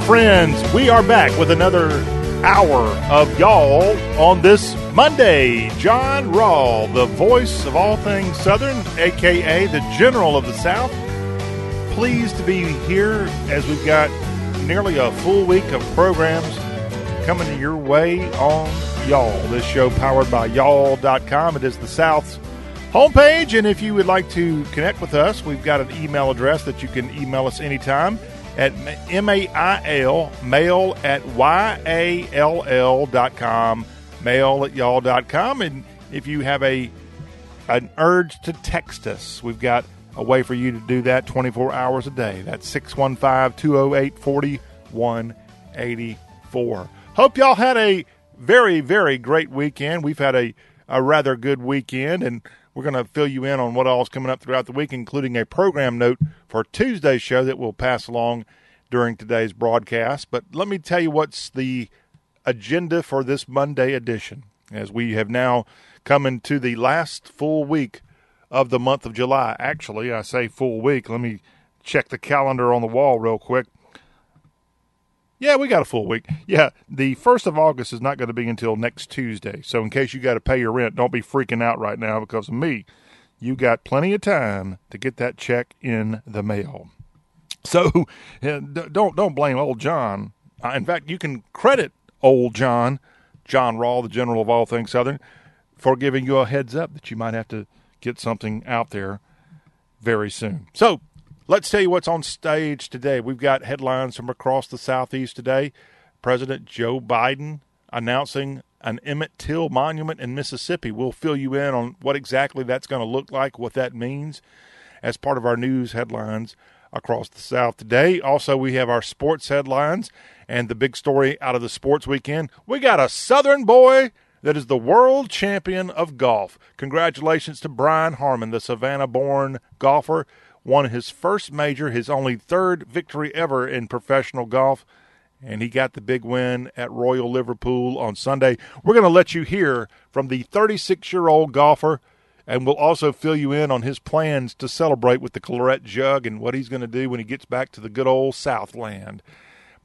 and friends. We are back with another hour of y'all on this Monday. Jon Rawl, the voice of all things Southern, aka the General of the South. Pleased to be here as we've got nearly a full week of programs coming your way on y'all. This show powered by y'all.com. It is the South's homepage. And if you would like to connect with us, we've got an email address that you can email us anytime at M-A-I-L, mail at Y-A-L-L dot com, mail at y'all dot com. And if you have a an urge to text us, we've got a way for you to do that 24 hours a day. That's 615-208-4184. Hope y'all had a very, very great weekend. We've had a, a rather good weekend, and we're going to fill you in on what all's coming up throughout the week, including a program note for Tuesday's show that we'll pass along during today's broadcast. But let me tell you what's the agenda for this Monday edition, as we have now come into the last full week of the month of July. Actually, I say full week. Let me check the calendar on the wall real quick. Yeah, we got a full week. Yeah, the 1st of August is not going to be until next Tuesday. So, in case you got to pay your rent, don't be freaking out right now because of me. You got plenty of time to get that check in the mail. So, don't don't blame old Jon. Uh, in fact, you can credit old Jon, Jon Rawl, the general of all things Southern, for giving you a heads up that you might have to get something out there very soon. So, Let's tell you what's on stage today. We've got headlines from across the Southeast today. President Joe Biden announcing an Emmett Till monument in Mississippi. We'll fill you in on what exactly that's going to look like, what that means, as part of our news headlines across the South today. Also, we have our sports headlines and the big story out of the sports weekend. We got a Southern boy that is the world champion of golf. Congratulations to Brian Harman, the Savannah born golfer won his first major, his only third victory ever in professional golf, and he got the big win at Royal Liverpool on Sunday. We're going to let you hear from the 36 year old golfer, and we'll also fill you in on his plans to celebrate with the Claret Jug and what he's going to do when he gets back to the good old Southland.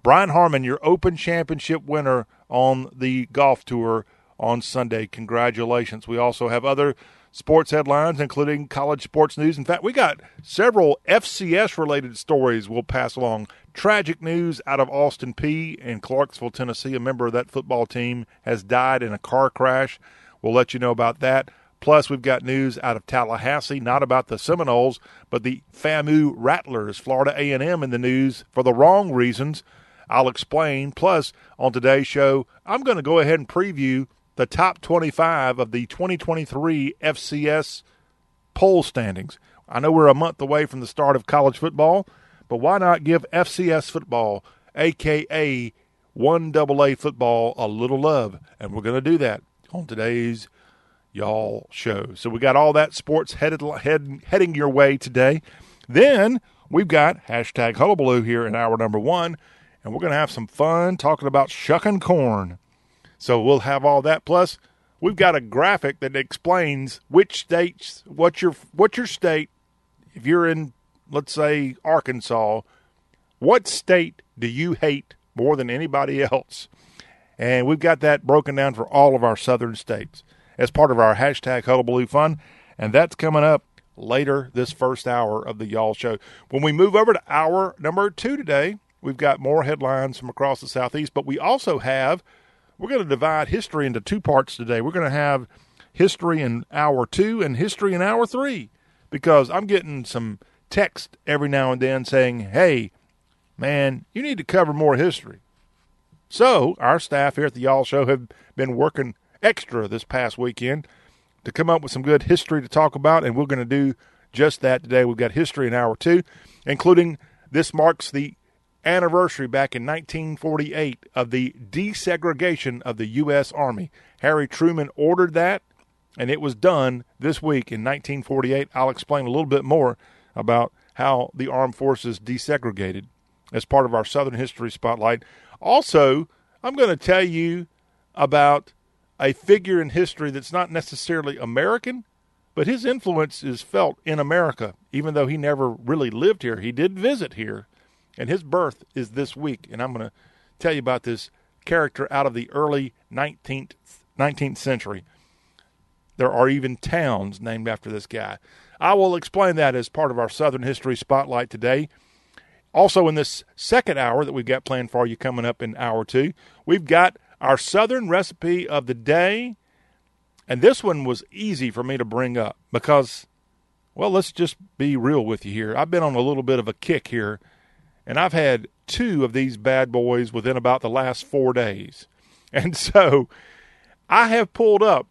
Brian Harman, your Open Championship winner on the golf tour on Sunday. Congratulations. We also have other sports headlines, including college sports news. In fact, we got several FCS related stories we'll pass along. Tragic news out of Austin Peay in Clarksville, Tennessee. A member of that football team has died in a car crash. We'll let you know about that. Plus, we've got news out of Tallahassee, not about the Seminoles, but the FAMU Rattlers, Florida A&M in the news for the wrong reasons. I'll explain. Plus, on today's show, I'm going to go ahead and preview the top 25 of the 2023 FCS poll standings. I know we're a month away from the start of college football, but why not give FCS football, aka 1AA football, a little love? And we're going to do that on today's y'all show. So we got all that sports headed head, heading your way today. Then we've got hashtag hullabaloo here in hour number one, and we're going to have some fun talking about shucking corn. So we'll have all that. Plus, we've got a graphic that explains which states, what your what your state. If you're in, let's say Arkansas, what state do you hate more than anybody else? And we've got that broken down for all of our southern states as part of our hashtag Hullabaloo Fun. And that's coming up later this first hour of the Y'all Show. When we move over to hour number two today, we've got more headlines from across the Southeast, but we also have we're going to divide history into two parts today. We're going to have history in hour two and history in hour three because I'm getting some text every now and then saying, hey, man, you need to cover more history. So our staff here at the Y'all Show have been working extra this past weekend to come up with some good history to talk about, and we're going to do just that today. We've got history in hour two, including this marks the anniversary back in 1948 of the desegregation of the U.S. Army. Harry Truman ordered that, and it was done this week in 1948. I'll explain a little bit more about how the armed forces desegregated as part of our Southern History Spotlight. Also, I'm going to tell you about a figure in history that's not necessarily American, but his influence is felt in America, even though he never really lived here. He did visit here And his birth is this week. And I'm going to tell you about this character out of the early 19th, 19th century. There are even towns named after this guy. I will explain that as part of our Southern History Spotlight today. Also, in this second hour that we've got planned for you coming up in hour two, we've got our Southern recipe of the day. And this one was easy for me to bring up because, well, let's just be real with you here. I've been on a little bit of a kick here, and I've had two of these bad boys within about the last four days. And so I have pulled up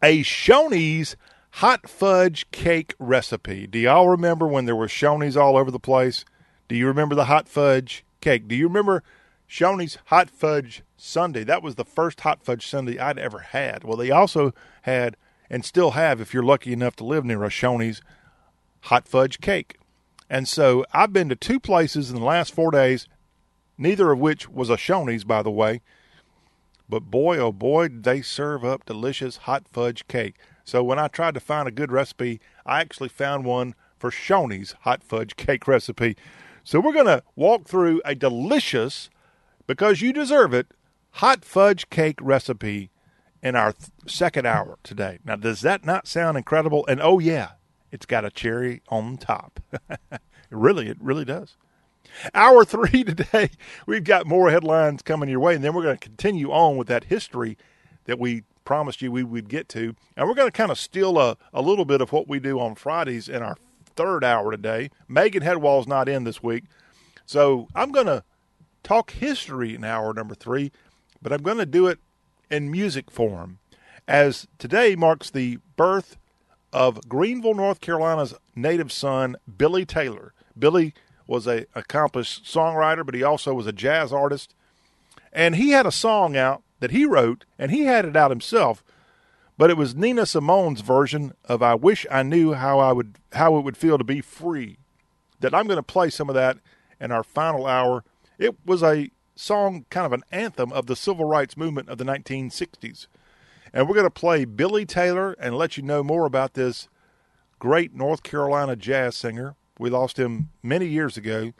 a Shoney's hot fudge cake recipe. Do y'all remember when there were Shoney's all over the place? Do you remember the hot fudge cake? Do you remember Shoney's hot fudge sundae. That was the first hot fudge sundae I'd ever had. Well, they also had and still have, if you're lucky enough to live near a Shoney's, hot fudge cake. And so I've been to two places in the last four days, neither of which was a Shoney's, by the way. But boy, oh boy, did they serve up delicious hot fudge cake. So when I tried to find a good recipe, I actually found one for Shoney's hot fudge cake recipe. So we're going to walk through a delicious, because you deserve it, hot fudge cake recipe in our th- second hour today. Now, does that not sound incredible? And oh, yeah, it's got a cherry on top. really, it really does. Hour three today, we've got more headlines coming your way, and then we're going to continue on with that history that we promised you we would get to. And we're going to kind of steal a, a little bit of what we do on Fridays in our third hour today. Megan Headwall's not in this week. So I'm going to talk history in hour number three, but I'm going to do it in music form, as today marks the birth of Greenville, North Carolina's native son, Billy Taylor. Billy was a accomplished songwriter, but he also was a jazz artist. And he had a song out that he wrote, and he had it out himself but it was Nina Simone's version of "I Wish I Knew How I Would How It Would Feel to Be Free." That I'm going to play some of that in our final hour. It was a song, kind of an anthem of the civil rights movement of the 1960s, and we're going to play Billy Taylor and let you know more about this great North Carolina jazz singer. We lost him many years ago,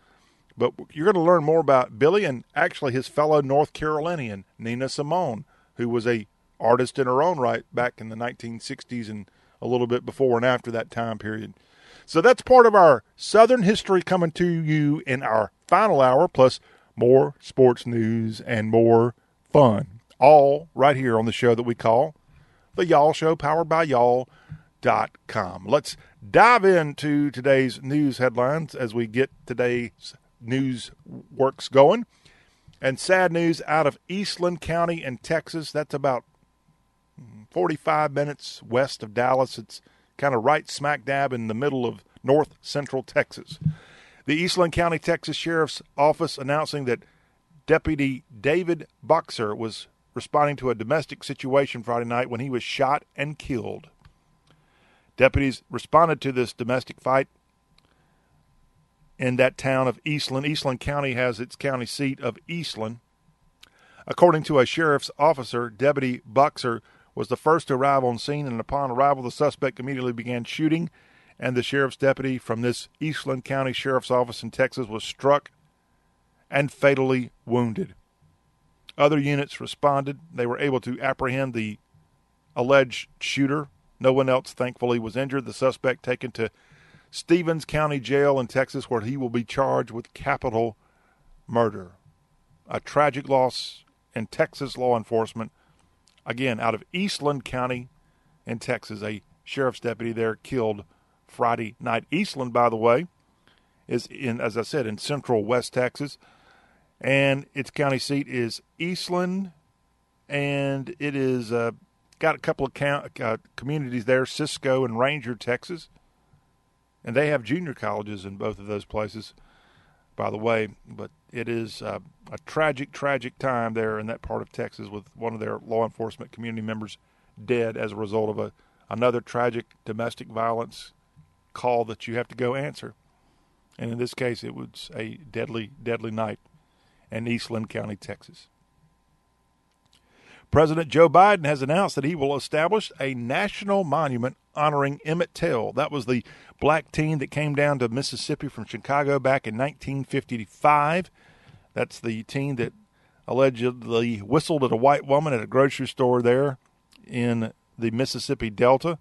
but you're going to learn more about Billy and actually his fellow North Carolinian, Nina Simone, who was a artist in her own right back in the 1960s and a little bit before and after that time period. So that's part of our Southern history coming to you in our final hour, plus more sports news and more fun. All right here on the show that we call The Y'all Show, powered by y'all.com. Let's dive into today's news headlines as we get today's news works going. And sad news out of Eastland County in Texas. That's about 45 minutes west of Dallas. It's kind of right smack dab in the middle of north central Texas. The Eastland County, Texas Sheriff's Office announcing that Deputy David Bosecker was responding to a domestic situation Friday night when he was shot and killed. Deputies responded to this domestic fight in that town of Eastland. Eastland County has its county seat of Eastland. According to a sheriff's officer, Deputy Bosecker was the first to arrive on scene, and upon arrival, the suspect immediately began shooting, and the sheriff's deputy from this Eastland County Sheriff's Office in Texas was struck and fatally wounded. Other units responded. They were able to apprehend the alleged shooter. No one else, thankfully, was injured. The suspect taken to Stephens County Jail in Texas, where he will be charged with capital murder. A tragic loss in Texas law enforcement again out of Eastland County in Texas. A sheriff's deputy there killed Friday night. Eastland, by the way, is in, as I said, in central West Texas, and its county seat is Eastland, and it is uh, got a couple of count, uh, communities there, Cisco and Ranger, Texas, and they have junior colleges in both of those places by the way. But it is uh, a tragic, tragic time there in that part of Texas with one of their law enforcement community members dead as a result of a another tragic domestic violence call that you have to go answer. And in this case, it was a deadly, deadly night in Eastland County, Texas. President Joe Biden has announced that he will establish a national monument honoring Emmett Till. That was the black teen that came down to Mississippi from Chicago back in 1955. That's the teen that allegedly whistled at a white woman at a grocery store there in the Mississippi Delta.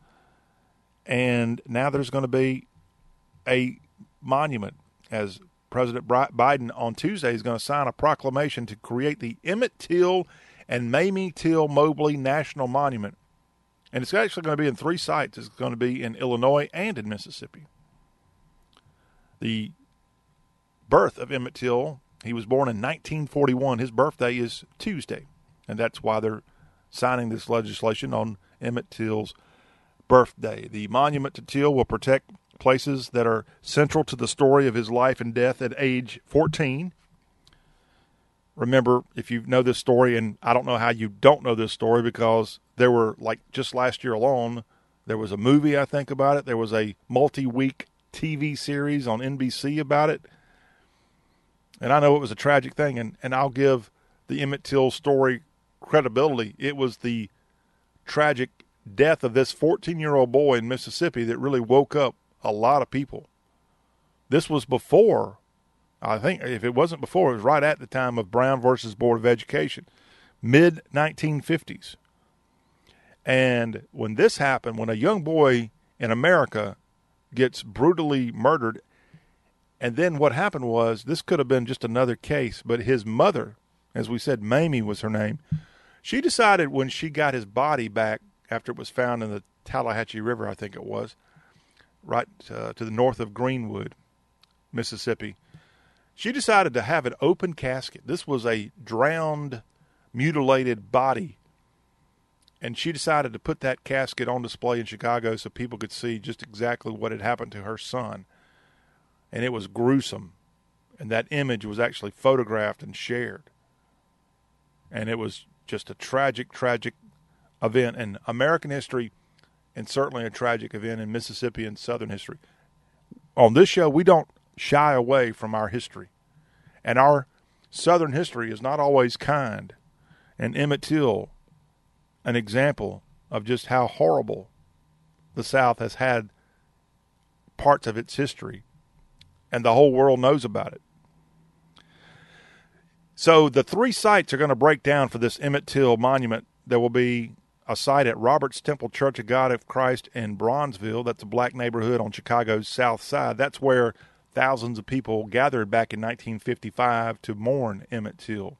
And now there's going to be a monument as President Biden on Tuesday is going to sign a proclamation to create the Emmett Till and Mamie Till Mobley National Monument. And it's actually going to be in three sites. It's going to be in Illinois and in Mississippi. The birth of Emmett Till, he was born in 1941. His birthday is Tuesday. And that's why they're signing this legislation on Emmett Till's birthday. The monument to Till will protect places that are central to the story of his life and death at age 14 remember if you know this story, and I don't know how you don't know this story because there were like just last year alone, there was a movie I think about it. There was a multi-week TV series on NBC about it, and I know it was a tragic thing. And and I'll give the Emmett Till story credibility. It was the tragic death of this 14-year-old boy in Mississippi that really woke up a lot of people. This was before I think if it wasn't before, it was right at the time of Brown versus Board of Education, mid 1950s. And when this happened, when a young boy in America gets brutally murdered, and then what happened was this could have been just another case, but his mother, as we said, Mamie was her name, she decided when she got his body back after it was found in the Tallahatchie River, I think it was, right uh, to the north of Greenwood, Mississippi she decided to have an open casket. This was a drowned, mutilated body. And she decided to put that casket on display in Chicago so people could see just exactly what had happened to her son. And it was gruesome. And that image was actually photographed and shared. And it was just a tragic, tragic event in American history and certainly a tragic event in Mississippi and Southern history. On this show, we don't shy away from our history. And our Southern history is not always kind. And Emmett Till, an example of just how horrible the South has had parts of its history, and the whole world knows about it. So the three sites are going to break down for this Emmett Till monument. There will be a site at Roberts Temple Church of God of Christ in Bronzeville. That's a black neighborhood on Chicago's south side. That's where thousands of people gathered back in 1955 to mourn Emmett Till.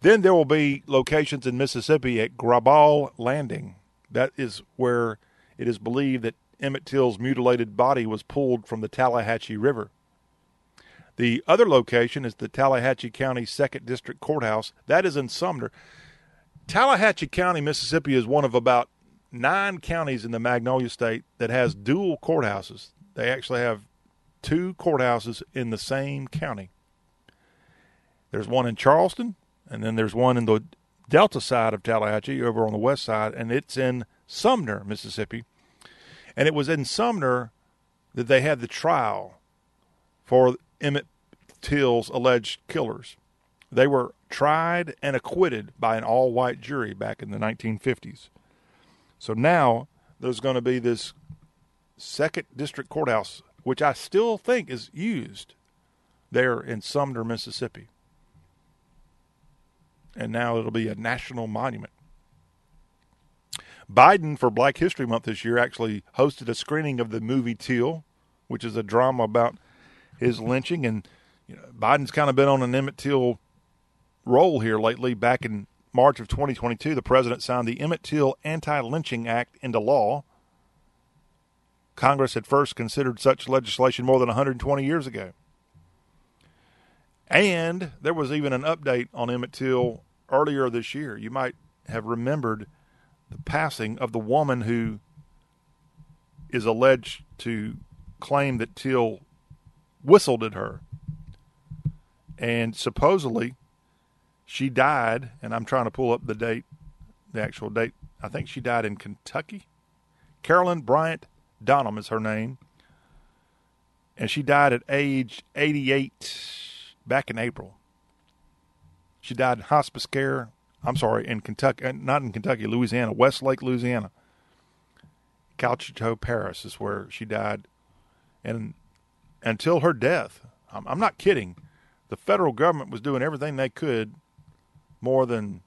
Then there will be locations in Mississippi at Graball Landing. That is where it is believed that Emmett Till's mutilated body was pulled from the Tallahatchie River. The other location is the Tallahatchie County Second District Courthouse. That is in Sumner. Tallahatchie County, Mississippi is one of about nine counties in the Magnolia State that has dual courthouses. They actually have two courthouses in the same county. There's one in Charleston, and then there's one in the delta side of Tallahatchie over on the west side, and it's in Sumner, Mississippi. And it was in Sumner that they had the trial for Emmett Till's alleged killers. They were tried and acquitted by an all white jury back in the 1950s. So now there's going to be this second district courthouse which I still think is used there in Sumner, Mississippi. And now it'll be a national monument. Biden, for Black History Month this year, actually hosted a screening of the movie Till, which is a drama about his lynching. And you know, Biden's kind of been on an Emmett Till roll here lately. Back in March of 2022, the president signed the Emmett Till Anti Lynching Act into law. Congress had first considered such legislation more than 120 years ago. And there was even an update on Emmett Till earlier this year. You might have remembered the passing of the woman who is alleged to claim that Till whistled at her. And supposedly she died, and I'm trying to pull up the date, the actual date. I think she died in Kentucky. Carolyn Bryant Donham is her name. And she died at age 88 back in April. She died in hospice care I'm sorry, in Kentucky, uh, not in Kentucky, Louisiana, Westlake, Louisiana. Calcasieu Parish is where she died. And until her death, I'm, I'm not kidding, the federal government was doing everything they could more than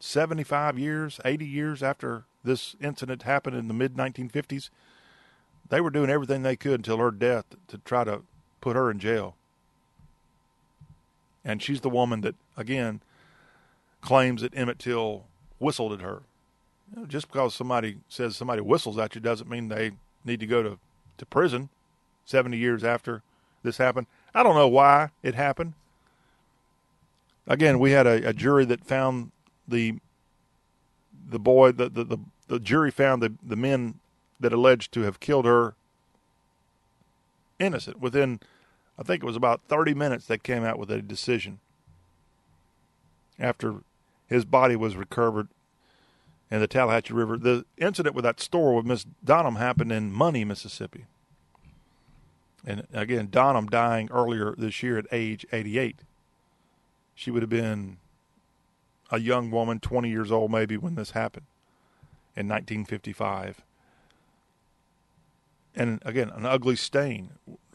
75 years, 80 years after this incident happened in the mid 1950s. They were doing everything they could until her death to try to put her in jail. And she's the woman that, again, claims that Emmett Till whistled at her. You know, just because somebody says somebody whistles at you doesn't mean they need to go to, to prison 70 years after this happened. I don't know why it happened. Again, we had a, a jury that found the the boy the, the, the, the jury found the, the men that alleged to have killed her innocent. Within I think it was about 30 minutes they came out with a decision after his body was recovered in the Tallahatchie River. The incident with that store with Miss Donham happened in Money, Mississippi. And again, Donham dying earlier this year at age 88. She would have been a young woman, 20 years old maybe, when this happened in 1955. And again, an ugly stain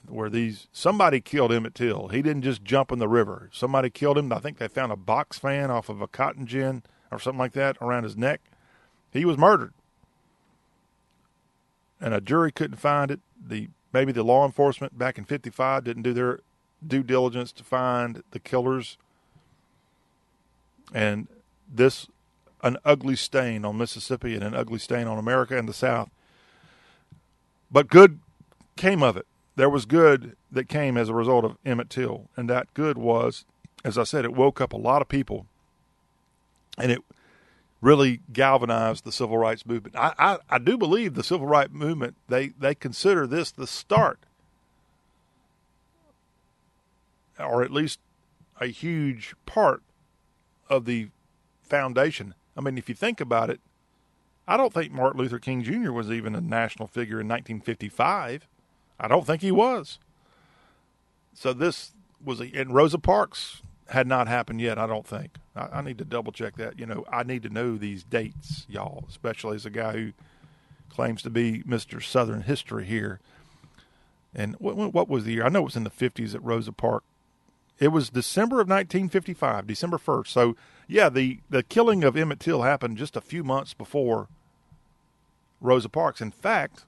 where these somebody killed Emmett Till. He didn't just jump in the river. Somebody killed him. I think they found a box fan off of a cotton gin or something like that around his neck. He was murdered. And a jury couldn't find it. The maybe the law enforcement back in 55 didn't do their due diligence to find the killers. And this, an ugly stain on Mississippi and an ugly stain on America and the South. But good came of it. There was good that came as a result of Emmett Till. And that good was, as I said, it woke up a lot of people. And it really galvanized the civil rights movement. I, I, I do believe the civil rights movement, they, they consider this the start, or at least a huge part of the foundation. I mean, if you think about it, I don't think Martin Luther King Jr. was even a national figure in 1955. I don't think he was. So this was a, and Rosa Parks had not happened yet. I don't think. I, I, need to double check that. You know, I need to know these dates, y'all, especially as a guy who claims to be Mr. Southern history here. And what, what was the year? I know it was in the 50s at Rosa Park. It was December of 1955, December 1st. So, yeah, the, the killing of Emmett Till happened just a few months before Rosa Parks. In fact,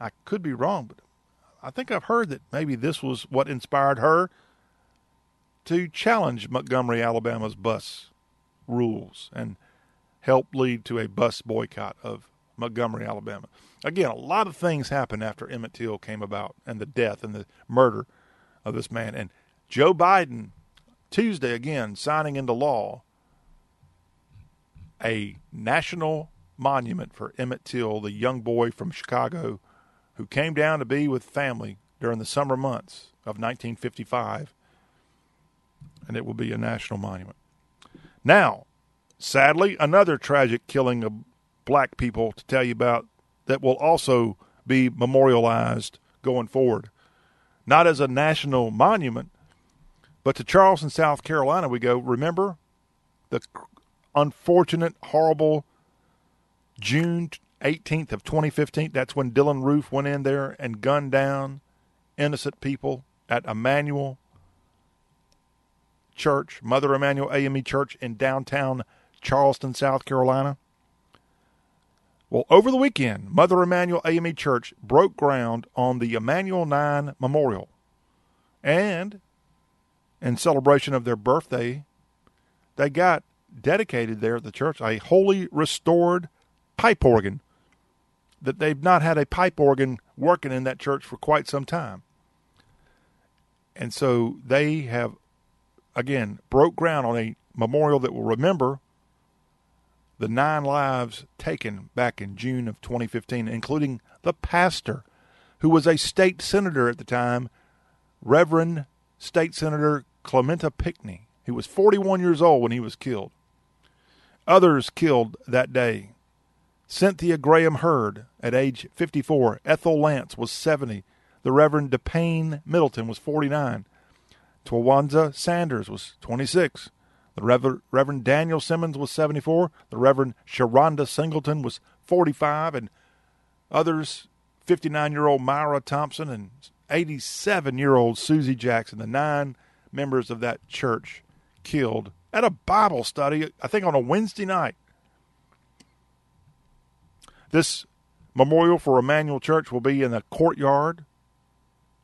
I could be wrong, but I think I've heard that maybe this was what inspired her to challenge Montgomery, Alabama's bus rules and help lead to a bus boycott of Montgomery, Alabama. Again, a lot of things happened after Emmett Till came about and the death and the murder of this man. And Joe Biden, Tuesday again, signing into law a national monument for Emmett Till, the young boy from Chicago who came down to be with family during the summer months of 1955 and it will be a national monument. Now, sadly, another tragic killing of black people to tell you about that will also be memorialized going forward. Not as a national monument, but to Charleston, South Carolina, we go. Remember the unfortunate, horrible June 18th of 2015? That's when Dylann Roof went in there and gunned down innocent people at Emanuel Church, Mother Emanuel AME Church in downtown Charleston, South Carolina. Well, over the weekend, Mother Emanuel AME Church broke ground on the Emanuel 9 Memorial. And in celebration of their birthday, they got dedicated there at the church a wholly restored pipe organ that they've not had a pipe organ working in that church for quite some time. And so they have again, broke ground on a memorial that will remember the nine lives taken back in June of 2015, including the pastor, who was a state senator at the time, Reverend State Senator Clementa Pinckney, who was 41 years old when he was killed. Others killed that day. Cynthia Graham Hurd at age 54. Ethel Lance was 70. The Reverend DePayne Middleton was 49. Tywanza Sanders was 26. The Reverend, Reverend Daniel Simmons was 74. The Reverend Sharonda Singleton was 45. And others, 59 year old Myra Thompson and 87 year old Susie Jackson, the nine members of that church killed at a Bible study, I think on a Wednesday night. This memorial for Emanuel Church will be in the courtyard,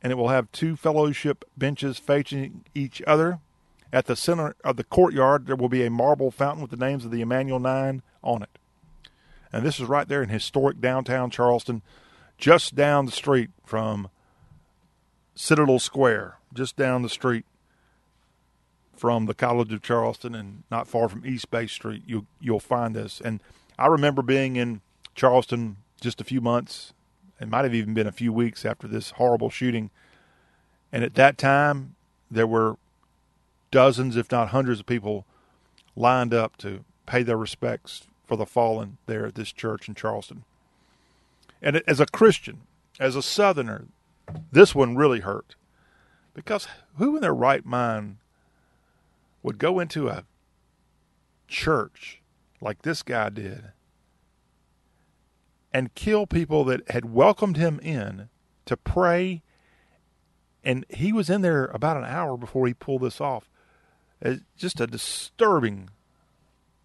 and it will have two fellowship benches facing each other. At the center of the courtyard, there will be a marble fountain with the names of the Emanuel Nine on it. And this is right there in historic downtown Charleston, just down the street from Citadel Square, just down the street from the College of Charleston and not far from East Bay Street. You you'll find this. And I remember being in Charleston just a few months. It might have even been a few weeks after this horrible shooting. And at that time, there were dozens, if not hundreds, of people lined up to pay their respects for the fallen there at this church in Charleston. And as a Christian, as a Southerner, this one really hurt. Because who in their right mind would go into a church like this guy did and kill people that had welcomed him in to pray. And he was in there about an hour before he pulled this off. It's just a disturbing,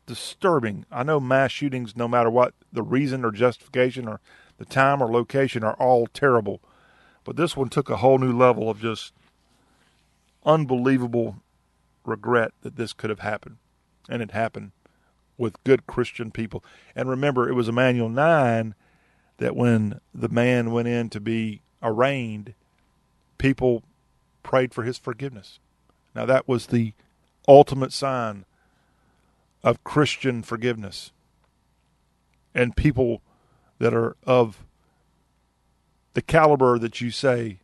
disturbing. I know mass shootings, no matter what the reason or justification or the time or location, are all terrible. But this one took a whole new level of just unbelievable regret that this could have happened. And it happened with good Christian people. And remember, it was Emanuel 9 that when the man went in to be arraigned, people prayed for his forgiveness. Now, that was the ultimate sign of Christian forgiveness. And people that are of the caliber that you say,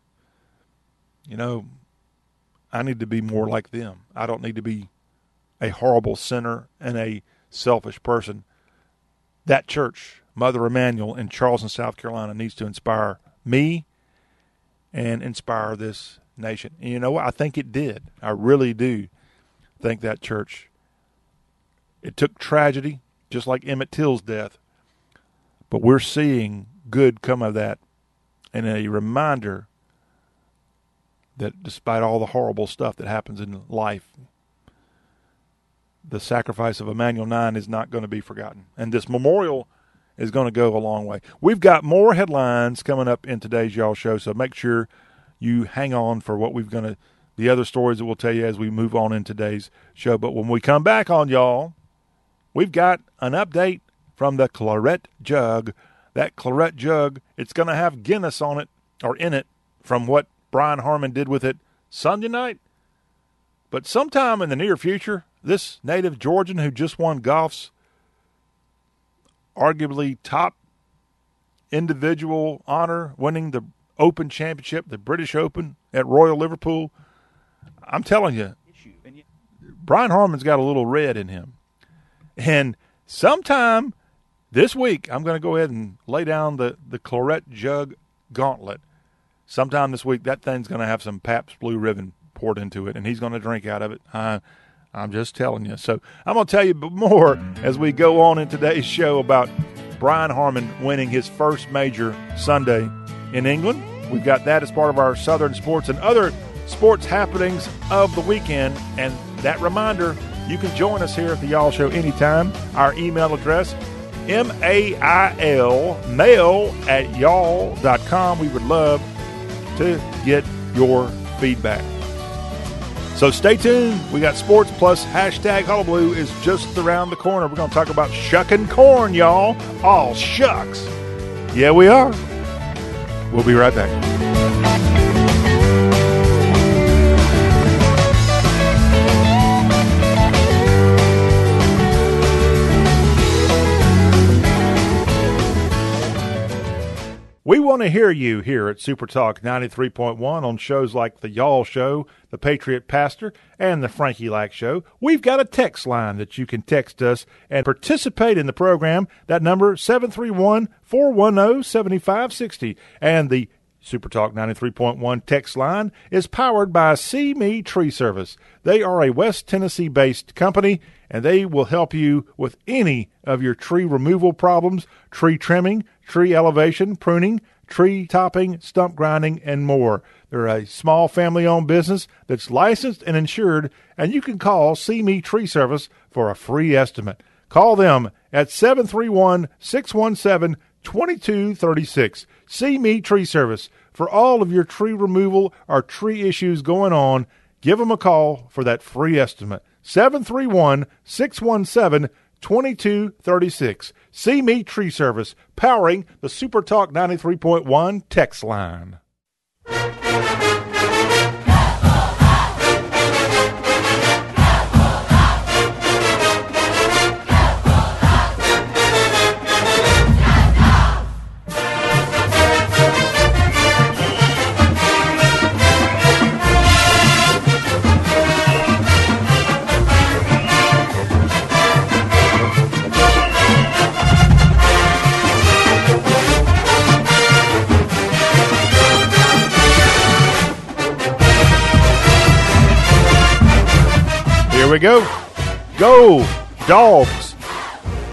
you know, I need to be more like them. I don't need to be a horrible sinner and a selfish person. That church, Mother Emanuel in Charleston, South Carolina, needs to inspire me and inspire this nation. And you know what? I think it did. I really do think that church. It took tragedy, just like Emmett Till's death, but we're seeing good come of that and a reminder that despite all the horrible stuff that happens in life, the sacrifice of Emanuel 9 is not going to be forgotten. And this memorial is going to go a long way. We've got more headlines coming up in today's Y'all Show, so make sure you hang on for what we've going to, the other stories that we'll tell you as we move on in today's show. But when we come back on Y'all, we've got an update from the Claret Jug. That Claret Jug, it's going to have Guinness on it, or in it, from what Brian Harman did with it Sunday night. But sometime in the near future, this native Georgian who just won golf's arguably top individual honor, winning the Open Championship, the British Open at Royal Liverpool. I'm telling you, Brian Harman's got a little red in him. And sometime this week, I'm going to go ahead and lay down the, the Claret Jug Gauntlet sometime this week that thing's going to have some Pabst Blue Ribbon poured into it, and he's going to drink out of it. Uh, I'm just telling you. So I'm going to tell you more as we go on in today's show about Brian Harman winning his first major Sunday in England. We've got that as part of our Southern sports and other sports happenings of the weekend. And that reminder, you can join us here at the Y'all Show anytime. Our email address, M-A-I-L, mail at y'all.com. We would love to get your feedback. So stay tuned. We got sports plus hashtag Hullabaloo is just around the corner. We're going to talk about shucking corn, y'all. All shucks. Yeah, we are. We'll be right back. We want to hear you here at Super Talk 93.1 on shows like The Y'all Show, The Patriot Pastor, and The Frankie Lack Show. We've got a text line that you can text us and participate in the program. That number, 731 410 7560. And the Supertalk 93.1 text line is powered by See Me Tree Service. They are a West Tennessee based company and they will help you with any of your tree removal problems, tree trimming, tree elevation, pruning, tree topping, stump grinding, and more. They're a small family owned business that's licensed and insured, and you can call See Me Tree Service for a free estimate. Call them at 731 617 2236. See Me Tree Service. For all of your tree removal or tree issues going on, give them a call for that free estimate. 731 617 2236. See Me Tree Service, powering the Super Talk 93.1 text line. We go. Go, dogs.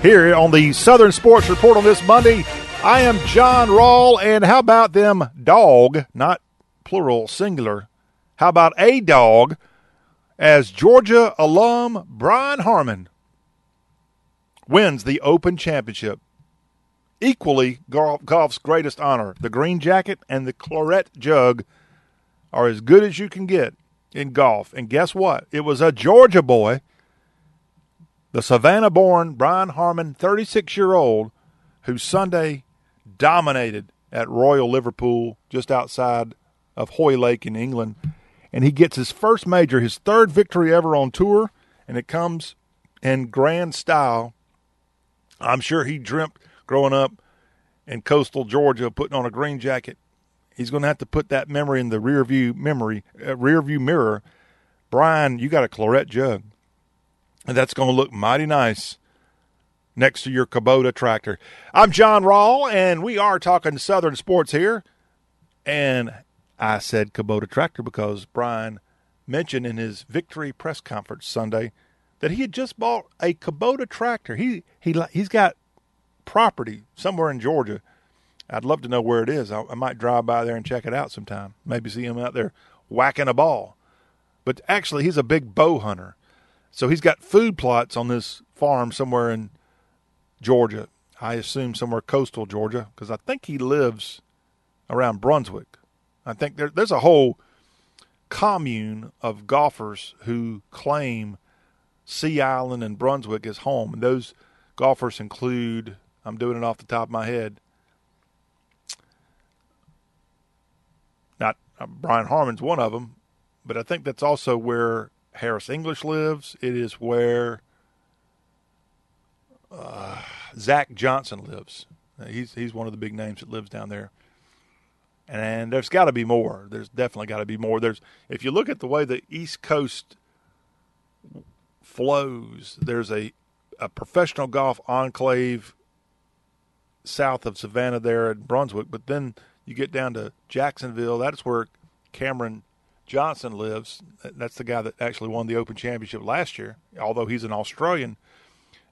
Here on the Southern Sports Report on this Monday, I am Jon Rawl, and how about them dog, not plural, singular. How about a dog as Georgia alum Brian Harman wins the Open Championship? Equally, golf's greatest honor. The green jacket and the claret jug are as good as you can get in golf. And guess what? It was a Georgia boy, the Savannah born Brian Harman, 36 year old, who Sunday dominated at Royal Liverpool just outside of Hoylake in England. And he gets his first major, his third victory ever on tour, and it comes in grand style. I'm sure he dreamt growing up in coastal Georgia putting on a green jacket He's going to have to put that memory in the rear view memory, uh, rear view mirror. Brian, you got a claret jug, and that's going to look mighty nice next to your Kubota tractor. I'm Jon Rawl, and we are talking Southern sports here. And I said Kubota tractor because Brian mentioned in his victory press conference Sunday that he had just bought a Kubota tractor. He he he's got property somewhere in Georgia I'd love to know where it is. I, I might drive by there and check it out sometime. Maybe see him out there whacking a ball. But actually, he's a big bow hunter. So he's got food plots on this farm somewhere in Georgia. I assume somewhere coastal Georgia because I think he lives around Brunswick. I think there, there's a whole commune of golfers who claim Sea Island and Brunswick as home. And those golfers include, I'm doing it off the top of my head, Uh, Brian Harman's one of them, but I think that's also where Harris English lives. It is where uh, Zach Johnson lives. Uh, he's he's one of the big names that lives down there. And there's got to be more. There's definitely got to be more. There's if you look at the way the East Coast flows, there's a a professional golf enclave south of Savannah there at Brunswick, but then you get down to Jacksonville, that's where Cameron Johnson lives. That's the guy that actually won the Open Championship last year, although he's an Australian.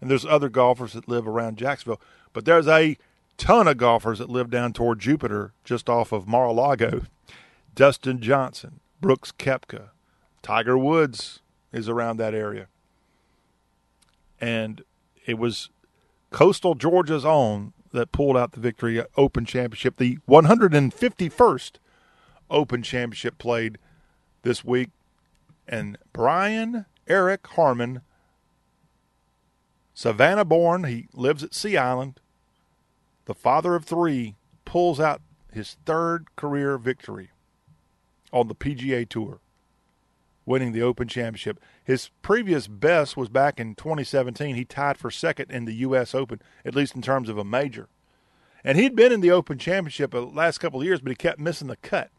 And there's other golfers that live around Jacksonville. But there's a ton of golfers that live down toward Jupiter, just off of Mar-a-Lago. Dustin Johnson, Brooks Koepka, Tiger Woods is around that area. And it was coastal Georgia's own that pulled out the victory Open Championship, the 151st Open Championship played this week. And Brian Eric Harman, Savannah born, he lives at Sea Island, the father of three, pulls out his third career victory on the PGA Tour, winning the Open Championship. His previous best was back in 2017. He tied for second in the U.S. Open, at least in terms of a major. And he'd been in the Open Championship the last couple of years, but he kept missing the cut.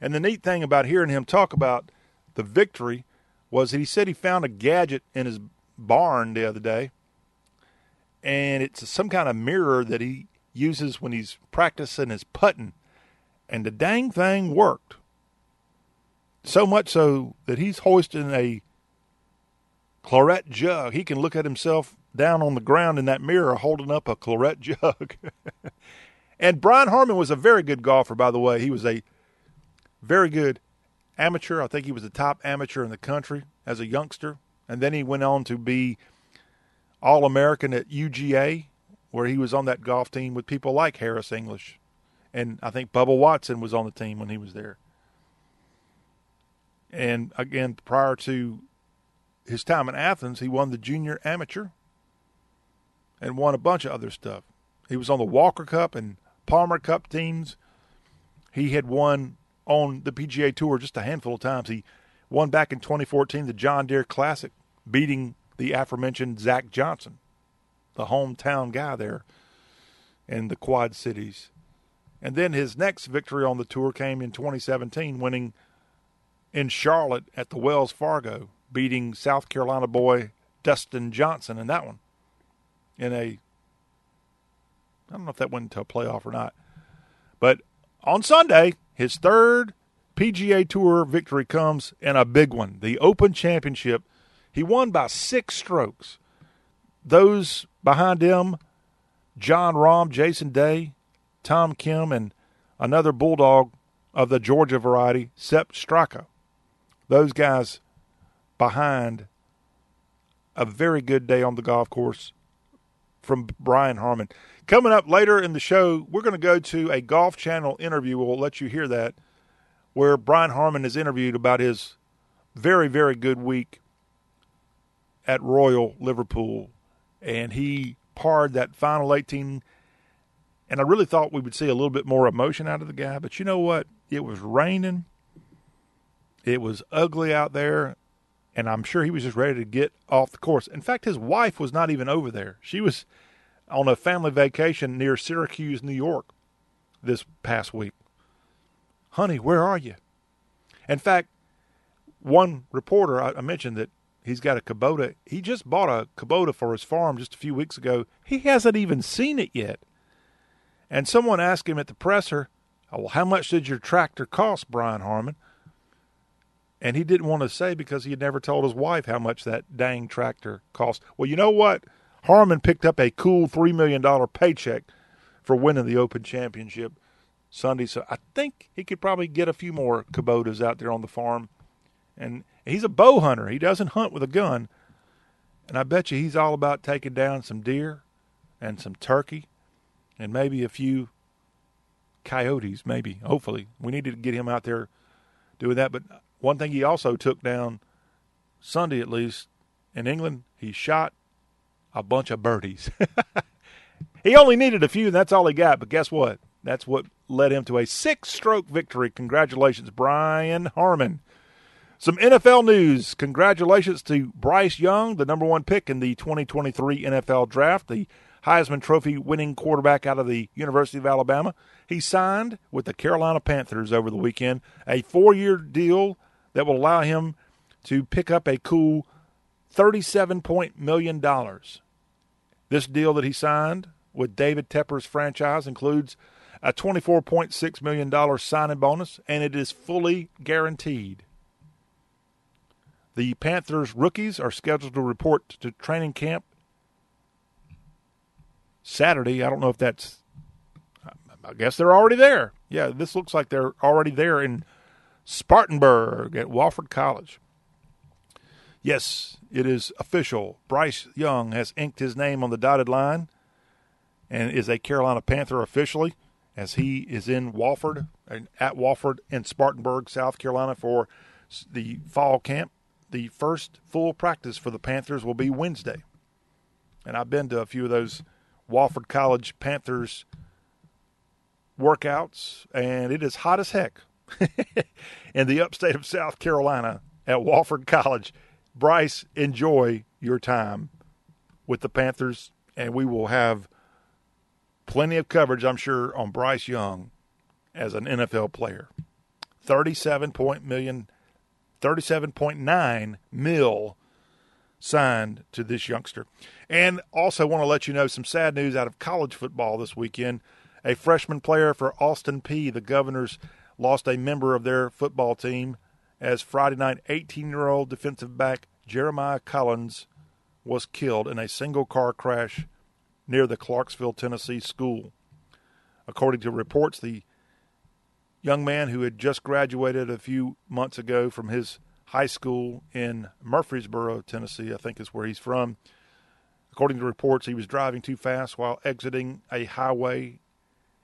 And the neat thing about hearing him talk about the victory was that he said he found a gadget in his barn the other day, and it's some kind of mirror that he uses when he's practicing his putting. And the dang thing worked. So much so that he's hoisting a claret jug. He can look at himself down on the ground in that mirror holding up a claret jug. and Brian Harman was a very good golfer, by the way. He was a very good amateur. I think he was the top amateur in the country as a youngster. And then he went on to be All American at UGA, where he was on that golf team with people like Harris English. And I think Bubba Watson was on the team when he was there. And again, prior to his time in Athens, he won the junior amateur and won a bunch of other stuff. He was on the Walker Cup and Palmer Cup teams. He had won on the PGA Tour just a handful of times. He won back in 2014 the John Deere Classic, beating the aforementioned Zach Johnson, the hometown guy there in the Quad Cities. And then his next victory on the tour came in 2017, winning in Charlotte at the Wells Fargo, beating South Carolina boy Dustin Johnson in that one. In a, I don't know if that went into a playoff or not, but on Sunday, his third PGA Tour victory comes in a big one, the Open Championship. He won by six strokes. Those behind him, Jon Rahm, Jason Day, Tom Kim, and another Bulldog of the Georgia variety, Sepp Straka. Those guys behind a very good day on the golf course from Brian Harman. Coming up later in the show, we're going to go to a Golf Channel interview. We'll let you hear that, where Brian Harman is interviewed about his very, very good week at Royal Liverpool. And he parred that final 18. And I really thought we would see a little bit more emotion out of the guy. But you know what? It was raining. It was ugly out there. And I'm sure he was just ready to get off the course. In fact, his wife was not even over there. She was on a family vacation near Syracuse, New York this past week. Honey, where are you? In fact, one reporter, I mentioned that he's got a Kubota. He just bought a Kubota for his farm just a few weeks ago. He hasn't even seen it yet. And someone asked him at the presser, oh, Well, how much did your tractor cost, Brian Harman? And he didn't want to say because he had never told his wife how much that dang tractor cost. Well, you know what? Harman picked up a cool $3 million paycheck for winning the Open Championship Sunday. So I think he could probably get a few more Kubotas out there on the farm. And he's a bow hunter. He doesn't hunt with a gun. And I bet you he's all about taking down some deer and some turkey and maybe a few coyotes, maybe, hopefully. We need to get him out there doing that. But one thing he also took down Sunday, at least, in England, he shot a bunch of birdies. he only needed a few, and that's all he got. But guess what? That's what led him to a six stroke victory. Congratulations, Brian Harman. Some NFL news. Congratulations to Bryce Young, the number one pick in the 2023 NFL draft, the Heisman Trophy winning quarterback out of the University of Alabama. He signed with the Carolina Panthers over the weekend, a four year deal that will allow him to pick up a cool $37 million. This deal that he signed with David Tepper's franchise includes a $24.6 million signing bonus, and it is fully guaranteed. The Panthers rookies are scheduled to report to training camp Saturday. I don't know if that's, I guess they're already there. Yeah, this looks like they're already there in Spartanburg at Wofford College. Yes, it is official. Bryce Young has inked his name on the dotted line and is a Carolina Panther officially as he is in Wofford and at Wofford in Spartanburg, South Carolina for the fall camp. The first full practice for the Panthers will be Wednesday. And I've been to a few of those Wofford College Panthers workouts, and it is hot as heck in the upstate of South Carolina at Wofford College. Bryce, enjoy your time with the Panthers, and we will have plenty of coverage, I'm sure, on Bryce Young as an NFL player. 37 point million, 37.9 mil signed to this youngster. And also want to let you know some sad news out of college football this weekend. A freshman player for Austin Peay, the Governors, lost a member of their football team as Friday night 18 year old defensive back Jeremiah Collins was killed in a single car crash near the Clarksville, Tennessee school. According to reports, the young man who had just graduated a few months ago from his high school in Murfreesboro, Tennessee, I think is where he's from. According to reports, he was driving too fast while exiting a highway,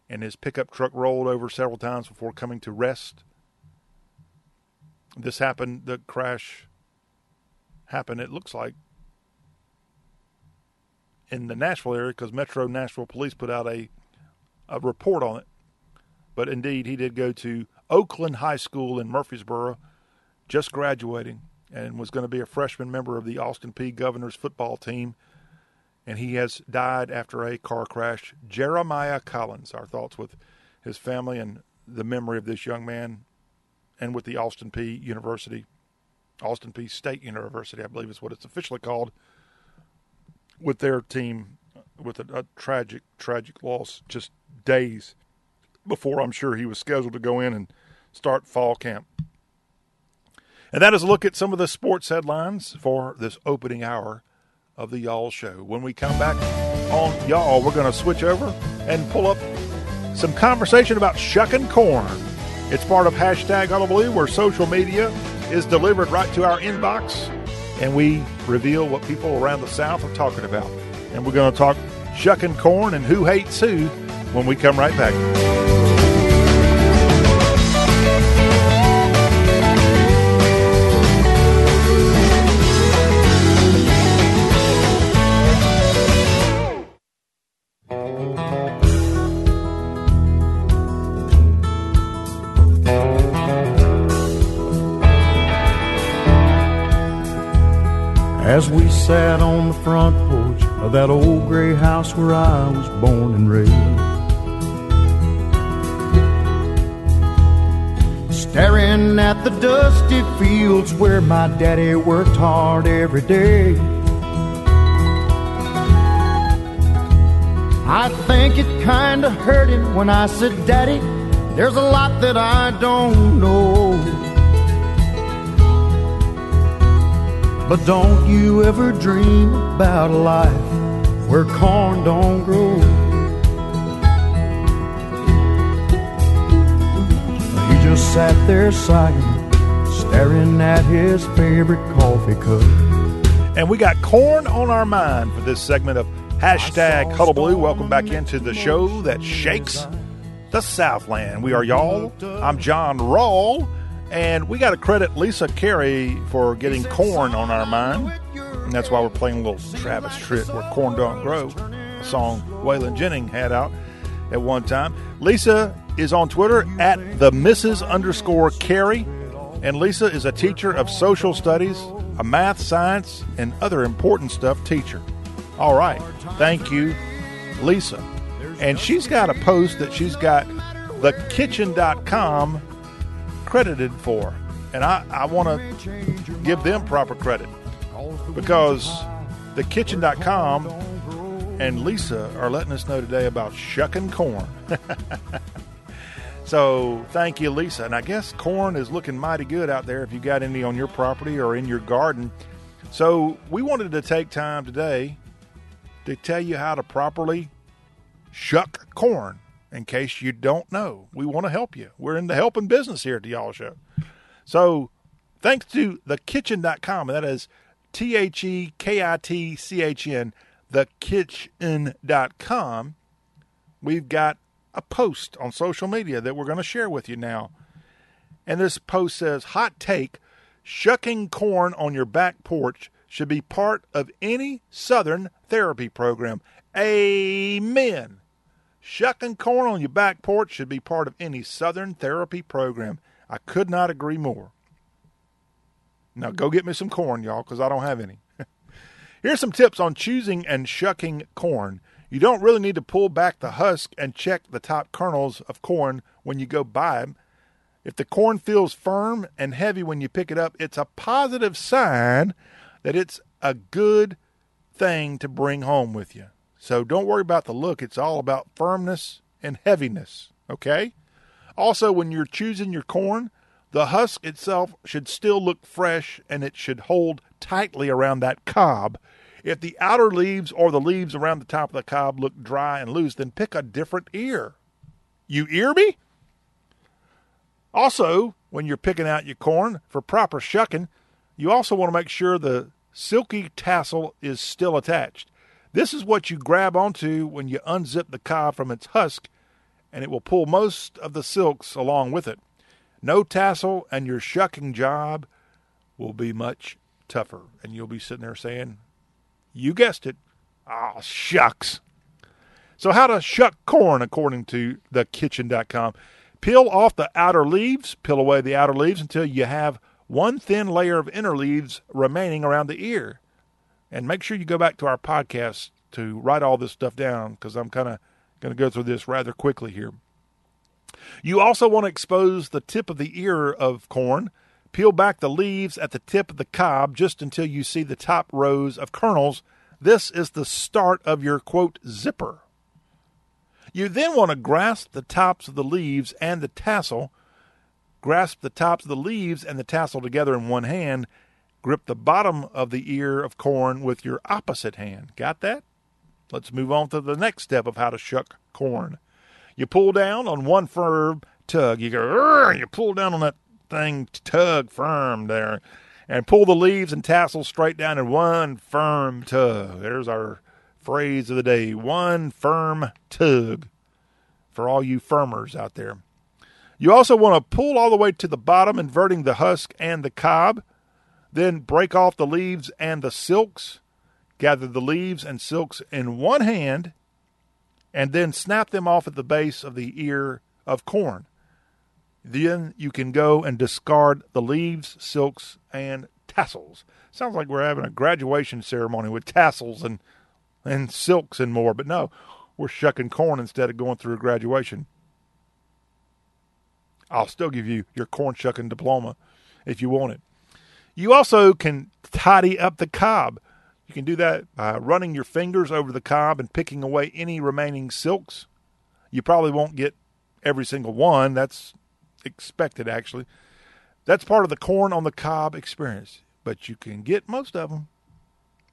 and his pickup truck rolled over several times before coming to rest. This happened, the crash happened, it looks like, in the Nashville area because Metro Nashville Police put out a, a report on it. But indeed, he did go to Oakland High School in Murfreesboro, just graduating, and was going to be a freshman member of the Austin Peay Governors football team. And he has died after a car crash. Jeremiah Collins, our thoughts with his family and the memory of this young man, and with the Austin Peay University, Austin Peay State University, I believe is what it's officially called with their team with a, a, tragic, tragic loss just days before I'm sure he was scheduled to go in and start fall camp. And that is a look at some of the sports headlines for this opening hour of the Y'all Show. When we come back on Y'all, we're going to switch over and pull up some conversation about shucking corn. It's part of hashtag Hullabaloo, where social media is delivered right to our inbox and we reveal what people around the South are talking about. And we're going to talk shucking corn and who hates who when we come right back. As we sat on the front porch of that old gray house where I was born and raised. Staring at the dusty fields where my daddy worked hard every day. I think it kinda hurt him when I said, Daddy, there's a lot that I don't know. But don't you ever dream about a life where corn don't grow. He just sat there sighing, staring at his favorite coffee cup. And we got corn on our mind for this segment of hashtag Hullabaloo. Welcome back into the show that shakes the Southland. We are y'all. I'm Jon Rawl. And we got to credit Lisa Carey for getting corn on our mind. And that's why we're playing a little Travis Tritt, Where Corn Don't Grow, a song Waylon Jennings had out at one time. Lisa is on Twitter at the Mrs. underscore Carey. And Lisa is a teacher of social studies, a math, science, and other important stuff teacher. All right. Thank you, Lisa. And she's got a post that she's got thekitchen.com credited for. And I, I want to give them proper credit because thekitchen.com and Lisa are letting us know today about shucking corn. so thank you, Lisa. And I guess corn is looking mighty good out there if you got any on your property or in your garden. So we wanted to take time today to tell you how to properly shuck corn in case you don't know. We want to help you. We're in the helping business here at the Y'all Show. So thanks to thekitchen.com, and that is T H E K I T C H N, thekitchen.com, we've got a post on social media that we're going to share with you now. And this post says Hot take shucking corn on your back porch should be part of any Southern therapy program. Amen. Shucking corn on your back porch should be part of any Southern therapy program. I could not agree more. Now go get me some corn, y'all, because I don't have any. Here's some tips on choosing and shucking corn. You don't really need to pull back the husk and check the top kernels of corn when you go buy them. If the corn feels firm and heavy when you pick it up, it's a positive sign that it's a good thing to bring home with you. So don't worry about the look. It's all about firmness and heaviness. Okay? Also, when you're choosing your corn, the husk itself should still look fresh and it should hold tightly around that cob. If the outer leaves or the leaves around the top of the cob look dry and loose, then pick a different ear. You ear me? Also, when you're picking out your corn for proper shucking, you also want to make sure the silky tassel is still attached. This is what you grab onto when you unzip the cob from its husk, and it will pull most of the silks along with it. No tassel, and your shucking job will be much tougher. And you'll be sitting there saying, You guessed it. Ah, oh, shucks. So, how to shuck corn according to thekitchen.com. Peel off the outer leaves, peel away the outer leaves until you have one thin layer of inner leaves remaining around the ear. And make sure you go back to our podcast to write all this stuff down because I'm kind of going to go through this rather quickly here. You also want to expose the tip of the ear of corn. Peel back the leaves at the tip of the cob just until you see the top rows of kernels. This is the start of your quote zipper. You then want to grasp the tops of the leaves and the tassel. Grasp the tops of the leaves and the tassel together in one hand. Grip the bottom of the ear of corn with your opposite hand. Got that? Let's move on to the next step of how to shuck corn. You pull down on one firm tug. You go, you pull down on that thing, tug firm there, and pull the leaves and tassels straight down in one firm tug. There's our phrase of the day one firm tug for all you firmers out there. You also want to pull all the way to the bottom, inverting the husk and the cob. Then break off the leaves and the silks. Gather the leaves and silks in one hand and then snap them off at the base of the ear of corn. Then you can go and discard the leaves, silks, and tassels. Sounds like we're having a graduation ceremony with tassels and and silks and more, but no, we're shucking corn instead of going through a graduation. I'll still give you your corn shucking diploma if you want it. You also can tidy up the cob. You can do that by running your fingers over the cob and picking away any remaining silks. You probably won't get every single one. That's expected, actually. That's part of the corn on the cob experience. But you can get most of them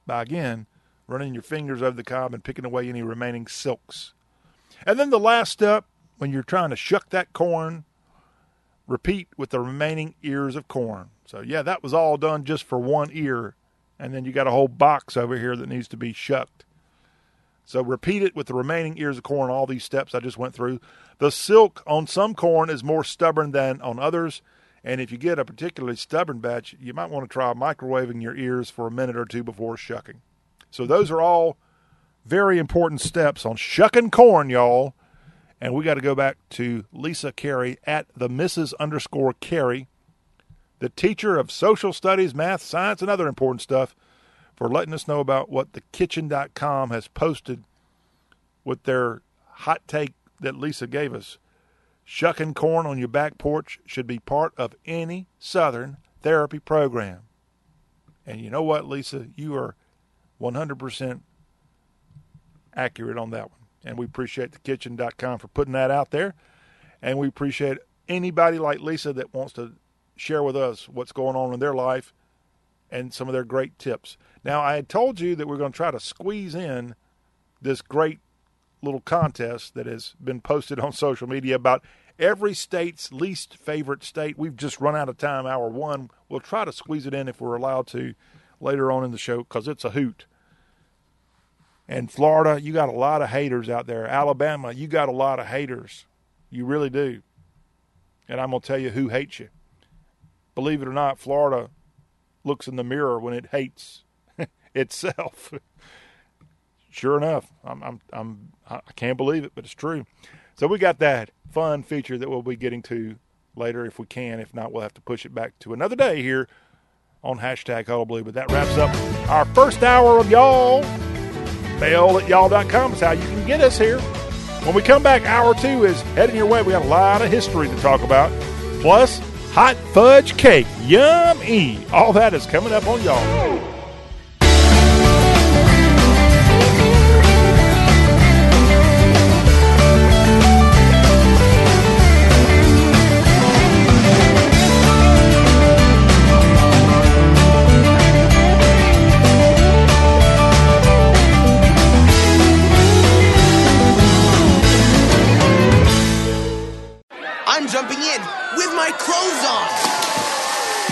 by, again, running your fingers over the cob and picking away any remaining silks. And then the last step, when you're trying to shuck that corn, repeat with the remaining ears of corn. So, yeah, that was all done just for one ear and then you got a whole box over here that needs to be shucked. So repeat it with the remaining ears of corn, all these steps I just went through. The silk on some corn is more stubborn than on others. And if you get a particularly stubborn batch, you might want to try microwaving your ears for a minute or two before shucking. So those are all very important steps on shucking corn, y'all. And we got to go back to Lisa Carey at the Mrs. underscore Carey the teacher of social studies, math, science, and other important stuff, for letting us know about what thekitchen.com has posted with their hot take that Lisa gave us. Shucking corn on your back porch should be part of any Southern therapy program. And you know what, Lisa? You are 100% accurate on that one. And we appreciate thekitchen.com for putting that out there. And we appreciate anybody like Lisa that wants to share with us what's going on in their life and some of their great tips. Now, I had told you that we're going to try to squeeze in this great little contest that has been posted on social media about every state's least favorite state. We've just run out of time, hour one. We'll try to squeeze it in if we're allowed to later on in the show because it's a hoot. And Florida, you got a lot of haters out there. Alabama, you got a lot of haters. You really do. And I'm going to tell you who hates you believe it or not, Florida looks in the mirror when it hates itself. sure enough, I'm, I'm, I'm, I can't believe it, but it's true. So we got that fun feature that we'll be getting to later if we can. If not, we'll have to push it back to another day here on hashtag Huddle But that wraps up our first hour of y'all. Mail at y'all.com is how you can get us here. When we come back, hour two is heading your way. We got a lot of history to talk about. Plus, hot fudge cake. Yummy. All that is coming up on y'all.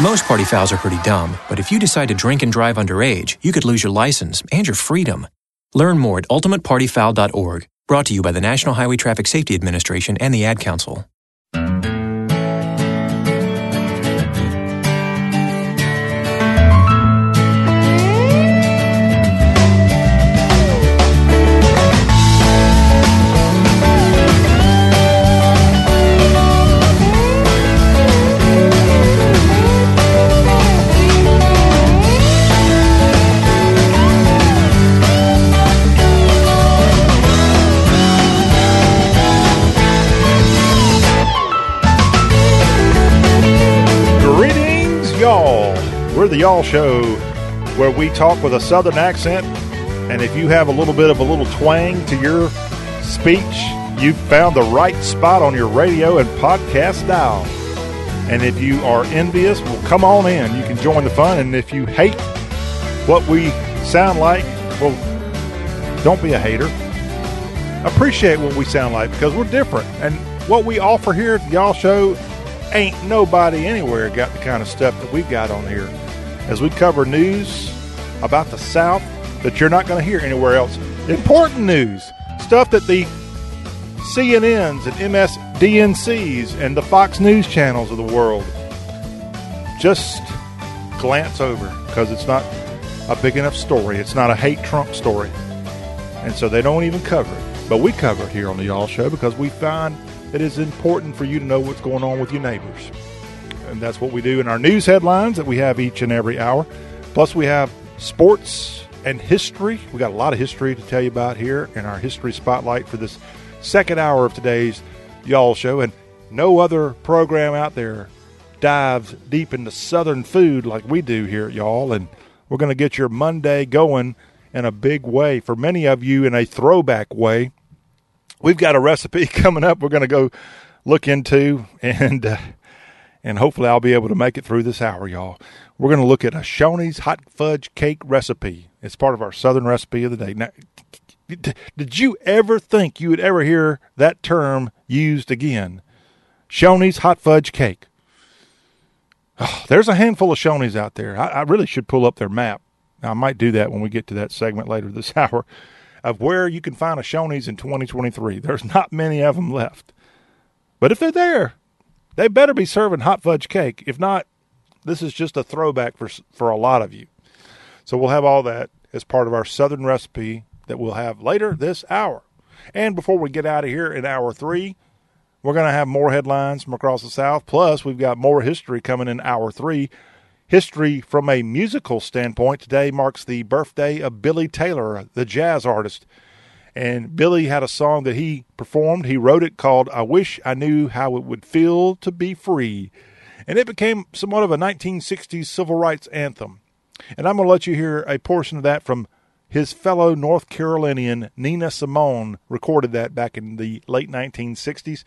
Most party fouls are pretty dumb, but if you decide to drink and drive underage, you could lose your license and your freedom. Learn more at ultimatepartyfoul.org. Brought to you by the National Highway Traffic Safety Administration and the Ad Council. Y'all. We're the Y'all Show, where we talk with a Southern accent. And if you have a little bit of a little twang to your speech, you've found the right spot on your radio and podcast dial. And if you are envious, well, come on in. You can join the fun. And if you hate what we sound like, well, don't be a hater. Appreciate what we sound like because we're different. And what we offer here at the Y'all Show ain't nobody anywhere got the kind of stuff that we've got on here. As we cover news about the South that you're not going to hear anywhere else. Important news, stuff that the CNNs and MSDNCs and the Fox News channels of the world just glance over because it's not a big enough story. It's not a hate Trump story. And so they don't even cover it. But we cover it here on the Y'all Show because we find that it's important for you to know what's going on with your neighbors. And that's what we do in our news headlines that we have each and every hour. Plus, we have sports and history. We got a lot of history to tell you about here in our history spotlight for this second hour of today's Y'all Show. And no other program out there dives deep into Southern food like we do here at Y'all. And we're going to get your Monday going in a big way. For many of you, in a throwback way. We've got a recipe coming up. We're going to go look into, and uh, and hopefully I'll be able to make it through this hour, y'all. We're going to look at a Shoney's hot fudge cake recipe. It's part of our Southern recipe of the day. Now, did you ever think you would ever hear that term used again? Shoney's hot fudge cake. Oh, there's a handful of Shoney's out there. I, I really should pull up their map. I might do that when we get to that segment later this hour of where you can find a Shoney's in 2023. There's not many of them left. But if they're there, they better be serving hot fudge cake. If not, this is just a throwback for for a lot of you. So we'll have all that as part of our southern recipe that we'll have later this hour. And before we get out of here in hour 3, we're going to have more headlines from across the south plus we've got more history coming in hour 3 History from a musical standpoint today marks the birthday of Billy Taylor, the jazz artist. And Billy had a song that he performed. He wrote it called I Wish I Knew How It Would Feel to Be Free. And it became somewhat of a 1960s civil rights anthem. And I'm going to let you hear a portion of that from his fellow North Carolinian Nina Simone recorded that back in the late 1960s.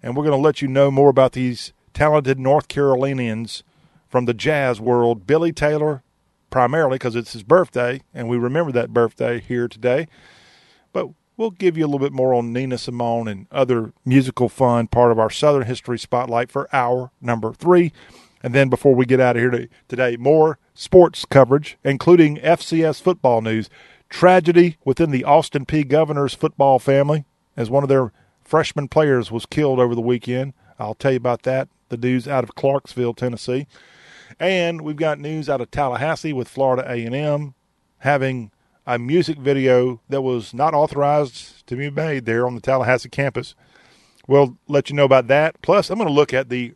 And we're going to let you know more about these talented North Carolinians from the jazz world, Billy Taylor, primarily because it's his birthday, and we remember that birthday here today. But we'll give you a little bit more on Nina Simone and other musical fun, part of our Southern History Spotlight for hour number three. And then before we get out of here today, more sports coverage, including FCS football news. Tragedy within the Austin Peay Governors football family as one of their freshman players was killed over the weekend. I'll tell you about that. The news out of Clarksville, Tennessee. And we've got news out of Tallahassee with Florida A&M having a music video that was not authorized to be made there on the Tallahassee campus. We'll let you know about that. Plus, I'm going to look at the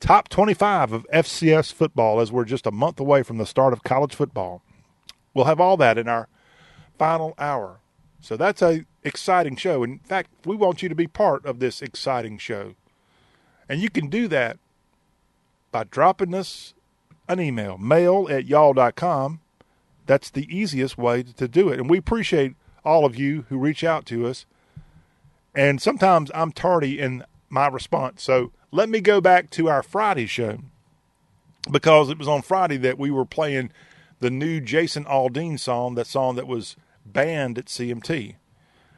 top 25 of FCS football as we're just a month away from the start of college football. We'll have all that in our final hour. So that's a exciting show. In fact, we want you to be part of this exciting show. And you can do that by dropping us an email, mail at y'all.com. That's the easiest way to do it. And we appreciate all of you who reach out to us. And sometimes I'm tardy in my response. So let me go back to our Friday show because it was on Friday that we were playing the new Jason Aldean song, that song that was banned at CMT.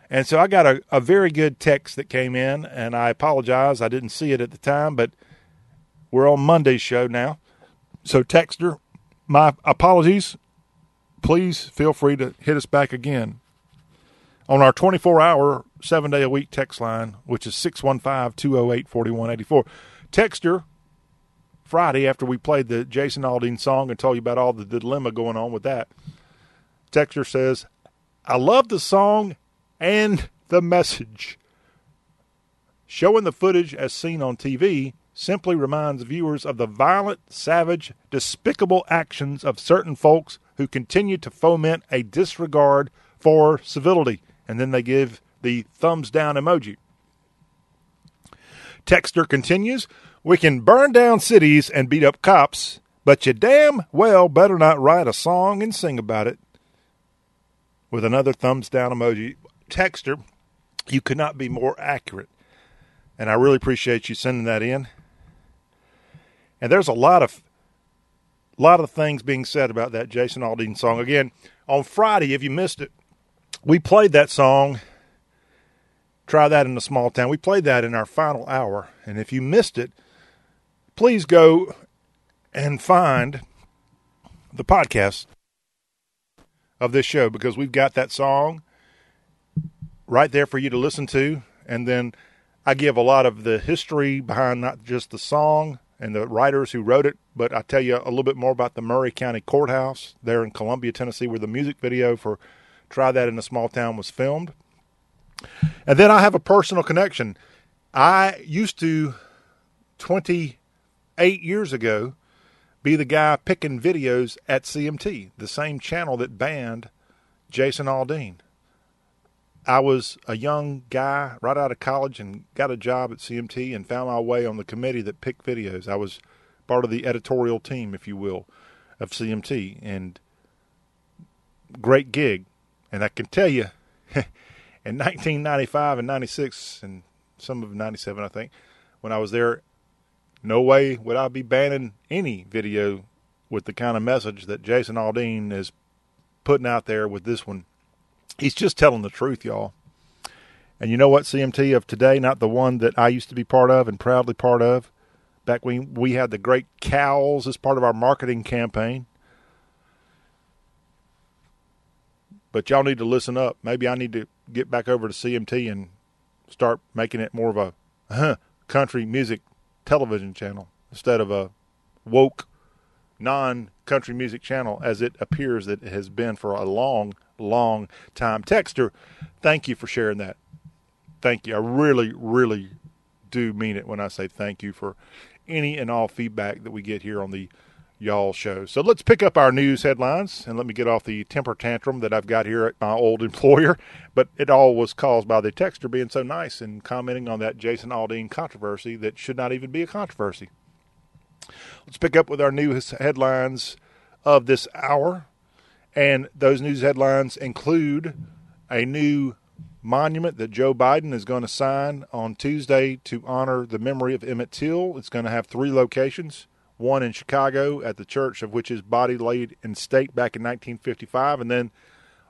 And so I got a, a very good text that came in, and I apologize. I didn't see it at the time, but we're on Monday's show now. So, Texter, my apologies. Please feel free to hit us back again on our 24 hour, seven day a week text line, which is 615 208 4184. Texter, Friday, after we played the Jason Aldean song and told you about all the dilemma going on with that, Texter says, I love the song and the message. Showing the footage as seen on TV simply reminds viewers of the violent, savage, despicable actions of certain folks who continue to foment a disregard for civility. And then they give the thumbs down emoji. Texter continues We can burn down cities and beat up cops, but you damn well better not write a song and sing about it. With another thumbs down emoji. Texter, you could not be more accurate. And I really appreciate you sending that in. And there's a lot of lot of things being said about that Jason Aldean song. Again, on Friday, if you missed it, we played that song. Try that in a small town. We played that in our final hour. And if you missed it, please go and find the podcast of this show because we've got that song right there for you to listen to. And then I give a lot of the history behind not just the song and the writers who wrote it, but I tell you a little bit more about the Maury County Courthouse there in Columbia, Tennessee, where the music video for Try That in a Small Town was filmed. And then I have a personal connection. I used to, 28 years ago, be the guy picking videos at CMT, the same channel that banned Jason Aldean. I was a young guy right out of college and got a job at CMT and found my way on the committee that picked videos. I was part of the editorial team, if you will, of CMT, and great gig. And I can tell you, in 1995 and 96 and some of 97, I think, when I was there, no way would I be banning any video with the kind of message that Jason Aldean is putting out there with this one he's just telling the truth, y'all. And you know what, CMT of today, not the one that I used to be part of and proudly part of, back when we had the great cows as part of our marketing campaign. But y'all need to listen up. Maybe I need to get back over to CMT and start making it more of a huh, country music television channel instead of a woke non country music channel as it appears that it has been for a long long time. Texter, thank you for sharing that. Thank you. I really, really do mean it when I say thank you for any and all feedback that we get here on the Y'all show. So let's pick up our news headlines and let me get off the temper tantrum that I've got here at my old employer. But it all was caused by the texter being so nice and commenting on that Jason Aldean controversy that should not even be a controversy. Let's pick up with our news headlines of this hour. And those news headlines include a new monument that Joe Biden is going to sign on Tuesday to honor the memory of Emmett Till. It's going to have three locations one in Chicago at the church of which his body laid in state back in 1955, and then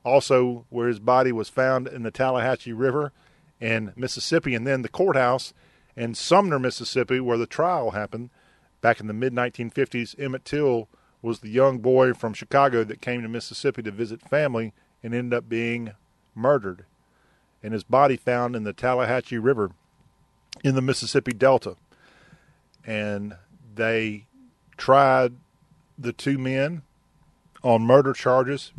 also where his body was found in the Tallahatchie River in Mississippi, and then the courthouse in Sumner, Mississippi, where the trial happened back in the mid 1950s. Emmett Till was the young boy from Chicago that came to Mississippi to visit family and ended up being murdered, and his body found in the Tallahatchie River in the Mississippi Delta. And they tried the two men on murder charges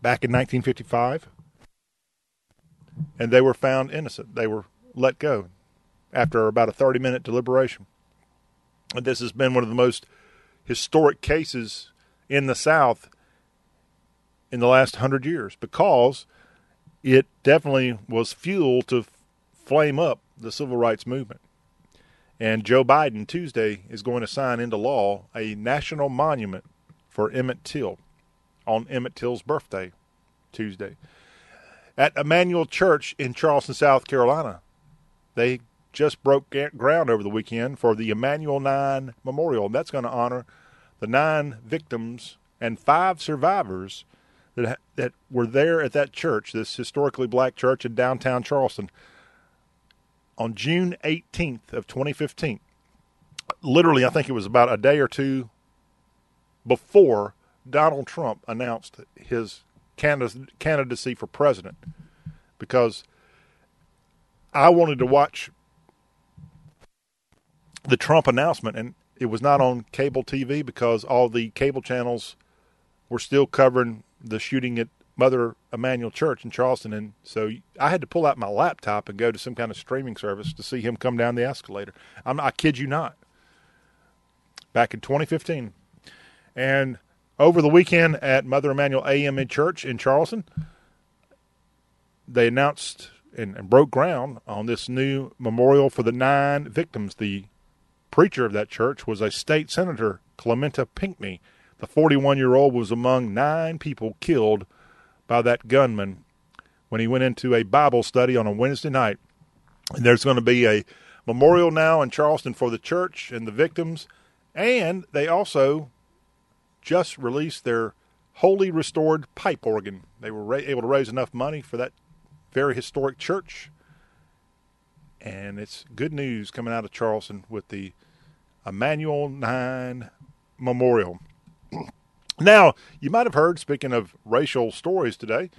back in 1955, and they were found innocent. They were let go after about a 30 minute deliberation. And this has been one of the most historic cases in the South in the last hundred years because it definitely was fuel to flame up the civil rights movement. And Joe Biden Tuesday is going to sign into law a national monument for Emmett Till on Emmett Till's birthday Tuesday at Emanuel Church in Charleston, South Carolina. They just broke ground over the weekend for the Emanuel 9 Memorial. And That's going to honor the nine victims and five survivors that that were there at that church, this historically black church in downtown Charleston, on June 18th of 2015. literally, I think it was about a day or two before Donald Trump announced his candidacy for president because I wanted to watch the Trump announcement, and it was not on cable TV because all the cable channels were still covering the shooting at Mother Emanuel Church in Charleston, and so I had to pull out my laptop and go to some kind of streaming service to see him come down the escalator. I'm, I kid you not. Back in 2015, and over the weekend at Mother Emanuel AME Church in Charleston, they announced and, and broke ground on this new memorial for the nine victims. The preacher of that church was a state senator, Clementa Pinckney. The 41 year old was among nine people killed by that gunman when he went into a Bible study on a Wednesday night. And there's going to be a memorial now in Charleston for the church and the victims. And they also just released their wholly restored pipe organ. They were able to raise enough money for that very historic church. And it's good news coming out of Charleston with the Emanuel 9 Memorial. now, you might have heard, speaking of racial stories today,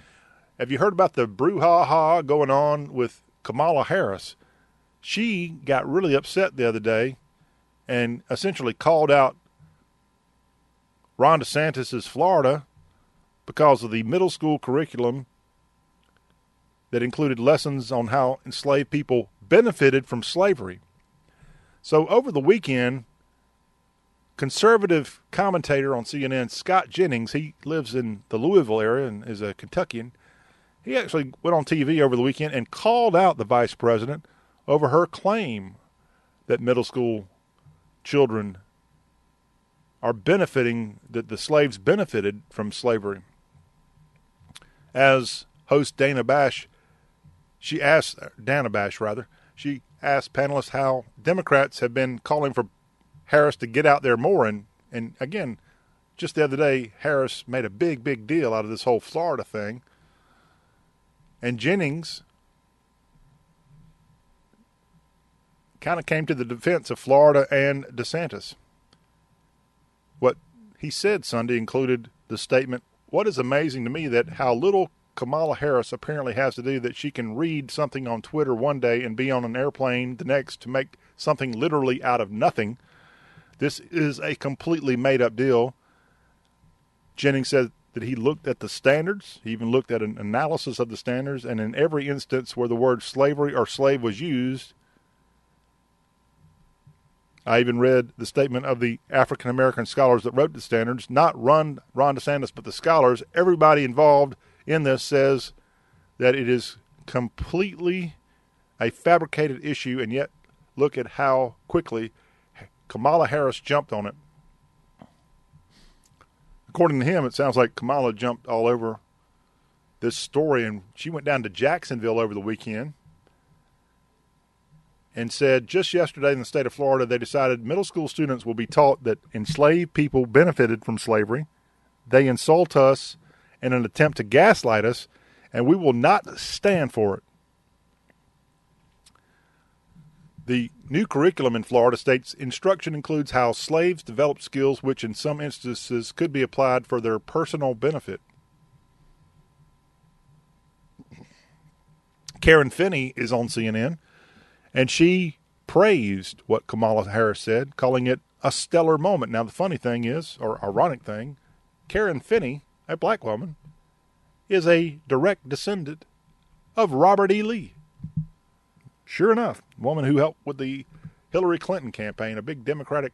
have you heard about the brouhaha going on with Kamala Harris? She got really upset the other day and essentially called out Ron DeSantis' Florida because of the middle school curriculum that included lessons on how enslaved people benefited from slavery. So over the weekend, conservative commentator on CNN, Scott Jennings, he lives in the Louisville area and is a Kentuckian. He actually went on TV over the weekend and called out the vice president over her claim that middle school children are benefiting, that the slaves benefited from slavery. As host Dana Bash, she asked, Dana Bash rather, she asked panelists how Democrats have been calling for Harris to get out there more. And, and again, just the other day, Harris made a big, big deal out of this whole Florida thing. And Jennings kind of came to the defense of Florida and DeSantis. What he said Sunday included the statement, What is amazing to me that how little Kamala Harris apparently has to do that she can read something on Twitter one day and be on an airplane the next to make something literally out of nothing. This is a completely made up deal. Jennings said that he looked at the standards, he even looked at an analysis of the standards, and in every instance where the word slavery or slave was used, I even read the statement of the African American scholars that wrote the standards, not Ron, Ron DeSantis, but the scholars. Everybody involved in this says that it is completely a fabricated issue, and yet look at how quickly Kamala Harris jumped on it. According to him, it sounds like Kamala jumped all over this story, and she went down to Jacksonville over the weekend and said just yesterday in the state of Florida, they decided middle school students will be taught that enslaved people benefited from slavery. They insult us in an attempt to gaslight us, and we will not stand for it. The new curriculum in Florida states instruction includes how slaves developed skills which, in some instances, could be applied for their personal benefit. Karen Finney is on CNN, and she praised what Kamala Harris said, calling it a stellar moment. Now, the funny thing is, or ironic thing, Karen Finney a black woman, is a direct descendant of Robert E. Lee. Sure enough, woman who helped with the Hillary Clinton campaign, a big Democratic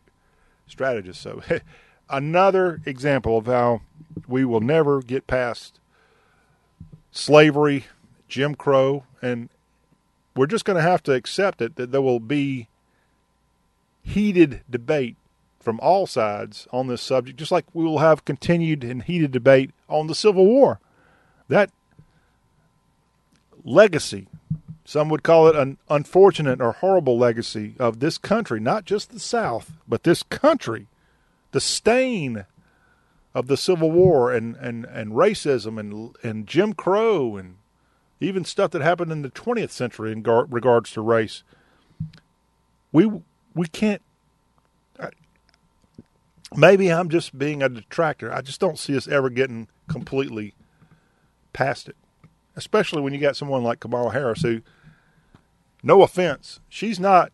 strategist. So, another example of how we will never get past slavery, Jim Crow, and we're just going to have to accept it that there will be heated debate from all sides on this subject, just like we will have continued and heated debate on the Civil War. That legacy, some would call it an unfortunate or horrible legacy of this country, not just the South, but this country, the stain of the Civil War and, and, and racism and, and Jim Crow and even stuff that happened in the 20th century in gar- regards to race. We, we can't maybe I'm just being a detractor. I just don't see us ever getting completely past it, especially when you got someone like Kamala Harris who, no offense, she's not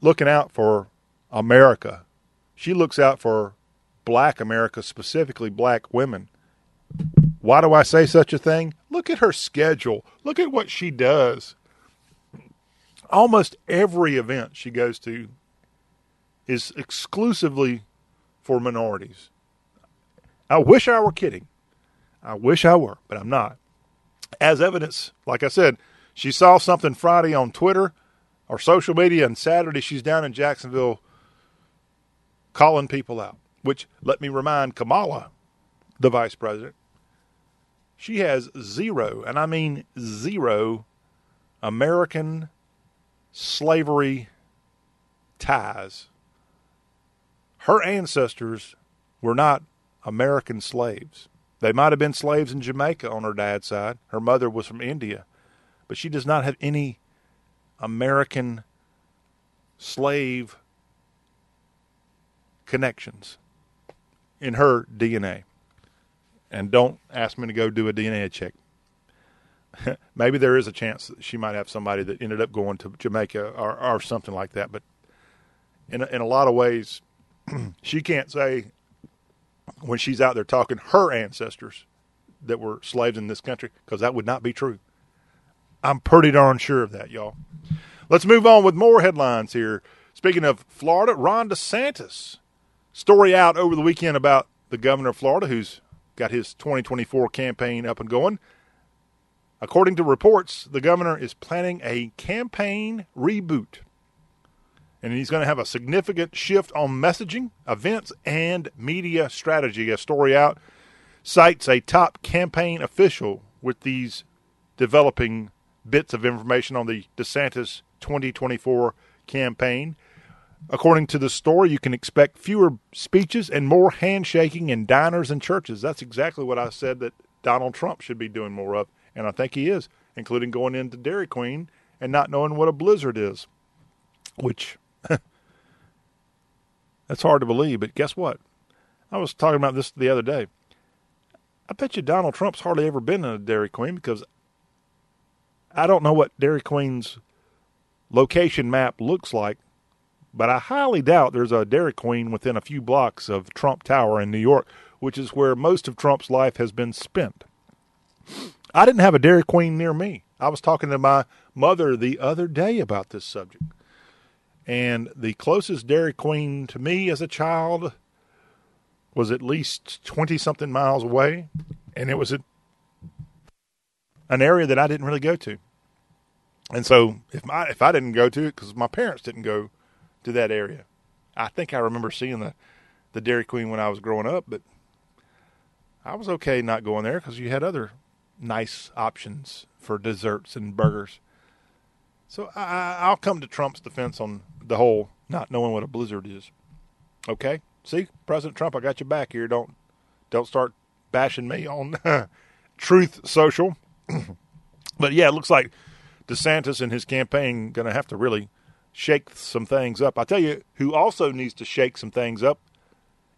looking out for America. She looks out for black America, specifically black women. Why do I say such a thing? Look at her schedule. Look at what she does. Almost every event she goes to is exclusively for minorities. I wish I were kidding. I wish I were, but I'm not. As evidence, like I said, she saw something Friday on Twitter or social media, and Saturday she's down in Jacksonville calling people out. Which, let me remind Kamala, the vice president, she has zero, and I mean zero, American slavery ties. Her ancestors were not American slaves. They might have been slaves in Jamaica on her dad's side. Her mother was from India, but she does not have any American slave connections in her DNA. And don't ask me to go do a DNA check. Maybe there is a chance that she might have somebody that ended up going to Jamaica or, or something like that. But in a, in a lot of ways, she can't say when she's out there talking her ancestors that were slaves in this country because that would not be true. I'm pretty darn sure of that, y'all. Let's move on with more headlines here. Speaking of Florida, Ron DeSantis. Story out over the weekend about the governor of Florida who's got his 2024 campaign up and going. According to reports, the governor is planning a campaign reboot. And he's going to have a significant shift on messaging, events, and media strategy. A story out cites a top campaign official with these developing bits of information on the DeSantis 2024 campaign. According to the story, you can expect fewer speeches and more handshaking in diners and churches. That's exactly what I said that Donald Trump should be doing more of, and I think he is, including going into Dairy Queen and not knowing what a blizzard is, which that's hard to believe. But guess what? I was talking about this the other day. I bet you Donald Trump's hardly ever been in a Dairy Queen because I don't know what Dairy Queen's location map looks like but I highly doubt there's a Dairy Queen within a few blocks of Trump Tower in New York, which is where most of Trump's life has been spent. I didn't have a Dairy Queen near me. I was talking to my mother the other day about this subject. And the closest Dairy Queen to me as a child was at least 20 something miles away. And it was a, an area that I didn't really go to. And so if my if I didn't go to it because my parents didn't go to that area. I think I remember seeing the the Dairy Queen when I was growing up, but I was okay not going there because you had other nice options for desserts and burgers. So I, I'll come to Trump's defense on the whole not knowing what a blizzard is. Okay, see, President Trump, I got you back here. Don't don't start bashing me on Truth Social. but yeah, it looks like DeSantis and his campaign going to have to really shake some things up. I tell you who also needs to shake some things up.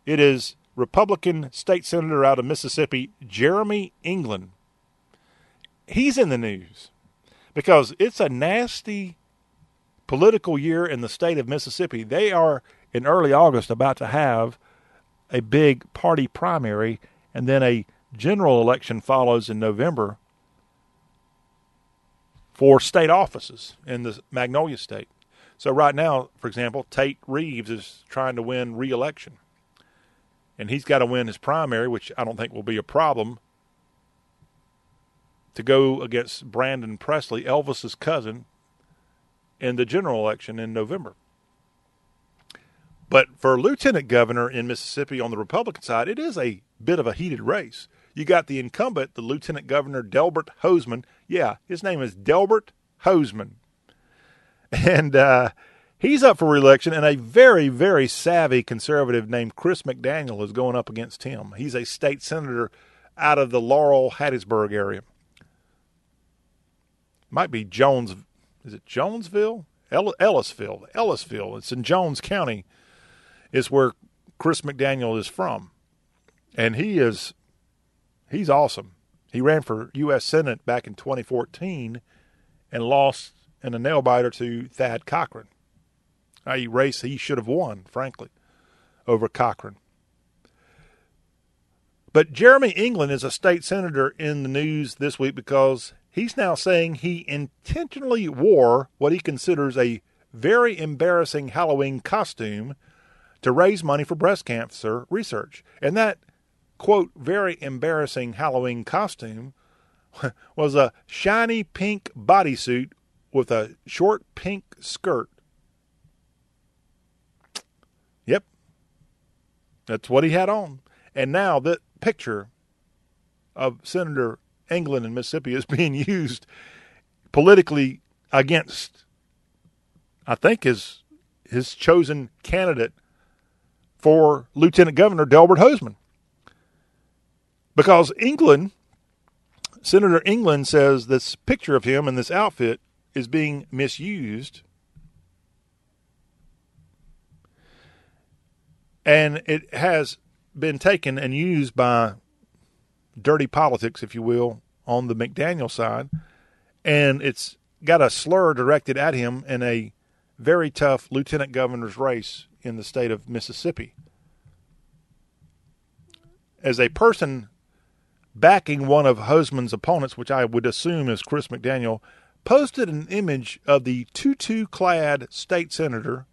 It is Republican state senator out of Mississippi, Jeremy England. He's in the news because it's a nasty political year in the state of Mississippi. They are in early August about to have a big party primary, and then a general election follows in November for state offices in the Magnolia State. So right now, for example, Tate Reeves is trying to win re-election, and he's got to win his primary, which I don't think will be a problem. To go against Brandon Presley, Elvis's cousin, in the general election in November. But for lieutenant governor in Mississippi on the Republican side, it is a bit of a heated race. You got the incumbent, the lieutenant governor Delbert Hosemann. Yeah, his name is Delbert Hosemann. and uh, he's up for reelection, and a very, very savvy conservative named Chris McDaniel is going up against him. He's a state senator out of the Laurel Hattiesburg area. Might be Jones. Is it Jonesville? Ellisville. Ellisville. It's in Jones County. Is where Chris McDaniel is from, and he is he's awesome. He ran for U.S. Senate back in 2014 and lost in a nail biter to Thad Cochran. A race he should have won, frankly, over Cochran. But Jeremy England is a state senator in the news this week because he's now saying he intentionally wore what he considers a very embarrassing Halloween costume to raise money for breast cancer research. And that, quote, very embarrassing Halloween costume was a shiny pink bodysuit with a short pink skirt. Yep. That's what he had on. And now that picture of Senator England and Mississippi is being used politically against, I think, his his chosen candidate for Lieutenant Governor Delbert Hosemann. Because England, Senator England says this picture of him in this outfit is being misused. And it has been taken and used by dirty politics, if you will, on the McDaniel side. And it's got a slur directed at him in a very tough lieutenant governor's race in the state of Mississippi. As a person backing one of Hosemann's opponents, which I would assume is Chris McDaniel, posted an image of the tutu clad state senator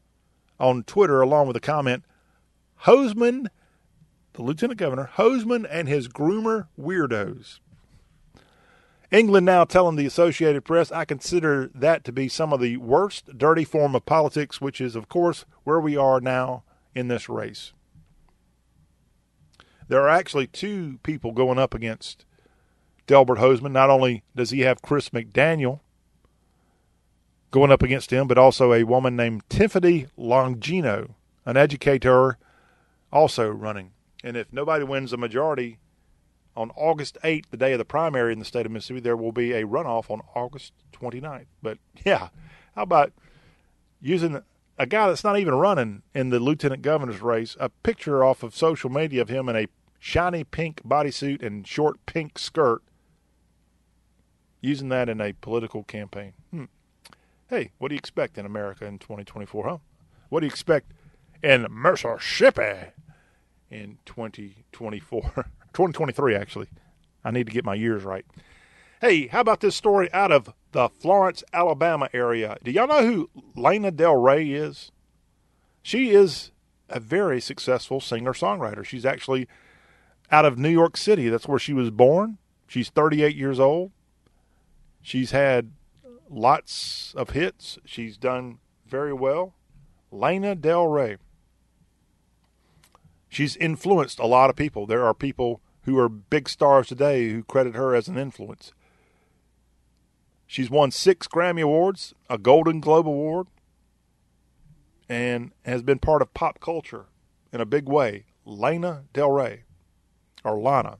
on Twitter along with a comment Hosemann the lieutenant governor, Hosemann, and his groomer weirdos. England now telling the Associated Press, I consider that to be some of the worst dirty form of politics, which is, of course, where we are now in this race. There are actually two people going up against Delbert Hosemann. Not only does he have Chris McDaniel going up against him, but also a woman named Tiffany Longino, an educator, also running. And if nobody wins the majority on August 8th, the day of the primary in the state of Mississippi, there will be a runoff on August 29th. But yeah, how about using a guy that's not even running in the lieutenant governor's race, a picture off of social media of him in a shiny pink bodysuit and short pink skirt, using that in a political campaign. Hmm. Hey, what do you expect in America in 2024, huh? What do you expect in Mercer Mississippi? In 2024, 2023 actually. I need to get my years right. Hey, how about this story out of the Florence, Alabama area? Do y'all know who Lana Del Rey is? She is a very successful singer songwriter. She's actually out of New York City. That's where she was born. She's 38 years old. She's had lots of hits. She's done very well. Lana Del Rey. She's influenced a lot of people. There are people who are big stars today who credit her as an influence. She's won six Grammy Awards, a Golden Globe Award, and has been part of pop culture in a big way. Lana Del Rey, or Lana.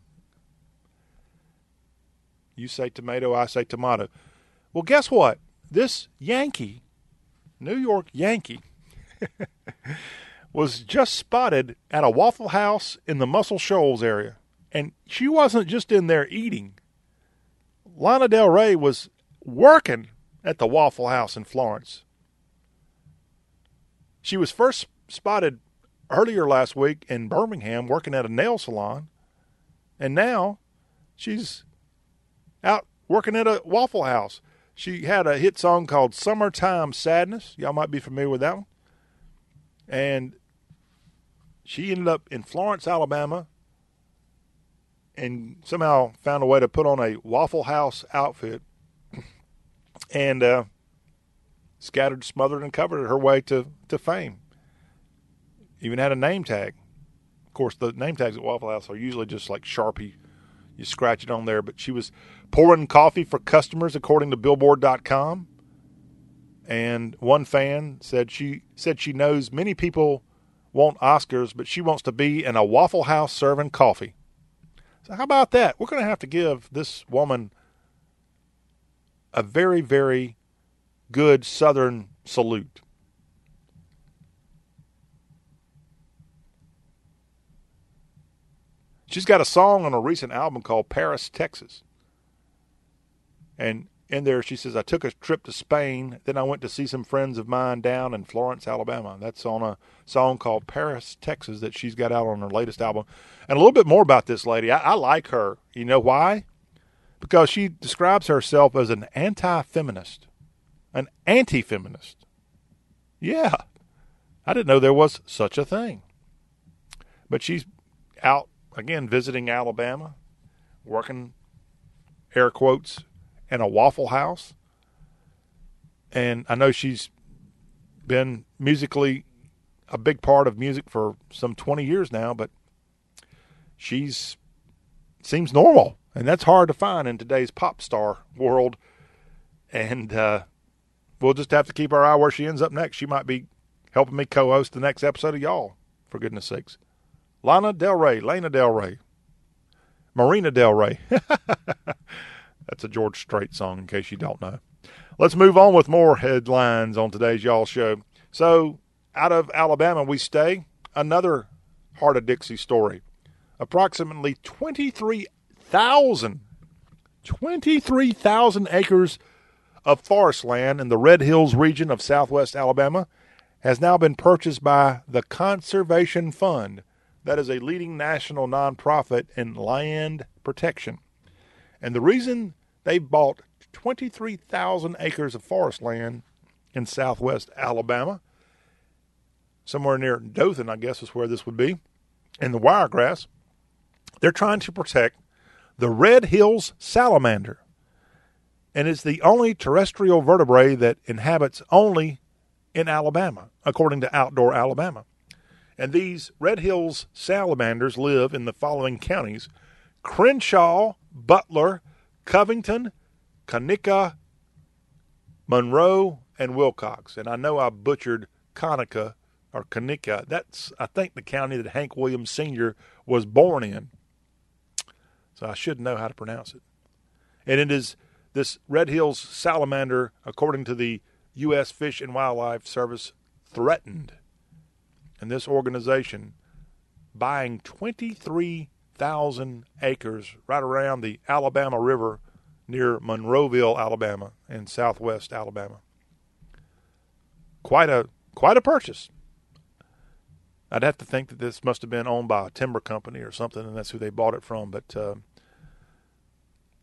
You say tomato, I say tomato. Well, guess what? This Yankee, New York Yankee, was just spotted at a Waffle House in the Muscle Shoals area. And she wasn't just in there eating. Lana Del Rey was working at the Waffle House in Florence. She was first spotted earlier last week in Birmingham working at a nail salon. And now she's out working at a Waffle House. She had a hit song called Summertime Sadness. Y'all might be familiar with that one. And she ended up in Florence, Alabama, and somehow found a way to put on a Waffle House outfit and uh, scattered, smothered, and covered her way to, to fame. Even had a name tag. Of course, the name tags at Waffle House are usually just like Sharpie. You scratch it on there. But she was pouring coffee for customers, according to Billboard.com. And one fan said she said she knows many people want Oscars, but she wants to be in a Waffle House serving coffee. So, how about that? We're going to have to give this woman a very, very good Southern salute. She's got a song on a recent album called Paris, Texas. And in there, she says, I took a trip to Spain. Then I went to see some friends of mine down in Florence, Alabama. That's on a song called Paris, Texas that she's got out on her latest album. And a little bit more about this lady. I, I like her. You know why? Because she describes herself as an anti feminist, an anti feminist. Yeah. I didn't know there was such a thing. But she's out, again, visiting Alabama, working, air quotes, in a Waffle House. And I know she's been musically a big part of music for some 20 years now, but she's seems normal, and that's hard to find in today's pop star world. And uh, we'll just have to keep our eye where she ends up next. She might be helping me co-host the next episode of y'all, for goodness sakes. Lana Del Rey, Lana Del Rey, Marina Del Rey. That's a George Strait song, in case you don't know. Let's move on with more headlines on today's Y'all Show. So, out of Alabama, we stay. Another Heart of Dixie story. Approximately 23,000 23,000 acres of forest land in the Red Hills region of southwest Alabama has now been purchased by the Conservation Fund. That is a leading national nonprofit in land protection. And the reason they bought 23,000 acres of forest land in southwest Alabama, somewhere near Dothan, I guess is where this would be, in the wiregrass. They're trying to protect the Red Hills salamander. And it's the only terrestrial vertebrate that inhabits only in Alabama, according to Outdoor Alabama. And these Red Hills salamanders live in the following counties Crenshaw, Butler, Covington, Conecuh, Monroe, and Wilcox. And I know I butchered Conica or Conecuh. That's, I think, the county that Hank Williams Sr. was born in. So I should know how to pronounce it. And it is this Red Hills salamander, according to the U.S. Fish and Wildlife Service, threatened. And this organization buying 23 thousand acres right around the Alabama River near Monroeville, Alabama, in southwest Alabama. Quite a quite a purchase. I'd have to think that this must have been owned by a timber company or something, and that's who they bought it from. But uh,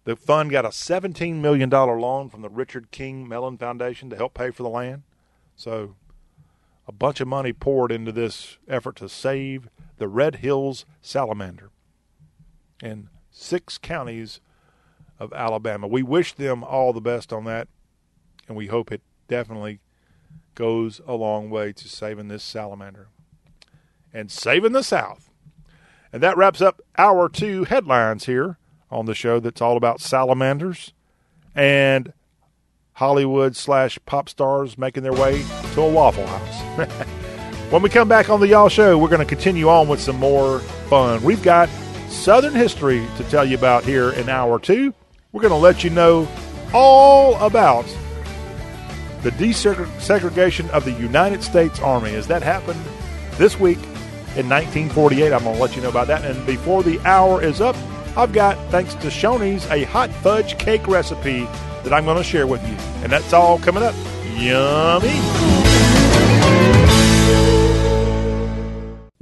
the fund got a $17 million loan from the Richard King Mellon Foundation to help pay for the land. So a bunch of money poured into this effort to save the Red Hills salamander in six counties of Alabama. We wish them all the best on that, and we hope it definitely goes a long way to saving this salamander and saving the South. And that wraps up our two headlines here on the show that's all about salamanders and Hollywood slash pop stars making their way to a Waffle House. when we come back on the Y'all Show, we're going to continue on with some more fun. We've got Southern history to tell you about here in hour two. We're going to let you know all about the desegregation of the United States Army as that happened this week in 1948. I'm going to let you know about that. And before the hour is up, I've got, thanks to Shoney's, a hot fudge cake recipe that I'm going to share with you. And that's all coming up. Yummy.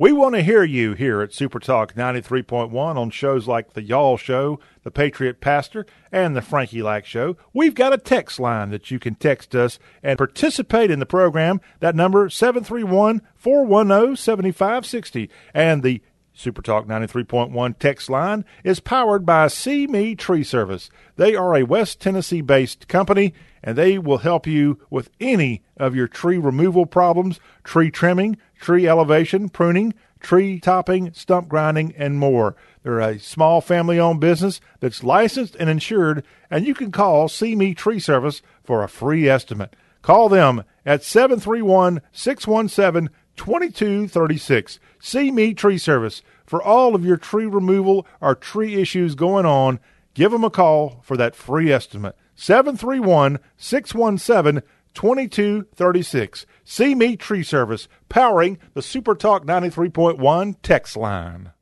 We want to hear you here at Super Talk 93.1 on shows like The Y'all Show, The Patriot Pastor, and The Frankie Lack Show. We've got a text line that you can text us and participate in the program. That number 731-410-7560. And the Super Talk 93.1 text line is powered by See Me Tree Service. They are a West Tennessee based company and they will help you with any of your tree removal problems, tree trimming, tree elevation, pruning, tree topping, stump grinding, and more. They're a small family owned business that's licensed and insured, and you can call See Me Tree Service for a free estimate. Call them at 731 617 2236. See Me Tree Service. For all of your tree removal or tree issues going on, give them a call for that free estimate. 731 617 2236. See Me Tree Service, powering the Super Talk 93.1 text line.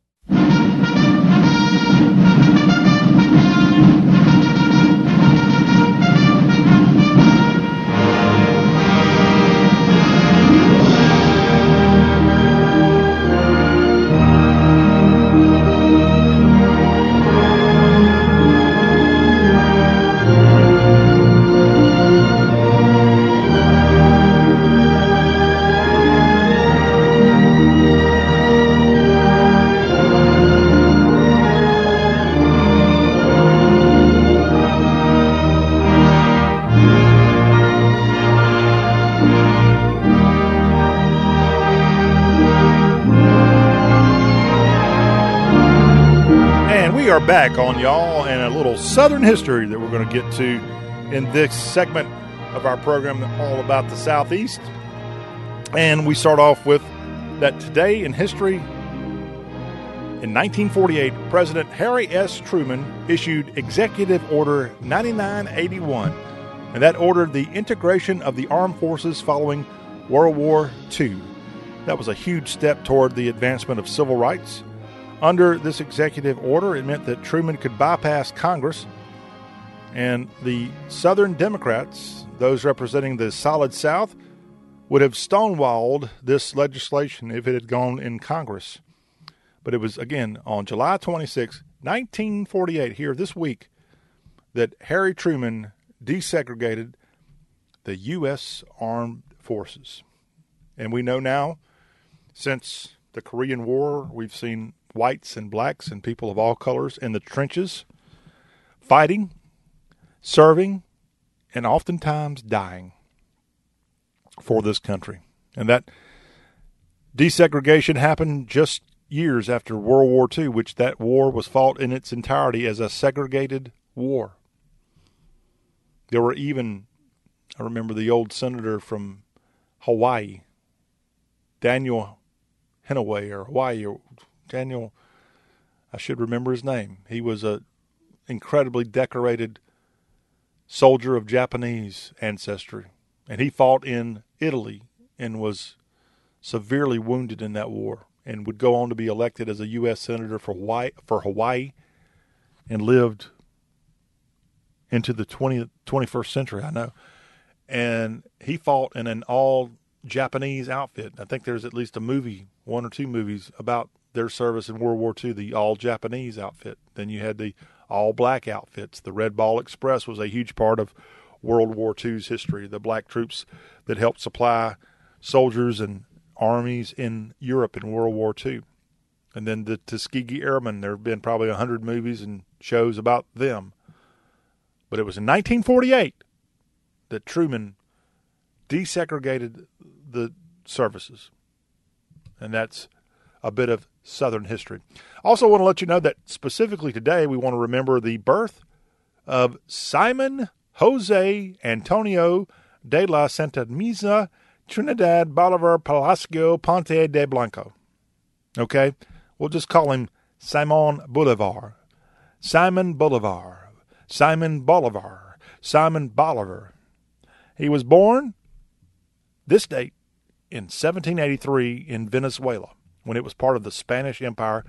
Back on y'all and a little Southern history that we're going to get to in this segment of our program all about the Southeast. And we start off with that today in history. In 1948, President Harry S. Truman issued Executive Order 9981, and that ordered the integration of the armed forces following World War II. That was a huge step toward the advancement of civil rights. Under this executive order, it meant that Truman could bypass Congress, and the Southern Democrats, those representing the Solid South, would have stonewalled this legislation if it had gone in Congress. But it was, again, on July 26, 1948, here this week, that Harry Truman desegregated the U.S. Armed Forces. And we know now, since the Korean War, we've seen whites and blacks and people of all colors in the trenches fighting, serving, and oftentimes dying for this country. And that desegregation happened just years after World War II, which that war was fought in its entirety as a segregated war. There were even, I remember the old senator from Hawaii, Daniel Henaway, or Hawaii, or Daniel, I should remember his name. He was a incredibly decorated soldier of Japanese ancestry, and he fought in Italy and was severely wounded in that war and would go on to be elected as a U.S. Senator for Hawaii, for Hawaii and lived into the 20th, 21st century, I know. And he fought in an all Japanese outfit. I think there's at least a movie, one or two movies, about their service in World War II, the all Japanese outfit. Then you had the all black outfits. The Red Ball Express was a huge part of World War II's history. The black troops that helped supply soldiers and armies in Europe in World War II. And then the Tuskegee Airmen, there have been probably a 100 movies and shows about them. But it was in 1948 that Truman desegregated the services. And that's a bit of Southern history. Also, want to let you know that specifically today, we want to remember the birth of Simon Jose Antonio de la Santa Misa Trinidad Bolivar Palacio Ponte de Blanco. Okay? We'll just call him Simon Bolivar. Simon Bolivar. Simon Bolivar. Simon Bolivar. He was born this date in 1783 in Venezuela when it was part of the Spanish Empire.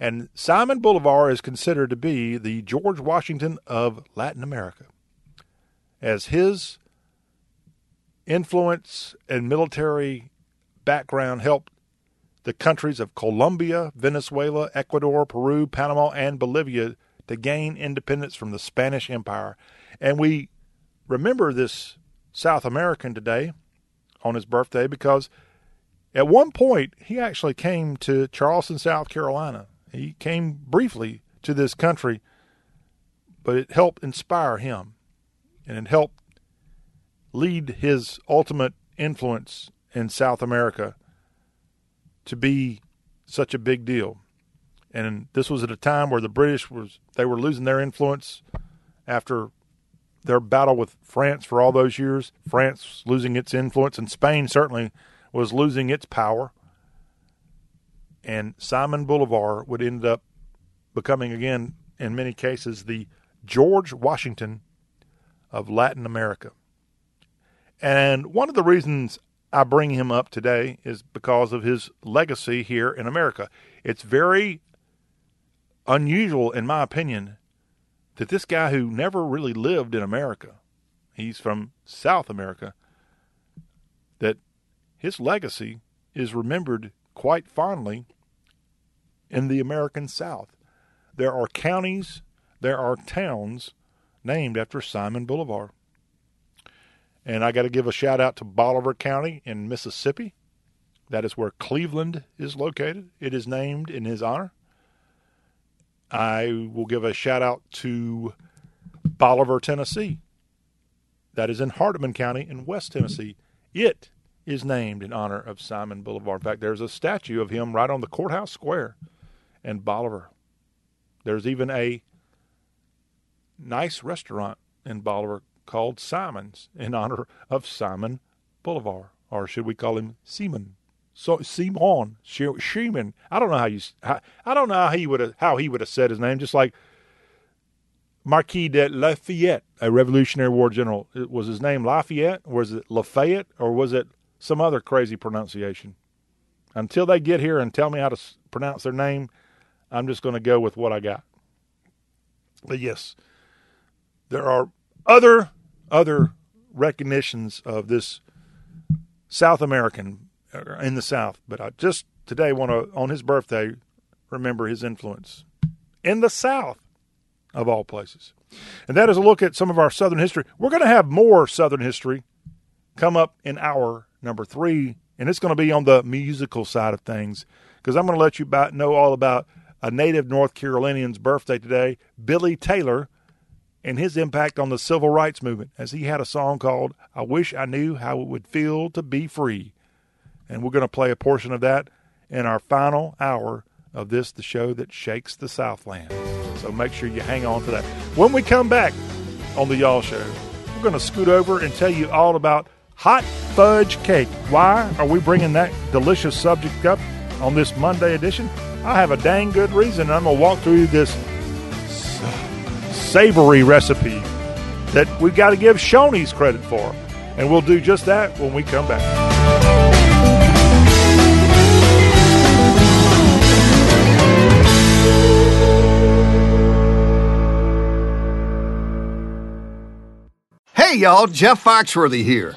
And Simon Bolivar is considered to be the George Washington of Latin America, as his influence and military background helped the countries of Colombia, Venezuela, Ecuador, Peru, Panama, and Bolivia to gain independence from the Spanish Empire. And we remember this South American today on his birthday because at one point, he actually came to Charleston, South Carolina. He came briefly to this country, but it helped inspire him and it helped lead his ultimate influence in South America to be such a big deal. And this was at a time where the British was they were losing their influence after their battle with France for all those years. France losing its influence, and Spain certainly was losing its power, and Simon Bolivar would end up becoming again, in many cases, the George Washington of Latin America. And one of the reasons I bring him up today is because of his legacy here in America. It's very unusual, in my opinion, that this guy who never really lived in America, he's from South America, that his legacy is remembered quite fondly in the American South. There are counties, there are towns named after Simon Bolivar. And I got to give a shout out to Bolivar County in Mississippi. That is where Cleveland is located. It is named in his honor. I will give a shout out to Bolivar, Tennessee. That is in Hardeman County in West Tennessee. It is named in honor of Simon Bolivar. In fact, there's a statue of him right on the courthouse square in Bolivar. There's even a nice restaurant in Bolivar called Simon's in honor of Simon Bolivar, or should we call him Simon? So Simon Sheeman. I don't know how you. I don't know how he would have how he would have said his name. Just like Marquis de Lafayette, a Revolutionary War general. It Was his name Lafayette? Was it Lafayette, or was it some other crazy pronunciation? Until they get here and tell me how to pronounce their name, I'm just going to go with what I got. But yes, there are other other recognitions of this South American uh, in the South, but I just today want to on his birthday remember his influence in the South of all places. And that is a look at some of our Southern history. We're going to have more Southern history come up in hour number three, and it's going to be on the musical side of things because I'm going to let you know all about a native North Carolinian's birthday today, Billy Taylor, and his impact on the civil rights movement, as he had a song called I Wish I Knew How It Would Feel to Be Free. And we're going to play a portion of that in our final hour of this, the show that shakes the Southland. So make sure you hang on to that. When we come back on the Y'all Show, we're going to scoot over and tell you all about hot fudge cake. Why are we bringing that delicious subject up on this Monday edition? I have a dang good reason. I'm going to walk through this savory recipe that we've got to give Shoney's credit for. And we'll do just that when we come back. Hey y'all, Jeff Foxworthy here.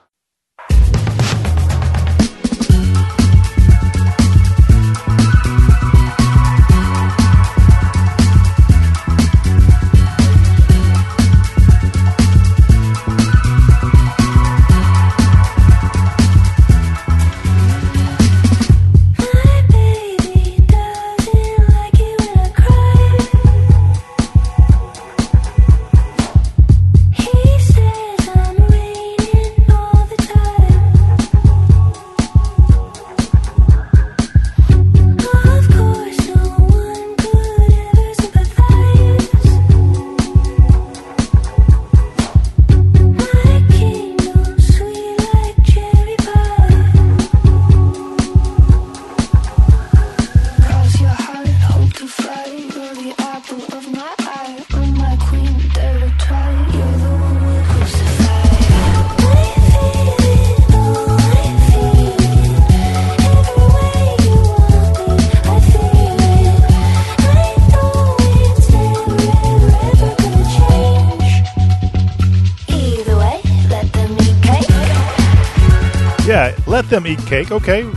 Them eat cake. Okay.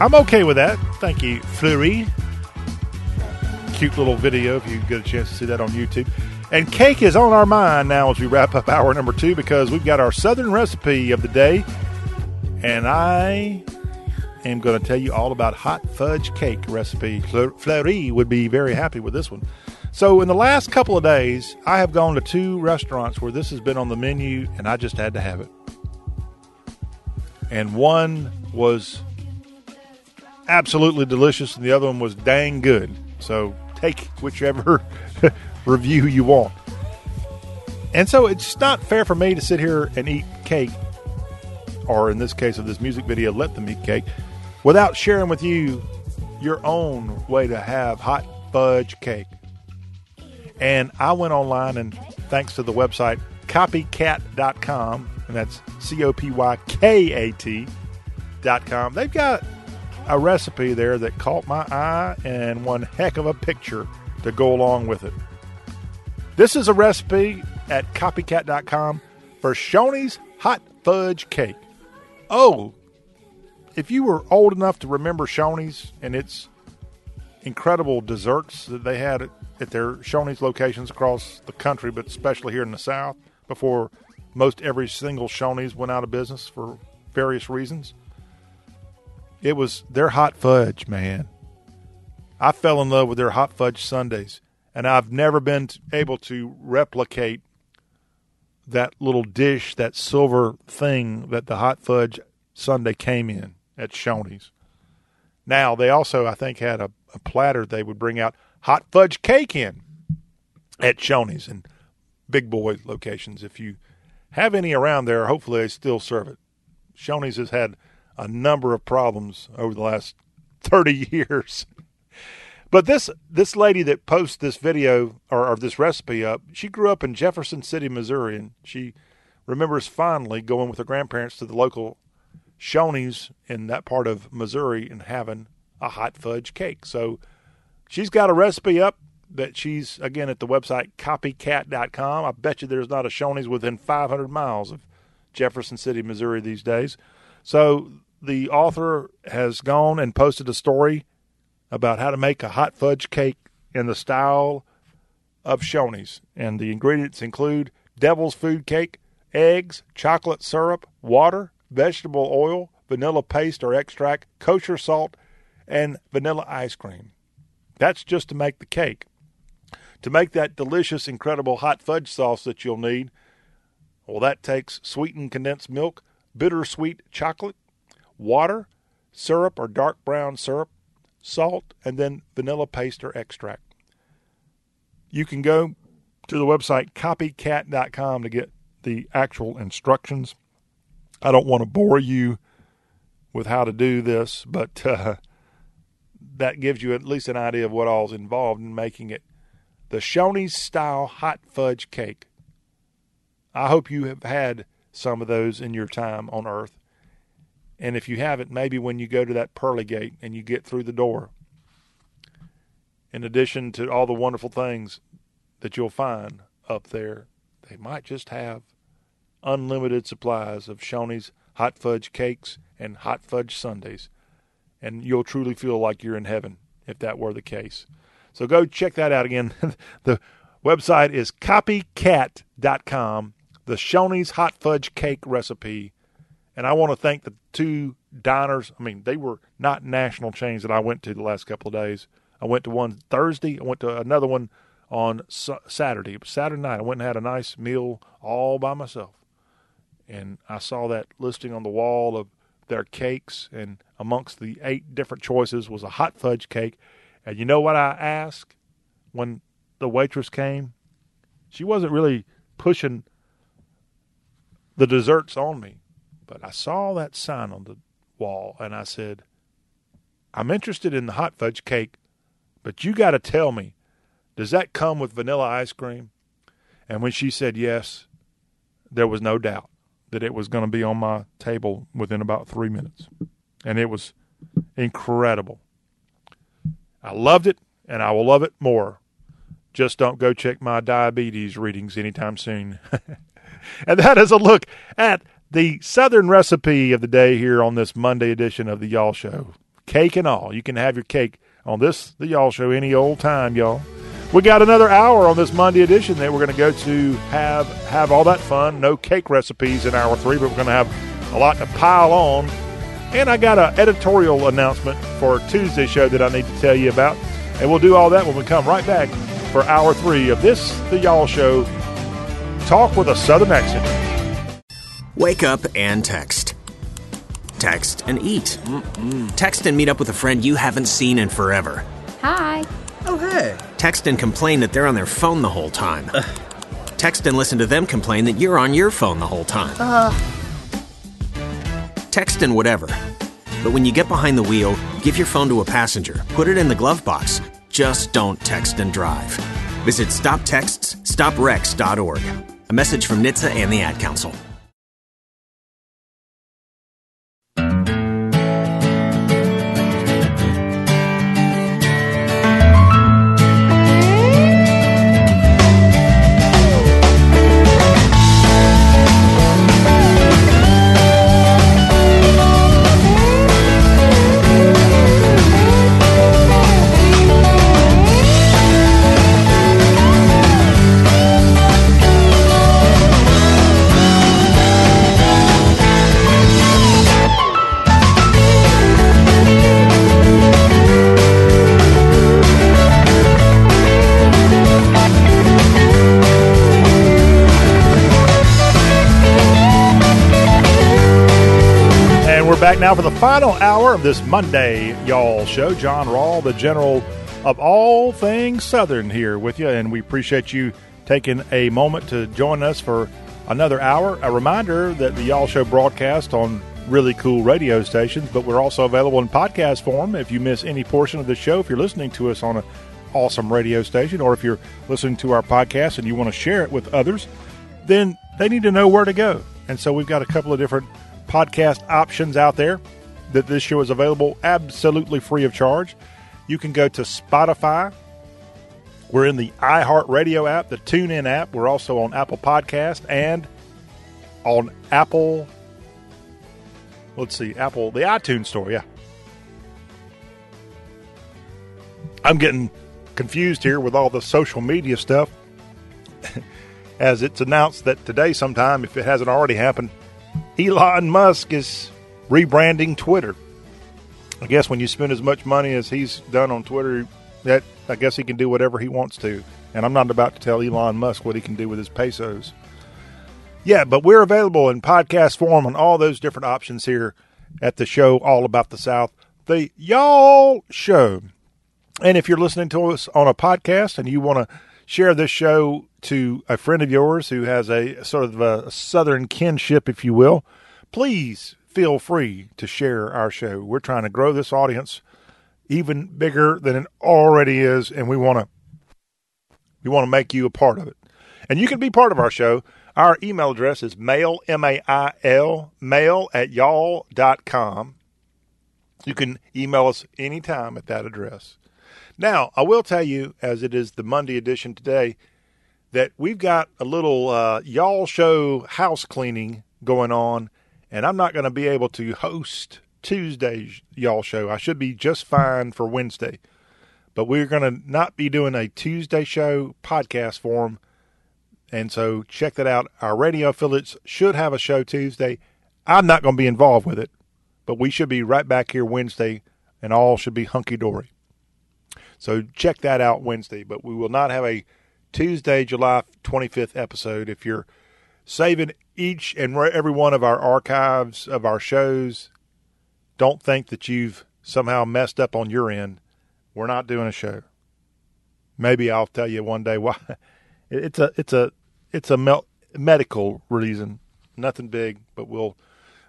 I'm okay with that. Thank you, Fleury. Cute little video if you get a chance to see that on YouTube. And cake is on our mind now as we wrap up hour number two because we've got our southern recipe of the day. And I am going to tell you all about hot fudge cake recipe. Fleury would be very happy with this one. So, in the last couple of days, I have gone to two restaurants where this has been on the menu, and I just had to have it and one was absolutely delicious, and the other one was dang good. So take whichever review you want. And so it's not fair for me to sit here and eat cake, or in this case of this music video, let them eat cake, without sharing with you your own way to have hot fudge cake. And I went online and thanks to the website copykat.com, and that's C O P Y K A T.com, they've got a recipe there that caught my eye and one heck of a picture to go along with it. This is a recipe at copykat.com for Shoney's hot fudge cake. Oh, if you were old enough to remember Shoney's and its incredible desserts that they had at, at their Shoney's locations across the country, but especially here in the South, before most every single Shoney's went out of business for various reasons. It was their hot fudge, man. I fell in love with their hot fudge sundaes, and I've never been able to replicate that little dish, that silver thing that the hot fudge sundae came in at Shoney's. Now, they also, I think, had a, a platter they would bring out hot fudge cake in at Shoney's and big boy locations. If you have any around there, hopefully they still serve it. Shoney's has had a number of problems over the last 30 years. But this this lady that posts this video or, or, this recipe up, she grew up in Jefferson City, Missouri, and she remembers fondly going with her grandparents to the local Shoney's in that part of Missouri and having a hot fudge cake. So she's got a recipe up that she's again at the website copykat.com. I bet you there's not a Shoney's within 500 miles of Jefferson City, Missouri these days. So the author has gone and posted a story about how to make a hot fudge cake in the style of Shoney's. And the ingredients include devil's food cake, eggs, chocolate syrup, water, vegetable oil, vanilla paste or extract, kosher salt, and vanilla ice cream. That's just to make the cake. To make that delicious, incredible hot fudge sauce that you'll need, well, that takes sweetened condensed milk, bittersweet chocolate, water, syrup or dark brown syrup, salt, and then vanilla paste or extract. You can go to the website copykat.com to get the actual instructions. I don't want to bore you with how to do this, but uh, that gives you at least an idea of what all's involved in making it the Shoney's style hot fudge cake. I hope you have had some of those in your time on Earth. And if you haven't, maybe when you go to that pearly gate and you get through the door, in addition to all the wonderful things that you'll find up there, they might just have unlimited supplies of Shoney's hot fudge cakes and hot fudge sundaes. And you'll truly feel like you're in heaven if that were the case. So go check that out again. the website is copykat.com, the Shoney's hot fudge cake recipe and I want to thank the two diners. I mean, they were not national chains that I went to the last couple of days. I went to one Thursday. I went to another one on Saturday. Saturday night, I went and had a nice meal all by myself. And I saw that listing on the wall of their cakes, and amongst the eight different choices was a hot fudge cake. And you know what I asked when the waitress came? She wasn't really pushing the desserts on me. But I saw that sign on the wall and I said, I'm interested in the hot fudge cake, but you got to tell me, does that come with vanilla ice cream? And when she said yes, there was no doubt that it was going to be on my table within about three minutes. And it was incredible. I loved it, and I will love it more. Just don't go check my diabetes readings anytime soon. and that is a look at the southern recipe of the day here on this Monday edition of the Y'all Show. Cake and all. You can have your cake on this, the Y'all Show, any old time, y'all. We got another hour on this Monday edition that we're going to go to have have all that fun. No cake recipes in hour three, but we're going to have a lot to pile on. And I got an editorial announcement for Tuesday show that I need to tell you about. And we'll do all that when we come right back for hour three of this, the Y'all Show. Talk with a Southern accent. Wake up and text. Text and eat. Mm-mm. Text and meet up with a friend you haven't seen in forever. Hi. Oh, hey. Text and complain that they're on their phone the whole time. Text and listen to them complain that you're on your phone the whole time. Uh. Text and whatever. But when you get behind the wheel, give your phone to a passenger, put it in the glove box. Just don't text and drive. Visit stoptextsstopwrecks.org. A message from NHTSA and the Ad Council. Now for the final hour of this Monday, y'all show. Jon Rawl, the general of all things Southern, here with you, and we appreciate you taking a moment to join us for another hour. A reminder that the Y'all Show broadcast on really cool radio stations, but we're also available in podcast form if you miss any portion of the show. If you're listening to us on an awesome radio station, or if you're listening to our podcast and you want to share it with others, then they need to know where to go. And so we've got a couple of different podcast options out there that this show is available absolutely free of charge. You can go to Spotify. We're in the iHeartRadio app, the TuneIn app. We're also on Apple Podcast and on Apple. Let's see, Apple, the iTunes Store. Yeah, I'm getting confused here with all the social media stuff. As it's announced that today, sometime, if it hasn't already happened, Elon Musk is rebranding Twitter. I guess when you spend as much money as he's done on Twitter, that I guess he can do whatever he wants to. And I'm not about to tell Elon Musk what he can do with his pesos. Yeah, but we're available in podcast form on all those different options here at the show All About the South, the Y'all Show. And if you're listening to us on a podcast and you want to share this show to a friend of yours who has a sort of a southern kinship, if you will, please feel free to share our show. We're trying to grow this audience even bigger than it already is, and we want to we want to make you a part of it. And you can be part of our show. Our email address is mail, M A I L, mail at y'all dot com. You can email us anytime at that address. Now, I will tell you, as it is the Monday edition today, that we've got a little uh, y'all show house cleaning going on, and I'm not going to be able to host Tuesday's y'all show. I should be just fine for Wednesday, but we're going to not be doing a Tuesday show podcast form, and so check that out. Our radio affiliates should have a show Tuesday. I'm not going to be involved with it, but we should be right back here Wednesday, and all should be hunky dory. So check that out Wednesday, but we will not have a Tuesday, July 25th episode. If you're saving each and every one of our archives of our shows, don't think that you've somehow messed up on your end. We're not doing a show. Maybe I'll tell you one day why. It's a it's a it's a mel- medical reason. Nothing big, but we'll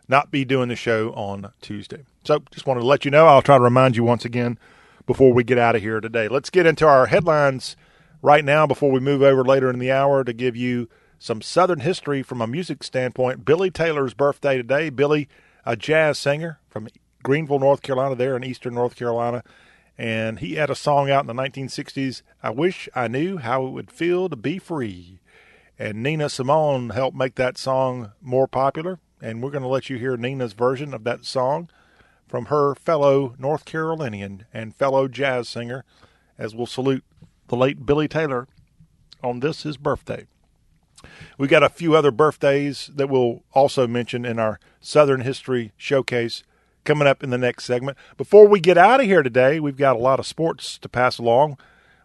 not be doing the show on Tuesday. So just wanted to let you know. I'll try to remind you once again before we get out of here today. Let's get into our headlines right now before we move over later in the hour to give you some Southern history from a music standpoint. Billy Taylor's birthday today. Billy, a jazz singer from Greenville, North Carolina, there in eastern North Carolina. And he had a song out in the 1960s, I Wish I Knew How It Would Feel to Be Free. And Nina Simone helped make that song more popular. And we're going to let you hear Nina's version of that song from her fellow North Carolinian and fellow jazz singer, as we'll salute the late Billy Taylor on this his birthday. We got a few other birthdays that we'll also mention in our Southern History Showcase coming up in the next segment. Before we get out of here today, we've got a lot of sports to pass along.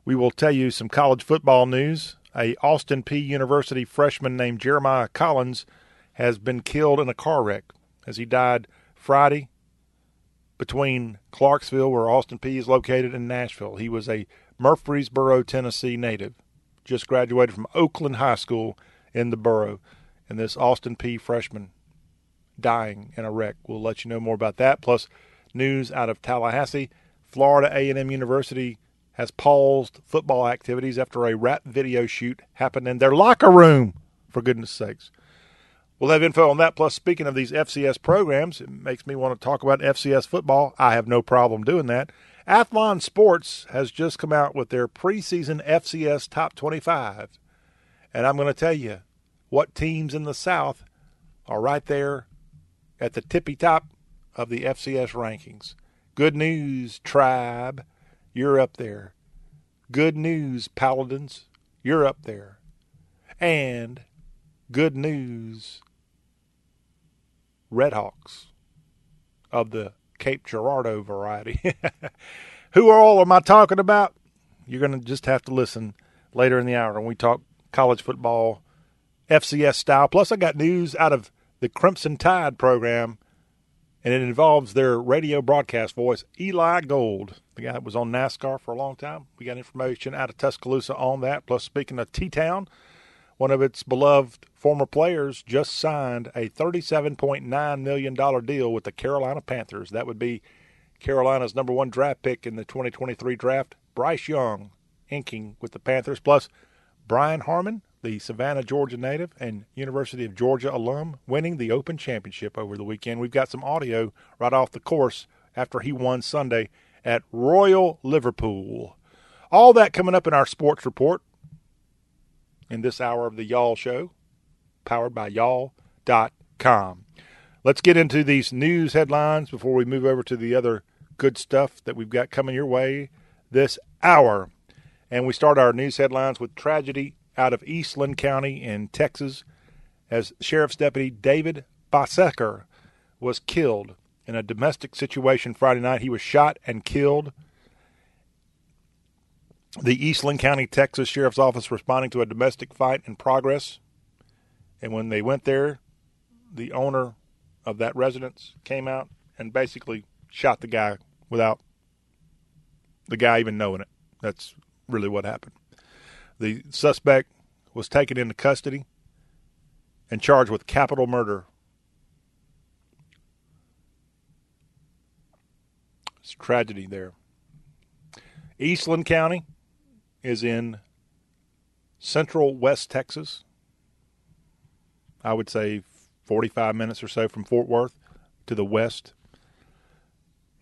We will tell you some college football news. A Austin Peay University freshman named Jeremiah Collins has been killed in a car wreck as he died Friday between Clarksville, where Austin Peay is located, and Nashville. He was a Murfreesboro, Tennessee native, just graduated from Oakland High School in the borough, and this Austin Peay freshman dying in a wreck. We'll let you know more about that. Plus, news out of Tallahassee, Florida A&M University has paused football activities after a rap video shoot happened in their locker room, for goodness sakes. We'll have info on that. Plus, speaking of these FCS programs, it makes me want to talk about FCS football. I have no problem doing that. Athlon Sports has just come out with their preseason FCS top 25. And I'm going to tell you what teams in the South are right there at the tippy top of the FCS rankings. Good news, Tribe. You're up there. Good news, Paladins. You're up there. And good news, Redhawks of the Cape Girardeau variety. Who are all am I talking about? You're going to just have to listen later in the hour when we talk college football, FCS style. Plus, I got news out of the Crimson Tide program, and it involves their radio broadcast voice, Eli Gold, the guy that was on NASCAR for a long time. We got information out of Tuscaloosa on that. Plus, speaking of T Town, one of its beloved former players just signed a $37.9 million deal with the Carolina Panthers. That would be Carolina's number one draft pick in the 2023 draft, Bryce Young, inking with the Panthers. Plus, Brian Harman, the Savannah, Georgia native and University of Georgia alum, winning the Open Championship over the weekend. We've got some audio right off the course after he won Sunday at Royal Liverpool. All that coming up in our sports report in this hour of the Y'all Show, powered by y'all.com. Let's get into these news headlines before we move over to the other good stuff that we've got coming your way this hour. And we start our news headlines with tragedy out of Eastland County in Texas as Sheriff's Deputy David Bosecker was killed in a domestic situation Friday night. He was shot and killed the Eastland County, Texas Sheriff's Office responding to a domestic fight in progress. And when they went there, the owner of that residence came out and basically shot the guy without the guy even knowing it. That's really what happened. The suspect was taken into custody and charged with capital murder. It's tragedy there. Eastland County, is in central West Texas. I would say 45 minutes or so from Fort Worth to the west.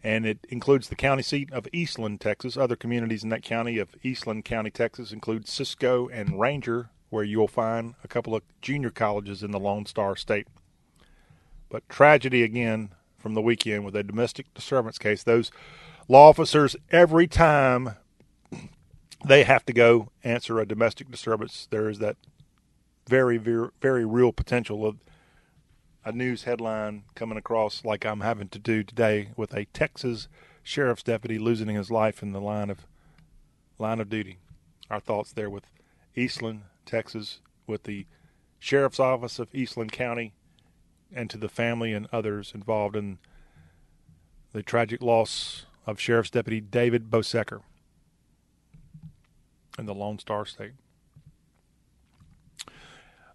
And it includes the county seat of Eastland, Texas. Other communities in that county of Eastland County, Texas include Cisco and Ranger, where you'll find a couple of junior colleges in the Lone Star State. But tragedy again from the weekend with a domestic disturbance case. Those law officers, every time they have to go answer a domestic disturbance. There is that very, very, very real potential of a news headline coming across like I'm having to do today with a Texas sheriff's deputy losing his life in the line of line of duty. Our thoughts there with Eastland, Texas, with the sheriff's office of Eastland County, and to the family and others involved in the tragic loss of Sheriff's Deputy David Bosecker in the Lone Star State.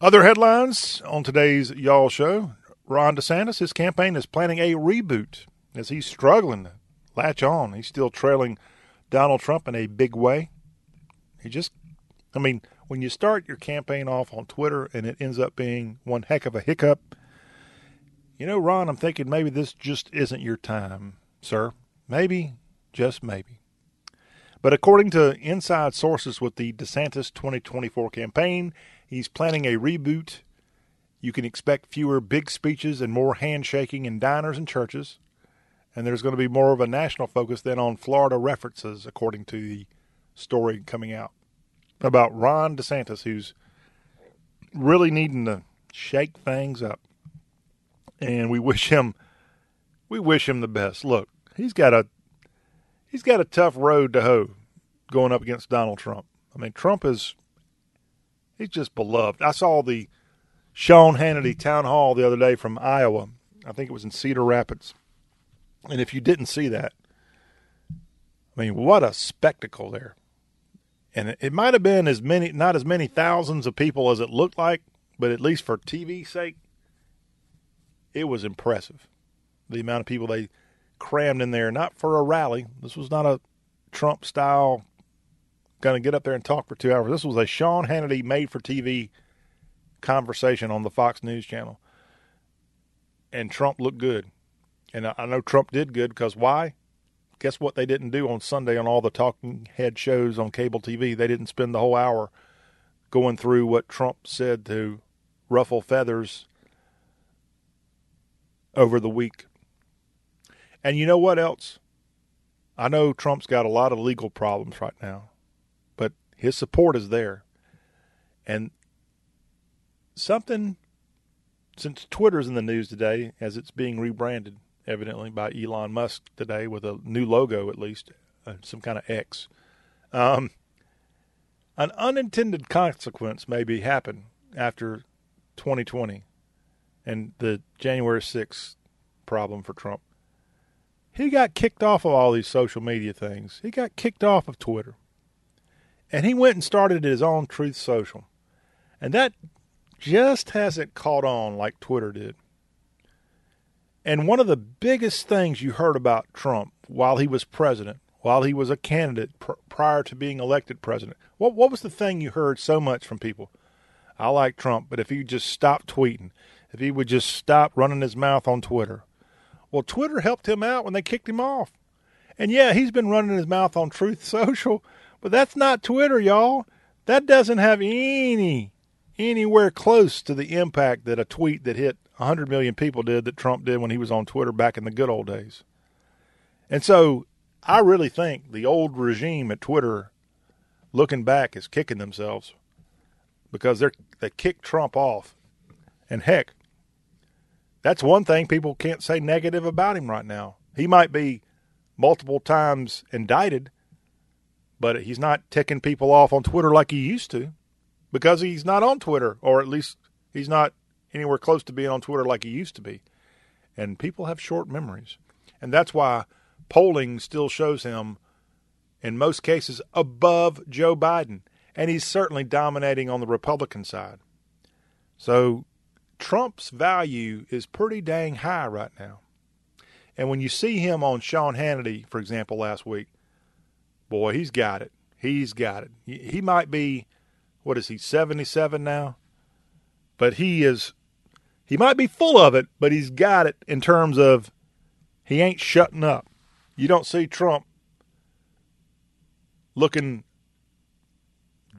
Other headlines on today's Y'all Show Ron DeSantis, his campaign is planning a reboot as he's struggling to latch on. He's still trailing Donald Trump in a big way. He just, I mean, when you start your campaign off on Twitter and it ends up being one heck of a hiccup, you know, Ron, I'm thinking maybe this just isn't your time, sir. Maybe, just maybe. But according to inside sources with the DeSantis 2024 campaign, he's planning a reboot. You can expect fewer big speeches and more handshaking in diners and churches. And there's going to be more of a national focus than on Florida references, according to the story coming out about Ron DeSantis, who's really needing to shake things up. And we wish him we wish him the best. Look, he's got a he's got a tough road to hoe going up against Donald Trump. I mean, Trump is he's just beloved. I saw the Sean Hannity town hall the other day from Iowa. I think it was in Cedar Rapids. And if you didn't see that, I mean, what a spectacle there. And it, might have been as many, not as many thousands of people as it looked like, but at least for TV sake, it was impressive. The amount of people they crammed in there, not for a rally. This was not a Trump style going to get up there and talk for two hours. This was a Sean Hannity made for TV conversation on the Fox News channel. And Trump looked good. And I know Trump did good because why? Guess what they didn't do on Sunday on all the talking head shows on cable TV? They didn't spend the whole hour going through what Trump said to ruffle feathers over the week. And you know what else? I know Trump's got a lot of legal problems right now, but his support is there. And something, since Twitter's in the news today, as it's being rebranded, evidently by Elon Musk today with a new logo, at least, uh, some kind of X. Um, an unintended consequence maybe happen after 2020 and the January 6th problem for Trump. He got kicked off of all these social media things. He got kicked off of Twitter. And he went and started his own Truth Social. And that just hasn't caught on like Twitter did. And one of the biggest things you heard about Trump while he was president, while he was a candidate pr- prior to being elected president, what, what was the thing you heard so much from people? I like Trump, but if he just stopped tweeting, if he would just stop running his mouth on Twitter. Well, Twitter helped him out when they kicked him off. And yeah, he's been running his mouth on Truth Social, but that's not Twitter, y'all. That doesn't have any anywhere close to the impact that a tweet that hit 100 million people did that Trump did when he was on Twitter back in the good old days. And so I really think the old regime at Twitter, looking back, is kicking themselves because they're they kicked Trump off. And heck, that's one thing people can't say negative about him right now. He might be multiple times indicted, but he's not ticking people off on Twitter like he used to because he's not on Twitter, or at least he's not anywhere close to being on Twitter like he used to be. And people have short memories. And that's why polling still shows him, in most cases, above Joe Biden. And he's certainly dominating on the Republican side. So Trump's value is pretty dang high right now. And when you see him on Sean Hannity, for example, last week, boy, he's got it. He's got it. He might be, what is he, 77 now? But he is, he might be full of it, but he's got it in terms of he ain't shutting up. You don't see Trump looking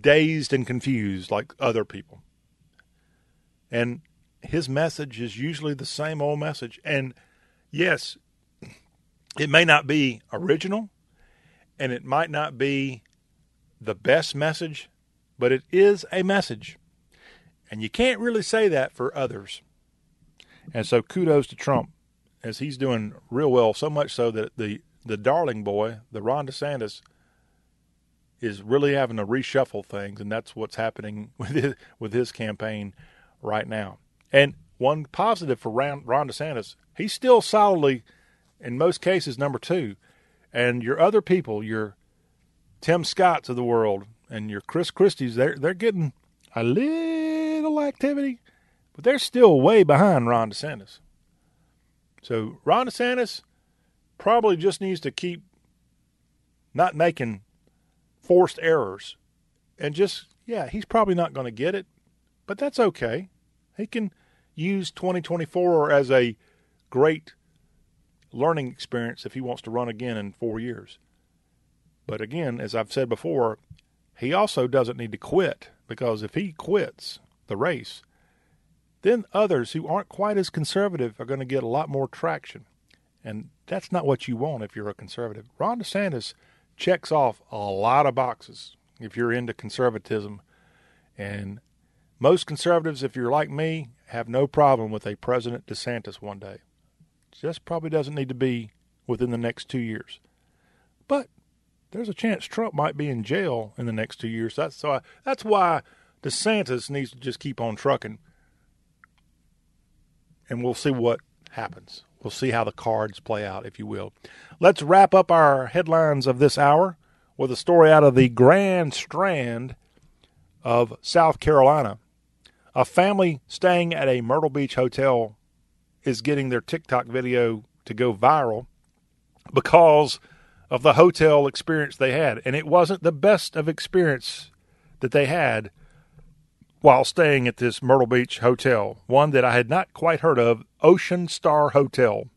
dazed and confused like other people. And his message is usually the same old message. And yes, it may not be original and it might not be the best message, but it is a message. And you can't really say that for others. And so kudos to Trump as he's doing real well, so much so that the, the darling boy, the Ron DeSantis, is really having to reshuffle things, and that's what's happening with his, with his campaign right now. And one positive for Ron, Ron DeSantis, he's still solidly, in most cases, number two. And your other people, your Tim Scotts of the world and your Chris Christie's, they're they're getting a little activity, but they're still way behind Ron DeSantis. So Ron DeSantis probably just needs to keep not making forced errors and just yeah, he's probably not going to get it, but that's okay. He can use 2024 as a great learning experience if he wants to run again in four years. But again, as I've said before, he also doesn't need to quit because if he quits the race, then others who aren't quite as conservative are going to get a lot more traction. And that's not what you want if you're a conservative. Ron DeSantis checks off a lot of boxes if you're into conservatism. And most conservatives, if you're like me, have no problem with a President DeSantis one day. Just probably doesn't need to be within the next two years. But there's a chance Trump might be in jail in the next two years. That's so I, that's why DeSantis needs to just keep on trucking, and we'll see what happens. We'll see how the cards play out, if you will. Let's wrap up our headlines of this hour with a story out of the Grand Strand of South Carolina. A family staying at a Myrtle Beach hotel is getting their TikTok video to go viral because of the hotel experience they had. And it wasn't the best of experience that they had while staying at this Myrtle Beach hotel, one that I had not quite heard of, Ocean Star Hotel.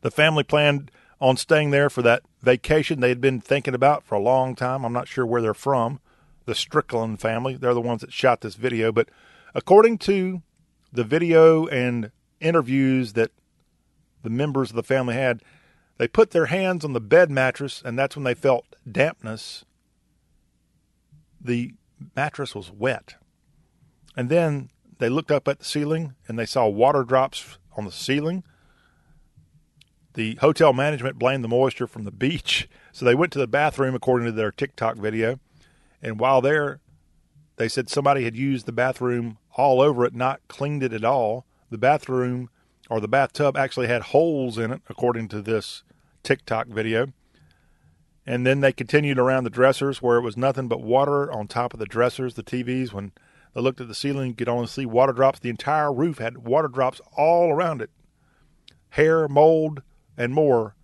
The family planned on staying there for that vacation they had been thinking about for a long time. I'm not sure where they're from. The Strickland family, they're the ones that shot this video. But according to the video and interviews that the members of the family had, they put their hands on the bed mattress, and that's when they felt dampness. The mattress was wet. And then they looked up at the ceiling and they saw water drops on the ceiling. The hotel management blamed the moisture from the beach, so they went to the bathroom according to their TikTok video. And while there, they said somebody had used the bathroom all over it, not cleaned it at all. The bathroom or the bathtub actually had holes in it, according to this TikTok video. And then they continued around the dressers where it was nothing but water on top of the dressers, the TVs. When they looked at the ceiling, you could only see water drops. The entire roof had water drops all around it hair, mold, and more.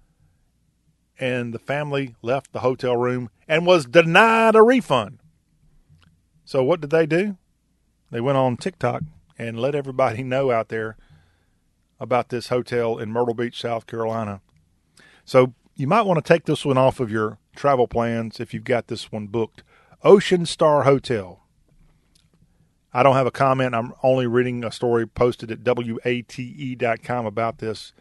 And the family left the hotel room and was denied a refund. So, what did they do? They went on TikTok and let everybody know out there about this hotel in Myrtle Beach, South Carolina. So, you might want to take this one off of your travel plans if you've got this one booked. Ocean Star Hotel. I don't have a comment. I'm only reading a story posted at WATE.com about this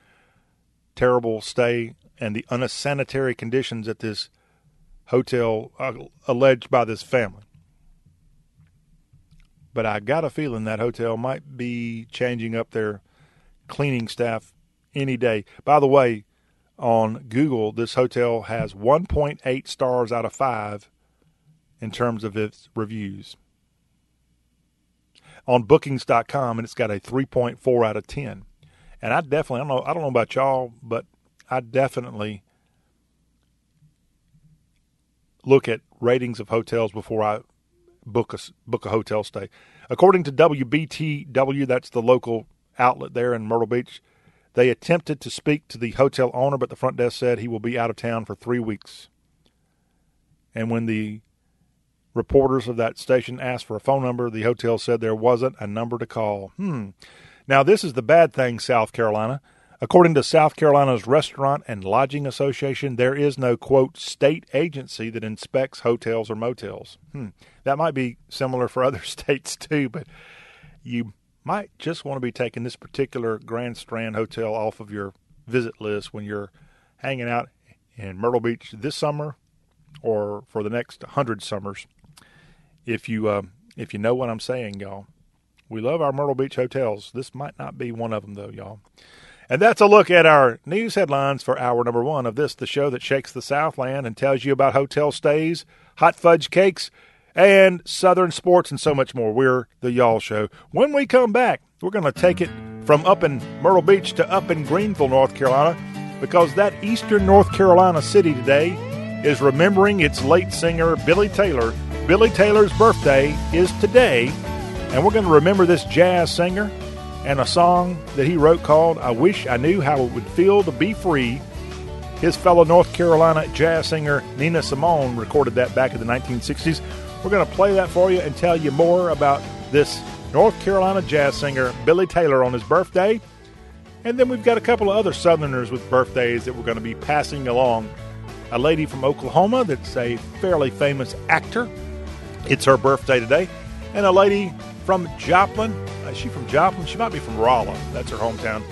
terrible stay and the unsanitary conditions at this hotel uh, alleged by this family. But I got a feeling that hotel might be changing up their cleaning staff any day. By the way, on Google, this hotel has 1.8 stars out of 5 in terms of its reviews. On bookings.com and it's got a 3.4 out of 10. And I definitely I don't know I don't know about y'all, but I definitely look at ratings of hotels before I book a book a hotel stay. According to WBTW, that's the local outlet there in Myrtle Beach, they attempted to speak to the hotel owner, but the front desk said he will be out of town for three weeks. And when the reporters of that station asked for a phone number, the hotel said there wasn't a number to call. Hmm. Now, this is the bad thing, South Carolina. According to South Carolina's Restaurant and Lodging Association, there is no, quote, state agency that inspects hotels or motels. Hmm. That might be similar for other states too, but you might just want to be taking this particular Grand Strand Hotel off of your visit list when you're hanging out in Myrtle Beach this summer or for the next hundred summers. If you uh, if you know what I'm saying, y'all, we love our Myrtle Beach hotels. This might not be one of them, though, y'all. And that's a look at our news headlines for hour number one of this, the show that shakes the Southland and tells you about hotel stays, hot fudge cakes, and Southern sports and so much more. We're the Y'all Show. When we come back, we're going to take it from up in Myrtle Beach to up in Greenville, North Carolina, because that eastern North Carolina city today is remembering its late singer, Billy Taylor. Billy Taylor's birthday is today, and we're going to remember this jazz singer and a song that he wrote called I Wish I Knew How It Would Feel to Be Free. His fellow North Carolina jazz singer Nina Simone recorded that back in the 1960s. We're going to play that for you and tell you more about this North Carolina jazz singer Billy Taylor on his birthday. And then we've got a couple of other Southerners with birthdays that we're going to be passing along. A lady from Oklahoma that's a fairly famous actor. It's her birthday today. And a lady from Joplin. Is she from Joplin? She might be from Rolla. That's her hometown.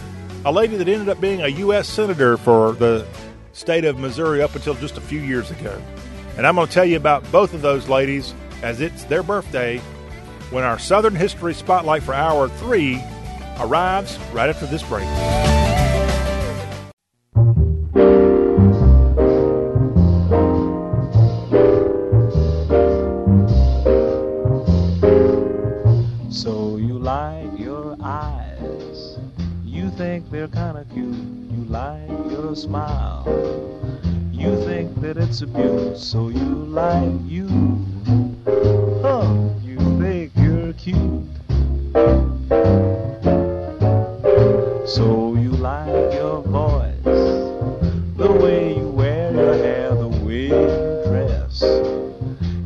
A lady that ended up being a U.S. Senator for the state of Missouri up until just a few years ago. And I'm going to tell you about both of those ladies as it's their birthday when our Southern History Spotlight for Hour 3 arrives right after this break. you're kinda cute. You like your smile. You think that it's abuse, so you like you. Huh, you think you're cute. So you like your voice, the way you wear your hair, the way you dress.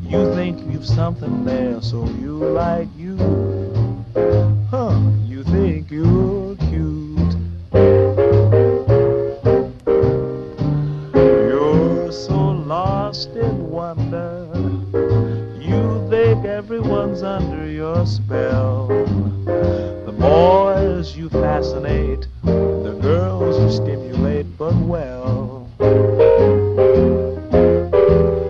You think you've something there, so you like you. Spell. The boys you fascinate, the girls you stimulate, but well.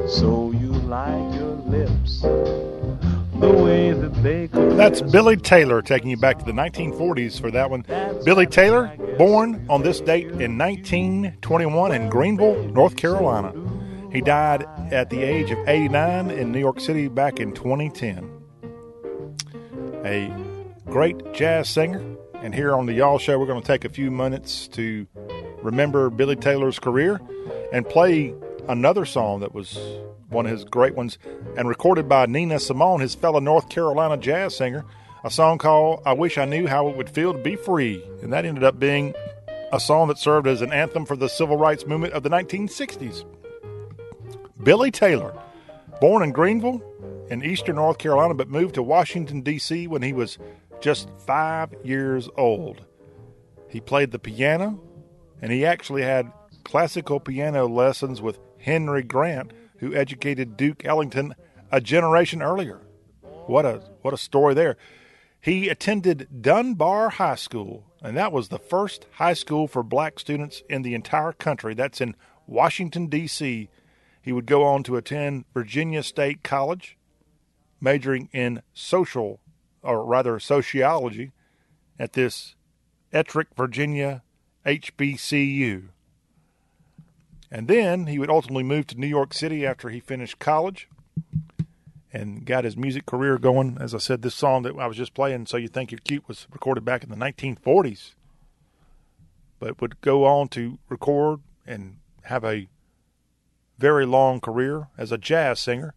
So you like your lips the way that they could. That's Billy Taylor taking you back to the 1940s for that one. Billy Taylor, born on this date in 1921 in Greenville, North Carolina. He died at the age of 89 in New York City back in 2010. A great jazz singer. And here on the Y'all Show, we're going to take a few minutes to remember Billy Taylor's career and play another song that was one of his great ones and recorded by Nina Simone, his fellow North Carolina jazz singer, a song called I Wish I Knew How It Would Feel to Be Free. And that ended up being a song that served as an anthem for the civil rights movement of the 1960s. Billy Taylor, born in Greenville in eastern North Carolina, but moved to Washington, D.C. when he was just five years old. He played the piano, and he actually had classical piano lessons with Henry Grant, who educated Duke Ellington a generation earlier. What a what a story there. He attended Dunbar High School, and that was the first high school for black students in the entire country. That's in Washington D.C. He would go on to attend Virginia State College, majoring in social or rather sociology at this Ettrick, Virginia HBCU. And then he would ultimately move to New York City after he finished college and got his music career going. As I said, this song that I was just playing, So You Think You're Cute, was recorded back in the 1940s, but would go on to record and have a very long career as a jazz singer.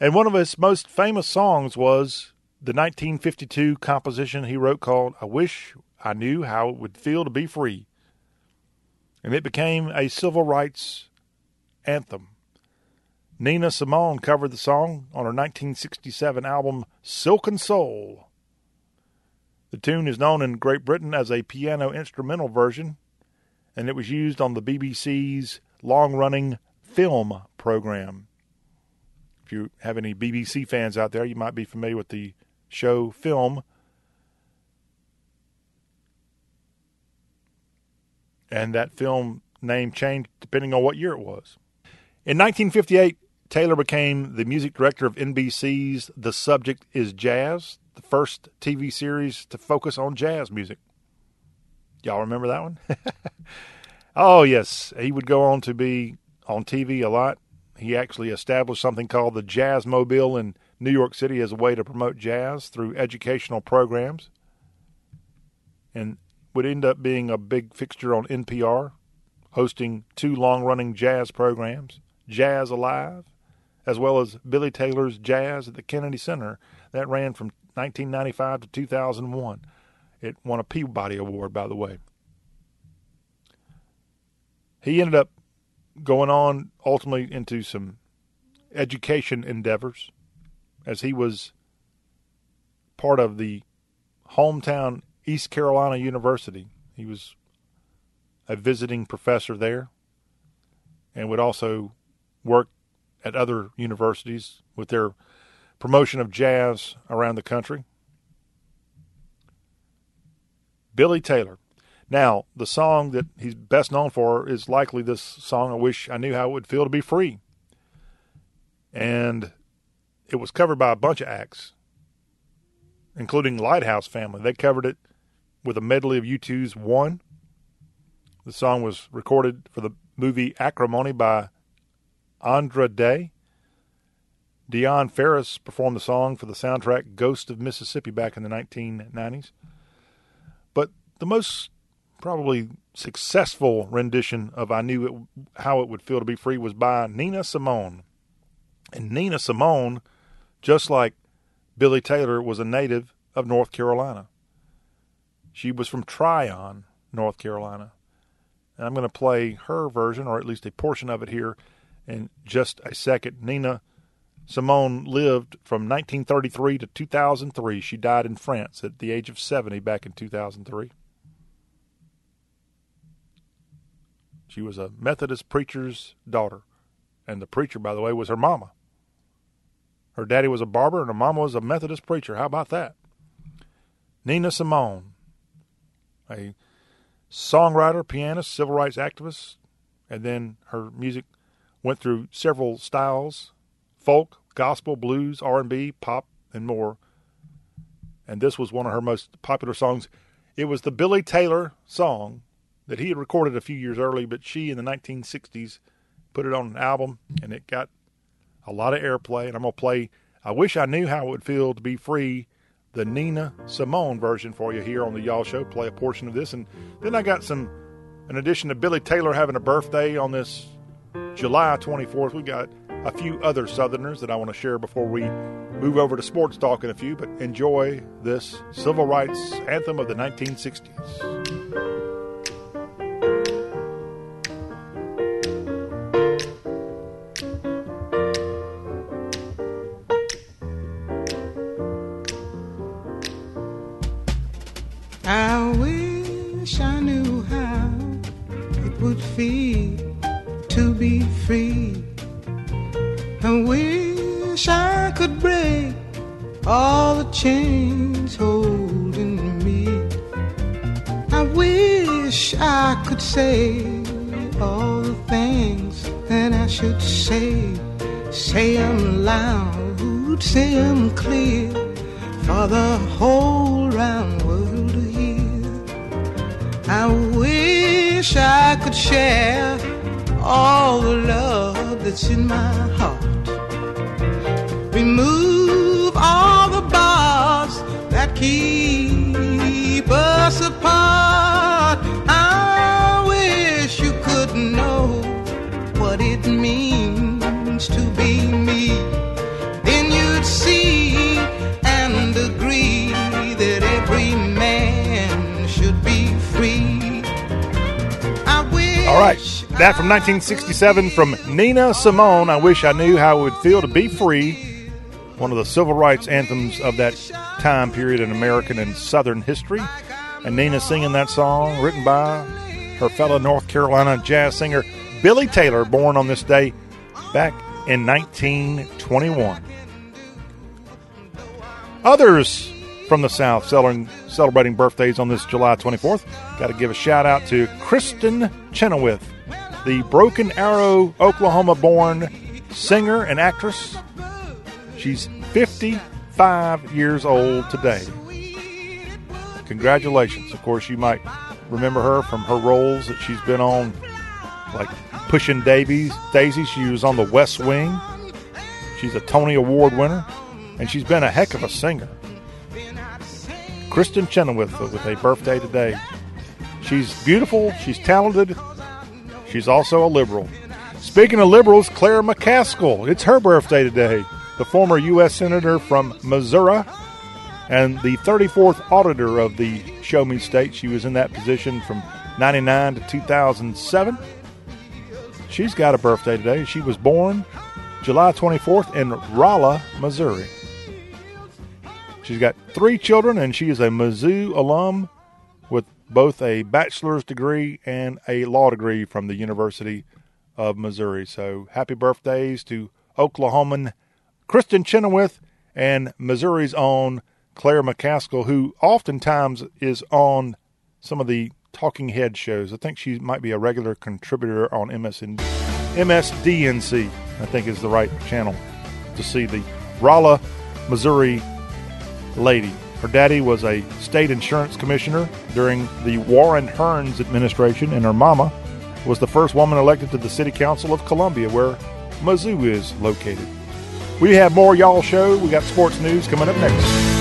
And one of his most famous songs was the 1952 composition he wrote called I Wish I Knew How It Would Feel to Be Free. And it became a civil rights anthem. Nina Simone covered the song on her 1967 album Silken Soul. The tune is known in Great Britain as a piano instrumental version, and it was used on the BBC's long running film program. If you have any BBC fans out there, you might be familiar with the show Film. And that film name changed depending on what year it was. In 1958, Taylor became the music director of NBC's The Subject is Jazz, the first TV series to focus on jazz music. Y'all remember that one? oh, yes. He would go on to be on TV a lot. He actually established something called the Jazz Mobile in New York City as a way to promote jazz through educational programs and would end up being a big fixture on NPR, hosting two long running jazz programs Jazz Alive, as well as Billy Taylor's Jazz at the Kennedy Center. That ran from 1995 to 2001. It won a Peabody Award, by the way. He ended up going on ultimately into some education endeavors as he was part of the hometown East Carolina University. He was a visiting professor there and would also work at other universities with their promotion of jazz around the country. Billy Taylor. Now, the song that he's best known for is likely this song, I Wish I Knew How It Would Feel to Be Free. And it was covered by a bunch of acts, including Lighthouse Family. They covered it with a medley of U2's One. The song was recorded for the movie Acrimony by Andra Day. Dionne Farris performed the song for the soundtrack Ghost of Mississippi back in the 1990s. But the most probably successful rendition of I Knew it, How It Would Feel to Be Free was by Nina Simone. And Nina Simone, just like Billy Taylor, was a native of North Carolina. She was from Tryon, North Carolina. And I'm going to play her version, or at least a portion of it here, in just a second. Nina Simone lived from 1933 to 2003. She died in France at the age of 70 back in 2003. She was a Methodist preacher's daughter. And the preacher, by the way, was her mama. Her daddy was a barber and her mama was a Methodist preacher. How about that? Nina Simone, a songwriter, pianist, civil rights activist, and then her music went through several styles: folk, gospel, blues, R&B, pop, and more. And this was one of her most popular songs. It was the Billy Taylor song that he had recorded a few years early, but she in the 1960s put it on an album, and it got a lot of airplay. And I'm gonna play. I wish I knew how it would feel to be free. The Nina Simone version for you here on the Y'all Show. Play a portion of this, and then I got some. In addition to Billy Taylor having a birthday on this July 24th, we got a few other Southerners that I want to share before we move over to sports talk in a few. But enjoy this civil rights anthem of the 1960s. Say them clear for the whole round world to hear. I wish I could share all the love that's in my heart. That from 1967 from Nina Simone. I wish I knew how it would feel to be free. One of the civil rights anthems of that time period in American and Southern history. And Nina singing that song, written by her fellow North Carolina jazz singer Billy Taylor, born on this day back in 1921. Others from the South celebrating, birthdays on this July 24th. Got to give a shout out to Kristin Chenoweth, the Broken Arrow, Oklahoma born singer and actress. She's 55 years old today. Congratulations. Of course, you might remember her from her roles that she's been on, like Pushing Davies, Daisy. She was on The West Wing. She's a Tony Award winner, and she's been a heck of a singer. Kristin Chenoweth with a birthday today. She's beautiful. She's talented. She's also a liberal. Speaking of liberals, Claire McCaskill. It's her birthday today. The former U.S. Senator from Missouri and the 34th auditor of the Show Me State. She was in that position from 99 to 2007. She's got a birthday today. She was born July 24th in Rolla, Missouri. She's got three children, and she is a Mizzou alum both a bachelor's degree and a law degree from the University of Missouri. So happy birthdays to Oklahoman Kristin Chenoweth and Missouri's own Claire McCaskill, who oftentimes is on some of the talking head shows. I think she might be a regular contributor on MSN, MSDNC, I think is the right channel to see the Rolla, Missouri lady. Her daddy was a state insurance commissioner during the Warren Hearnes administration, and her mama was the first woman elected to the City Council of Columbia, where Mizzou is located. We have more Y'all Show. We got sports news coming up next.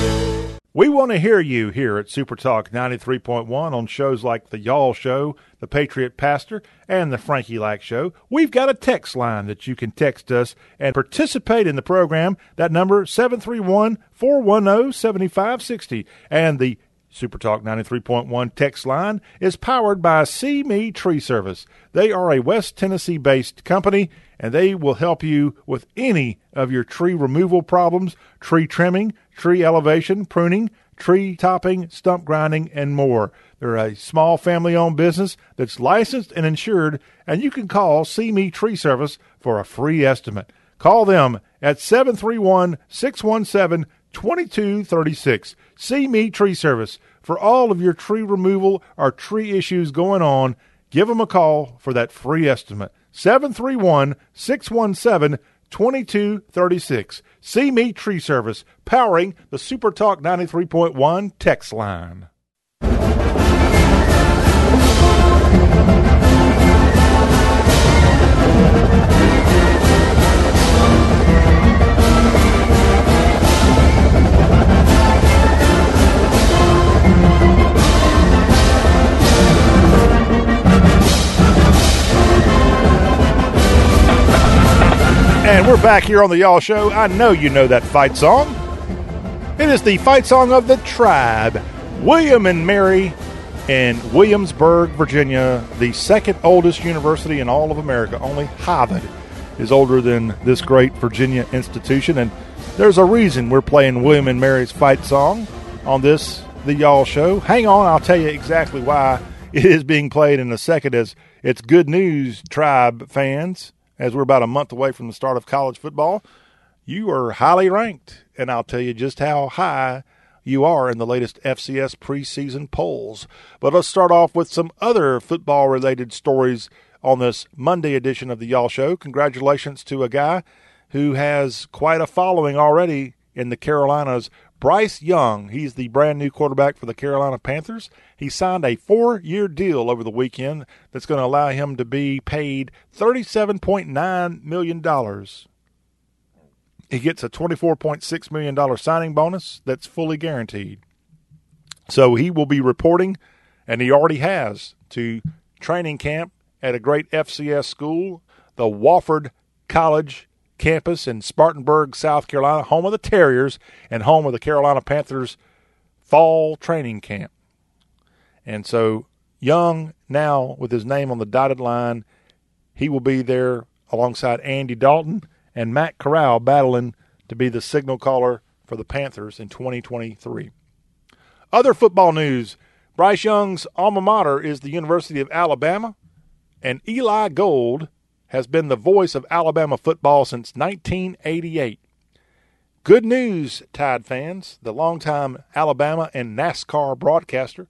We want to hear you here at Super Talk 93.1 on shows like The Y'all Show, The Patriot Pastor, and The Frankie Lack Show. We've got a text line that you can text us and participate in the program. That number 731 410 7560. And the Super Talk 93.1 text line is powered by See Me Tree Service. They are a West Tennessee based company and they will help you with any of your tree removal problems, tree trimming, tree elevation, pruning, tree topping, stump grinding, and more. They're a small family owned business that's licensed and insured, and you can call See Me Tree Service for a free estimate. Call them at 731 617 2236. See Me Tree Service. For all of your tree removal or tree issues going on, give them a call for that free estimate. 731 617 2236. See Me Tree Service, powering the Super Talk 93.1 text line. And we're back here on the Y'all Show. I know you know that fight song. It is the fight song of the tribe. William and Mary in Williamsburg, Virginia, the second oldest university in all of America. Only Harvard is older than this great Virginia institution. And there's a reason we're playing William and Mary's fight song on this, the Y'all Show. Hang on, I'll tell you exactly why it is being played in a second as it's good news, tribe fans as we're about a month away from the start of college football, you are highly ranked. And I'll tell you just how high you are in the latest FCS preseason polls. But let's start off with some other football related stories on this Monday edition of the Y'all Show. Congratulations to a guy who has quite a following already in the Carolinas. Bryce Young, he's the brand new quarterback for the Carolina Panthers. He signed a four year deal over the weekend that's going to allow him to be paid $37.9 million. He gets a $24.6 million signing bonus that's fully guaranteed. So he will be reporting, and he already has, to training camp at a great FCS school, the Wofford College campus in Spartanburg, South Carolina, home of the Terriers and home of the Carolina Panthers fall training camp. And so Young now with his name on the dotted line, he will be there alongside Andy Dalton and Matt Corral battling to be the signal caller for the Panthers in 2023. Other football news Bryce Young's alma mater is the University of Alabama, and Eli Gold has been the voice of Alabama football since 1988. Good news, Tide fans. The longtime Alabama and NASCAR broadcaster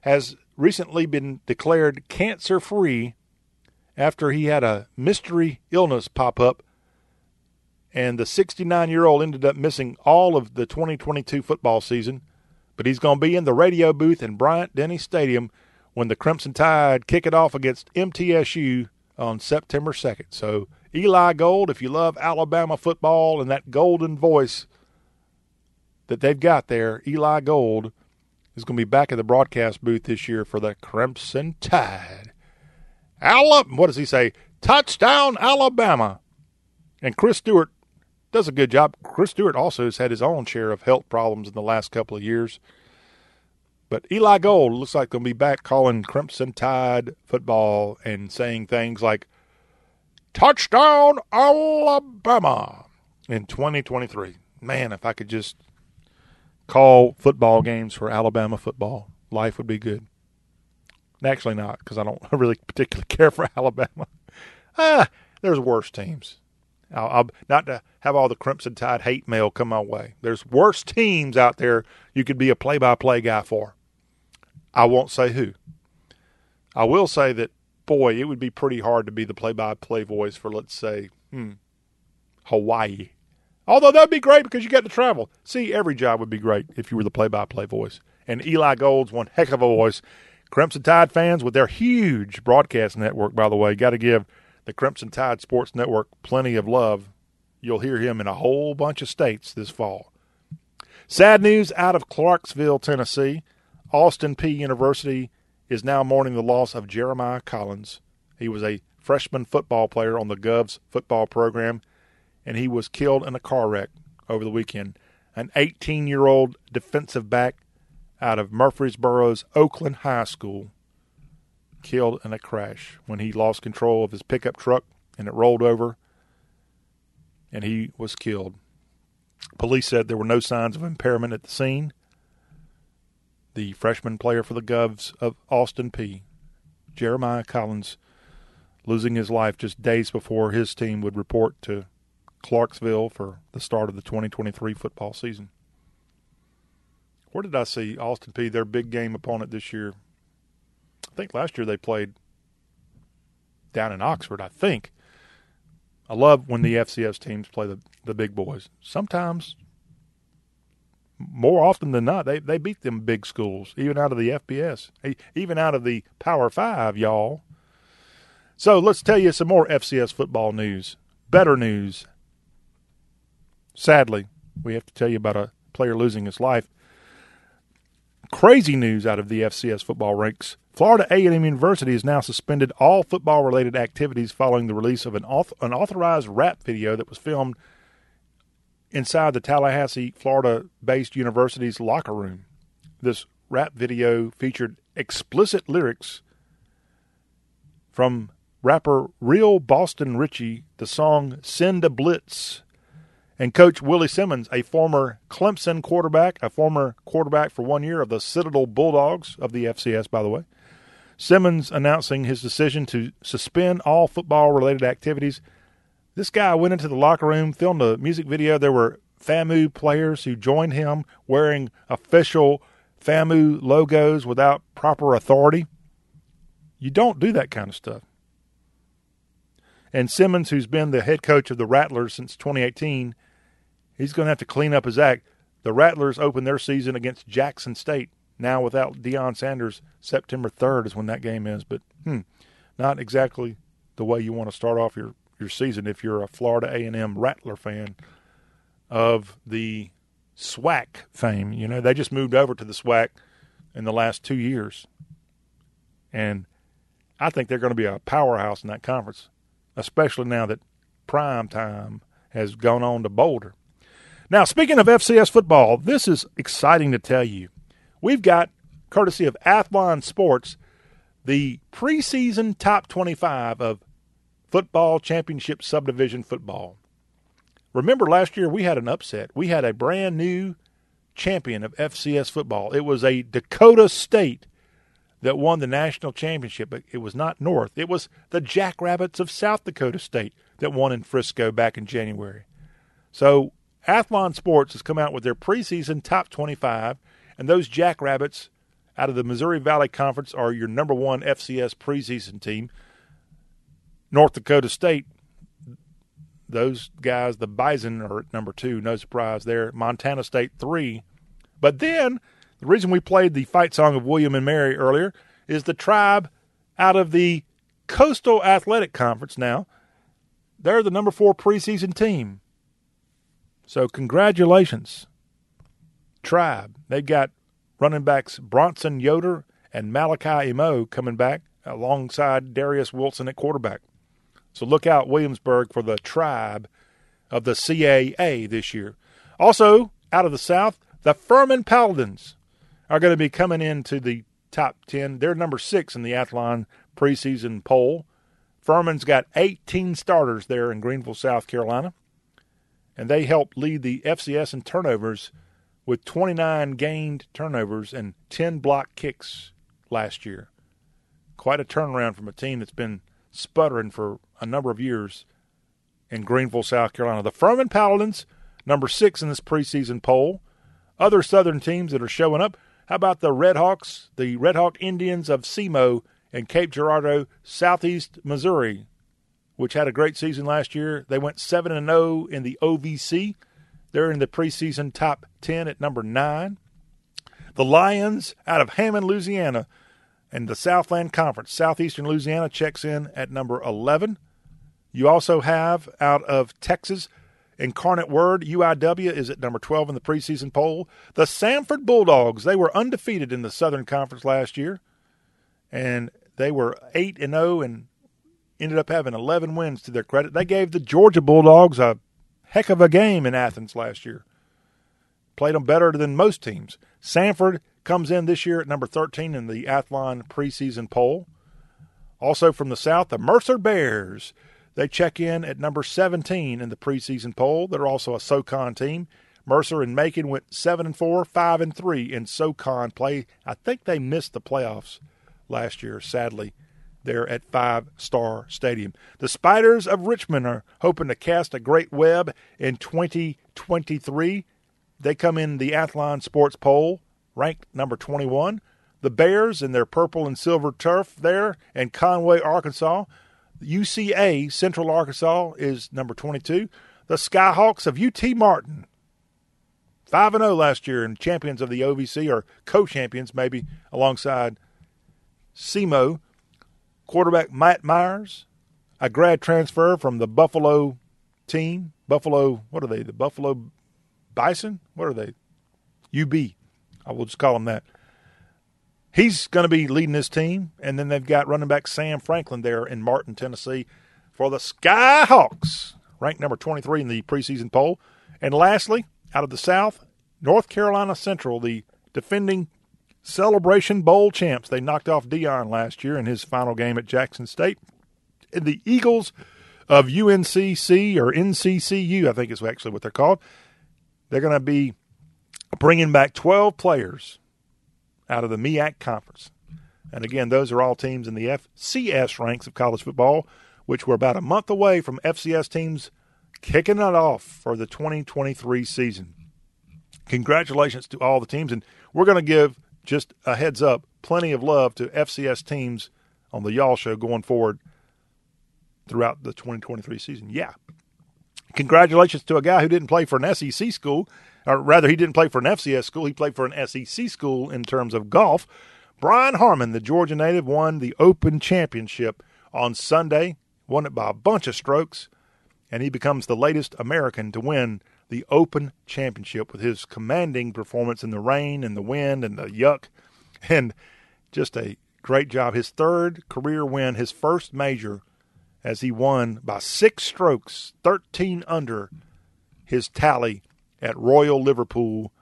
has recently been declared cancer free after he had a mystery illness pop up. And the 69 year old ended up missing all of the 2022 football season. But he's going to be in the radio booth in Bryant Denny Stadium when the Crimson Tide kick it off against MTSU on September 2nd. So, Eli Gold, if you love Alabama football and that golden voice that they've got there, Eli Gold is going to be back at the broadcast booth this year for the Crimson Tide. Alabama, what does he say? Touchdown, Alabama. And Chris Stewart does a good job. Chris Stewart also has had his own share of health problems in the last couple of years. But Eli Gold looks like to be back calling Crimson Tide football and saying things like "Touchdown Alabama" in 2023. Man, if I could just call football games for Alabama football, life would be good. Actually, not because I don't really particularly care for Alabama. Ah, there's worse teams. I'll, I'll, not to have all the Crimson Tide hate mail come my way. There's worse teams out there you could be a play-by-play guy for. I won't say who. I will say that, boy, it would be pretty hard to be the play-by-play voice for, let's say, hmm, Hawaii. Although that'd be great because you get to travel. See, every job would be great if you were the play-by-play voice. And Eli Gold's one heck of a voice. Crimson Tide fans with their huge broadcast network, by the way, got to give the Crimson Tide Sports Network plenty of love. You'll hear him in a whole bunch of states this fall. Sad news out of Clarksville, Tennessee. Austin Peay. University is now mourning the loss of Jeremiah Collins. He was a freshman football player on the Govs football program, and he was killed in a car wreck over the weekend. An 18 year old defensive back out of Murfreesboro's Oakland High School killed in a crash when he lost control of his pickup truck and it rolled over and he was killed. Police said there were no signs of impairment at the scene the freshman player for the Govs of Austin Peay, Jeremiah Collins, losing his life just days before his team would report to Clarksville for the start of the 2023 football season. Where did I see Austin Peay, their big game opponent this year? I think last year they played down in Oxford, I think. I love when the FCS teams play the, the big boys. Sometimes, more often than not, they, they beat them big schools, even out of the FBS, even out of the Power Five, y'all. So let's tell you some more FCS football news. Better news. Sadly, we have to tell you about a player losing his life. Crazy news out of the FCS football ranks. Florida A&M University has now suspended all football-related activities following the release of an unauthorized rap video that was filmed inside the Tallahassee, Florida-based university's locker room. This rap video featured explicit lyrics from rapper Real Boston Richey, the song Send a Blitz, and Coach Willie Simmons, a former Clemson quarterback, a former quarterback for one year of the Citadel Bulldogs of the FCS, by the way. Simmons announcing his decision to suspend all football related activities. This guy went into the locker room, filmed a music video. There were FAMU players who joined him wearing official FAMU logos without proper authority. You don't do that kind of stuff. And Simmons, who's been the head coach of the Rattlers since 2018, he's going to have to clean up his act. The Rattlers open their season against Jackson State. Now without Deion Sanders, September 3rd is when that game is. But hmm, not exactly the way you want to start off your, your season if you're a Florida A&M Rattler fan of the SWAC fame. You know, they just moved over to the SWAC in the last two years. And I think they're going to be a powerhouse in that conference especially now that prime time has gone on to Boulder. Now, speaking of FCS football, this is exciting to tell you. We've got, courtesy of Athlon Sports, the preseason top 25 of football championship subdivision football. Remember last year we had an upset. We had a brand new champion of FCS football. It was a Dakota State that won the national championship, but it was not North. It was the Jackrabbits of South Dakota State that won in Frisco back in January. So Athlon Sports has come out with their preseason top 25, and those Jackrabbits out of the Missouri Valley Conference are your number one FCS preseason team. North Dakota State, those guys, the Bison, are at number two. No surprise there. Montana State, three. But then the reason we played the fight song of William and Mary earlier is the tribe out of the Coastal Athletic Conference now. They're the number four preseason team. So, congratulations, Tribe. They've got running backs Bronson Yoder and Malachi Imoh coming back alongside Darius Wilson at quarterback. So, look out, Williamsburg, for the Tribe of the CAA this year. Also, out of the South, the Furman Paladins are going to be coming into the top 10. They're number six in the Athlon preseason poll. Furman's got 18 starters there in Greenville, South Carolina, and they helped lead the FCS in turnovers with 29 gained turnovers and 10 block kicks last year. Quite a turnaround from a team that's been sputtering for a number of years in Greenville, South Carolina. The Furman Paladins, number six in this preseason poll. Other Southern teams that are showing up how about the Red Hawks, the Red Hawk Indians of SEMO in Cape Girardeau, southeast Missouri, which had a great season last year. They went 7 and 0 in the OVC. They're in the preseason top 10 at number 9. The Lions out of Hammond, Louisiana, and the Southland Conference, Southeastern Louisiana checks in at number 11. You also have out of Texas, Incarnate Word, UIW, is at number 12 in the preseason poll. The Samford Bulldogs, they were undefeated in the Southern Conference last year, and they were 8 and 0 and ended up having 11 wins to their credit. They gave the Georgia Bulldogs a heck of a game in Athens last year. Played them better than most teams. Samford comes in this year at number 13 in the Athlon preseason poll. Also from the South, the Mercer Bears they check in at number 17 in the preseason poll. They're also a SoCon team. Mercer and Macon went 7 and 4, 5 and 3 in SoCon play. I think they missed the playoffs last year, sadly. There at Five Star Stadium. The Spiders of Richmond are hoping to cast a great web in 2023. They come in the Athlon Sports Poll, ranked number 21. The Bears in their purple and silver turf there in Conway, Arkansas. UCA, Central Arkansas, is number 22. The Skyhawks of UT Martin, 5 0 last year and champions of the OVC, or co champions maybe, alongside SEMO. Quarterback Matt Myers, a grad transfer from the Buffalo team. Buffalo, what are they? The Buffalo Bison? What are they? UB. I will just call them that. He's going to be leading this team. And then they've got running back Sam Franklin there in Martin, Tennessee for the Skyhawks, ranked number 23 in the preseason poll. And lastly, out of the South, North Carolina Central, the defending Celebration Bowl champs. They knocked off Deion last year in his final game at Jackson State. And the Eagles of UNCC or NCCU, I think is actually what they're called. They're going to be bringing back 12 players out of the MEAC conference. And again, those are all teams in the FCS ranks of college football, which we're about a month away from FCS teams kicking it off for the 2023 season. Congratulations to all the teams. And we're going to give just a heads up plenty of love to FCS teams on the Y'all Show going forward throughout the 2023 season. Yeah. Congratulations to a guy who didn't play for an SEC school, or rather, he didn't play for an FCS school. He played for an SEC school in terms of golf. Brian Harman, the Georgia native, won the Open Championship on Sunday, won it by a bunch of strokes, and he becomes the latest American to win the Open Championship with his commanding performance in the rain and the wind and the yuck, and just a great job. His third career win, his first major, as he won by six strokes, 13 under his tally at Royal Liverpool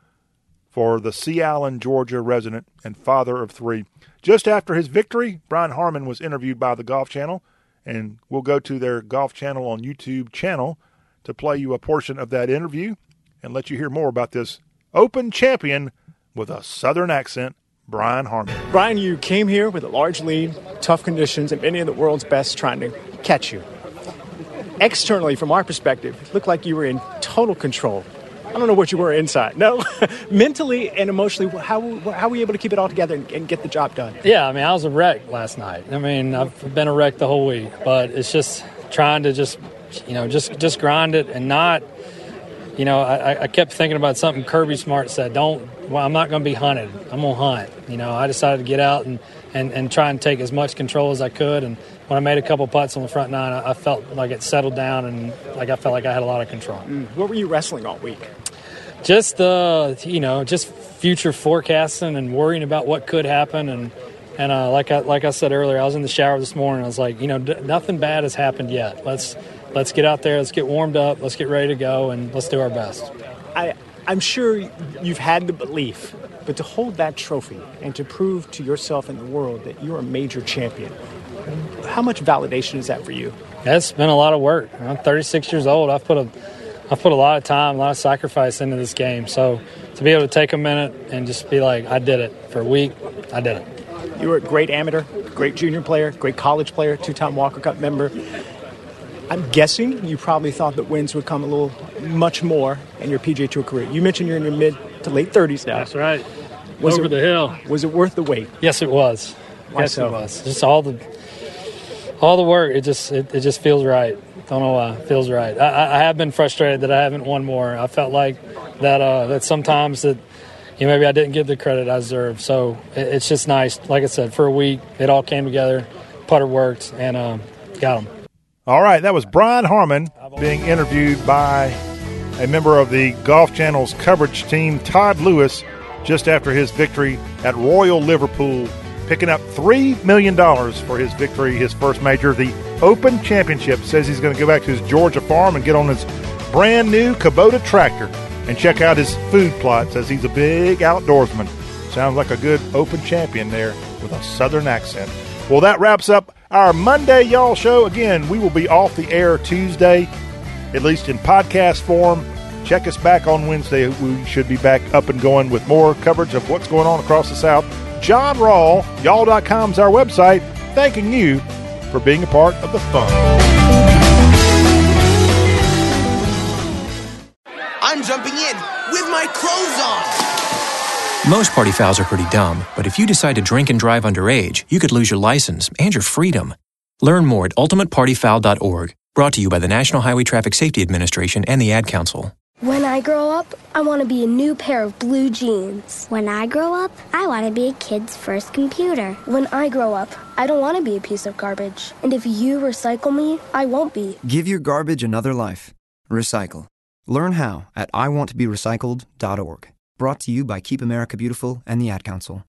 for the Sea Island, Georgia resident and father of three. Just after his victory, Brian Harman was interviewed by the Golf Channel, and we'll go to their Golf Channel on YouTube channel to play you a portion of that interview and let you hear more about this Open champion with a Southern accent, Brian Harman. Brian, you came here with a large lead, tough conditions, and many of the world's best trying to catch you. Externally, from our perspective, it looked like you were in total control. I don't know what you were inside. No, mentally and emotionally, how, how were you able to keep it all together and, and, get the job done? Yeah, I mean, I was a wreck last night. I mean, I've been a wreck the whole week, but it's just trying to just, you know, just just grind it and not you know, I, I, kept thinking about something Kirby Smart said. Don't. Well, I'm not going to be hunted. I'm going to hunt. You know, I decided to get out and, and, and try and take as much control as I could. And when I made a couple putts on the front nine, I, I felt like it settled down and like I felt like I had a lot of control. Mm. What were you wrestling all week? Just the, uh, you know, just future forecasting and worrying about what could happen and. And uh, like I like I said earlier, I was in the shower this morning. I was like, you know, d- nothing bad has happened yet. Let's let's get out there, let's get warmed up, let's get ready to go, and let's do our best. I, I'm sure you've had the belief, but to hold that trophy and to prove to yourself and the world that you're a major champion, how much validation is that for you? That's been a lot of work. I'm 36 years old. I've put a I've put a lot of time, a lot of sacrifice into this game. So to be able to take a minute and just be like, I did it for a week, I did it. You were a great amateur, great junior player, great college player, two-time Walker Cup member. I'm guessing you probably thought that wins would come a little much more in your PGA Tour career. You mentioned you're in your mid to late 30s now. That's right. Was Over it, the hill. Was it worth the wait? Yes, it was. Why yes, so? it was. Just all the all the work. It just it, it just feels right. Don't know why. It feels right. I, I have been frustrated that I haven't won more. I felt like that uh, that sometimes that you know, maybe I didn't give the credit I deserve. So it, it's just nice. Like I said, for a week, it all came together. Putter worked, and um, got them. All right, that was Brian Harman being interviewed by a member of the Golf Channel's coverage team, Todd Lewis, just after his victory at Royal Liverpool, picking up $3 million for his victory, his first major, the Open Championship. Says he's going to go back to his Georgia farm and get on his brand new Kubota tractor and check out his food plots as he's a big outdoorsman. Sounds like a good Open champion there with a southern accent. Well, that wraps up our Monday Y'all show. Again, we will be off the air Tuesday, at least in podcast form. Check us back on Wednesday. We should be back up and going with more coverage of what's going on across the South. Jon Rawl, y'all.com is our website. Thanking you for being a part of the fun. I'm jumping my clothes on. Most party fouls are pretty dumb, but if you decide to drink and drive underage, you could lose your license and your freedom. Learn more at ultimatepartyfoul.org. Brought to you by the National Highway Traffic Safety Administration and the Ad Council. When I grow up, I want to be a new pair of blue jeans. When I grow up, I want to be a kid's first computer. When I grow up, I don't want to be a piece of garbage. And if you recycle me, I won't be. Give your garbage another life. Recycle. Learn how at iwanttoberecycled.org. Brought to you by Keep America Beautiful and the Ad Council.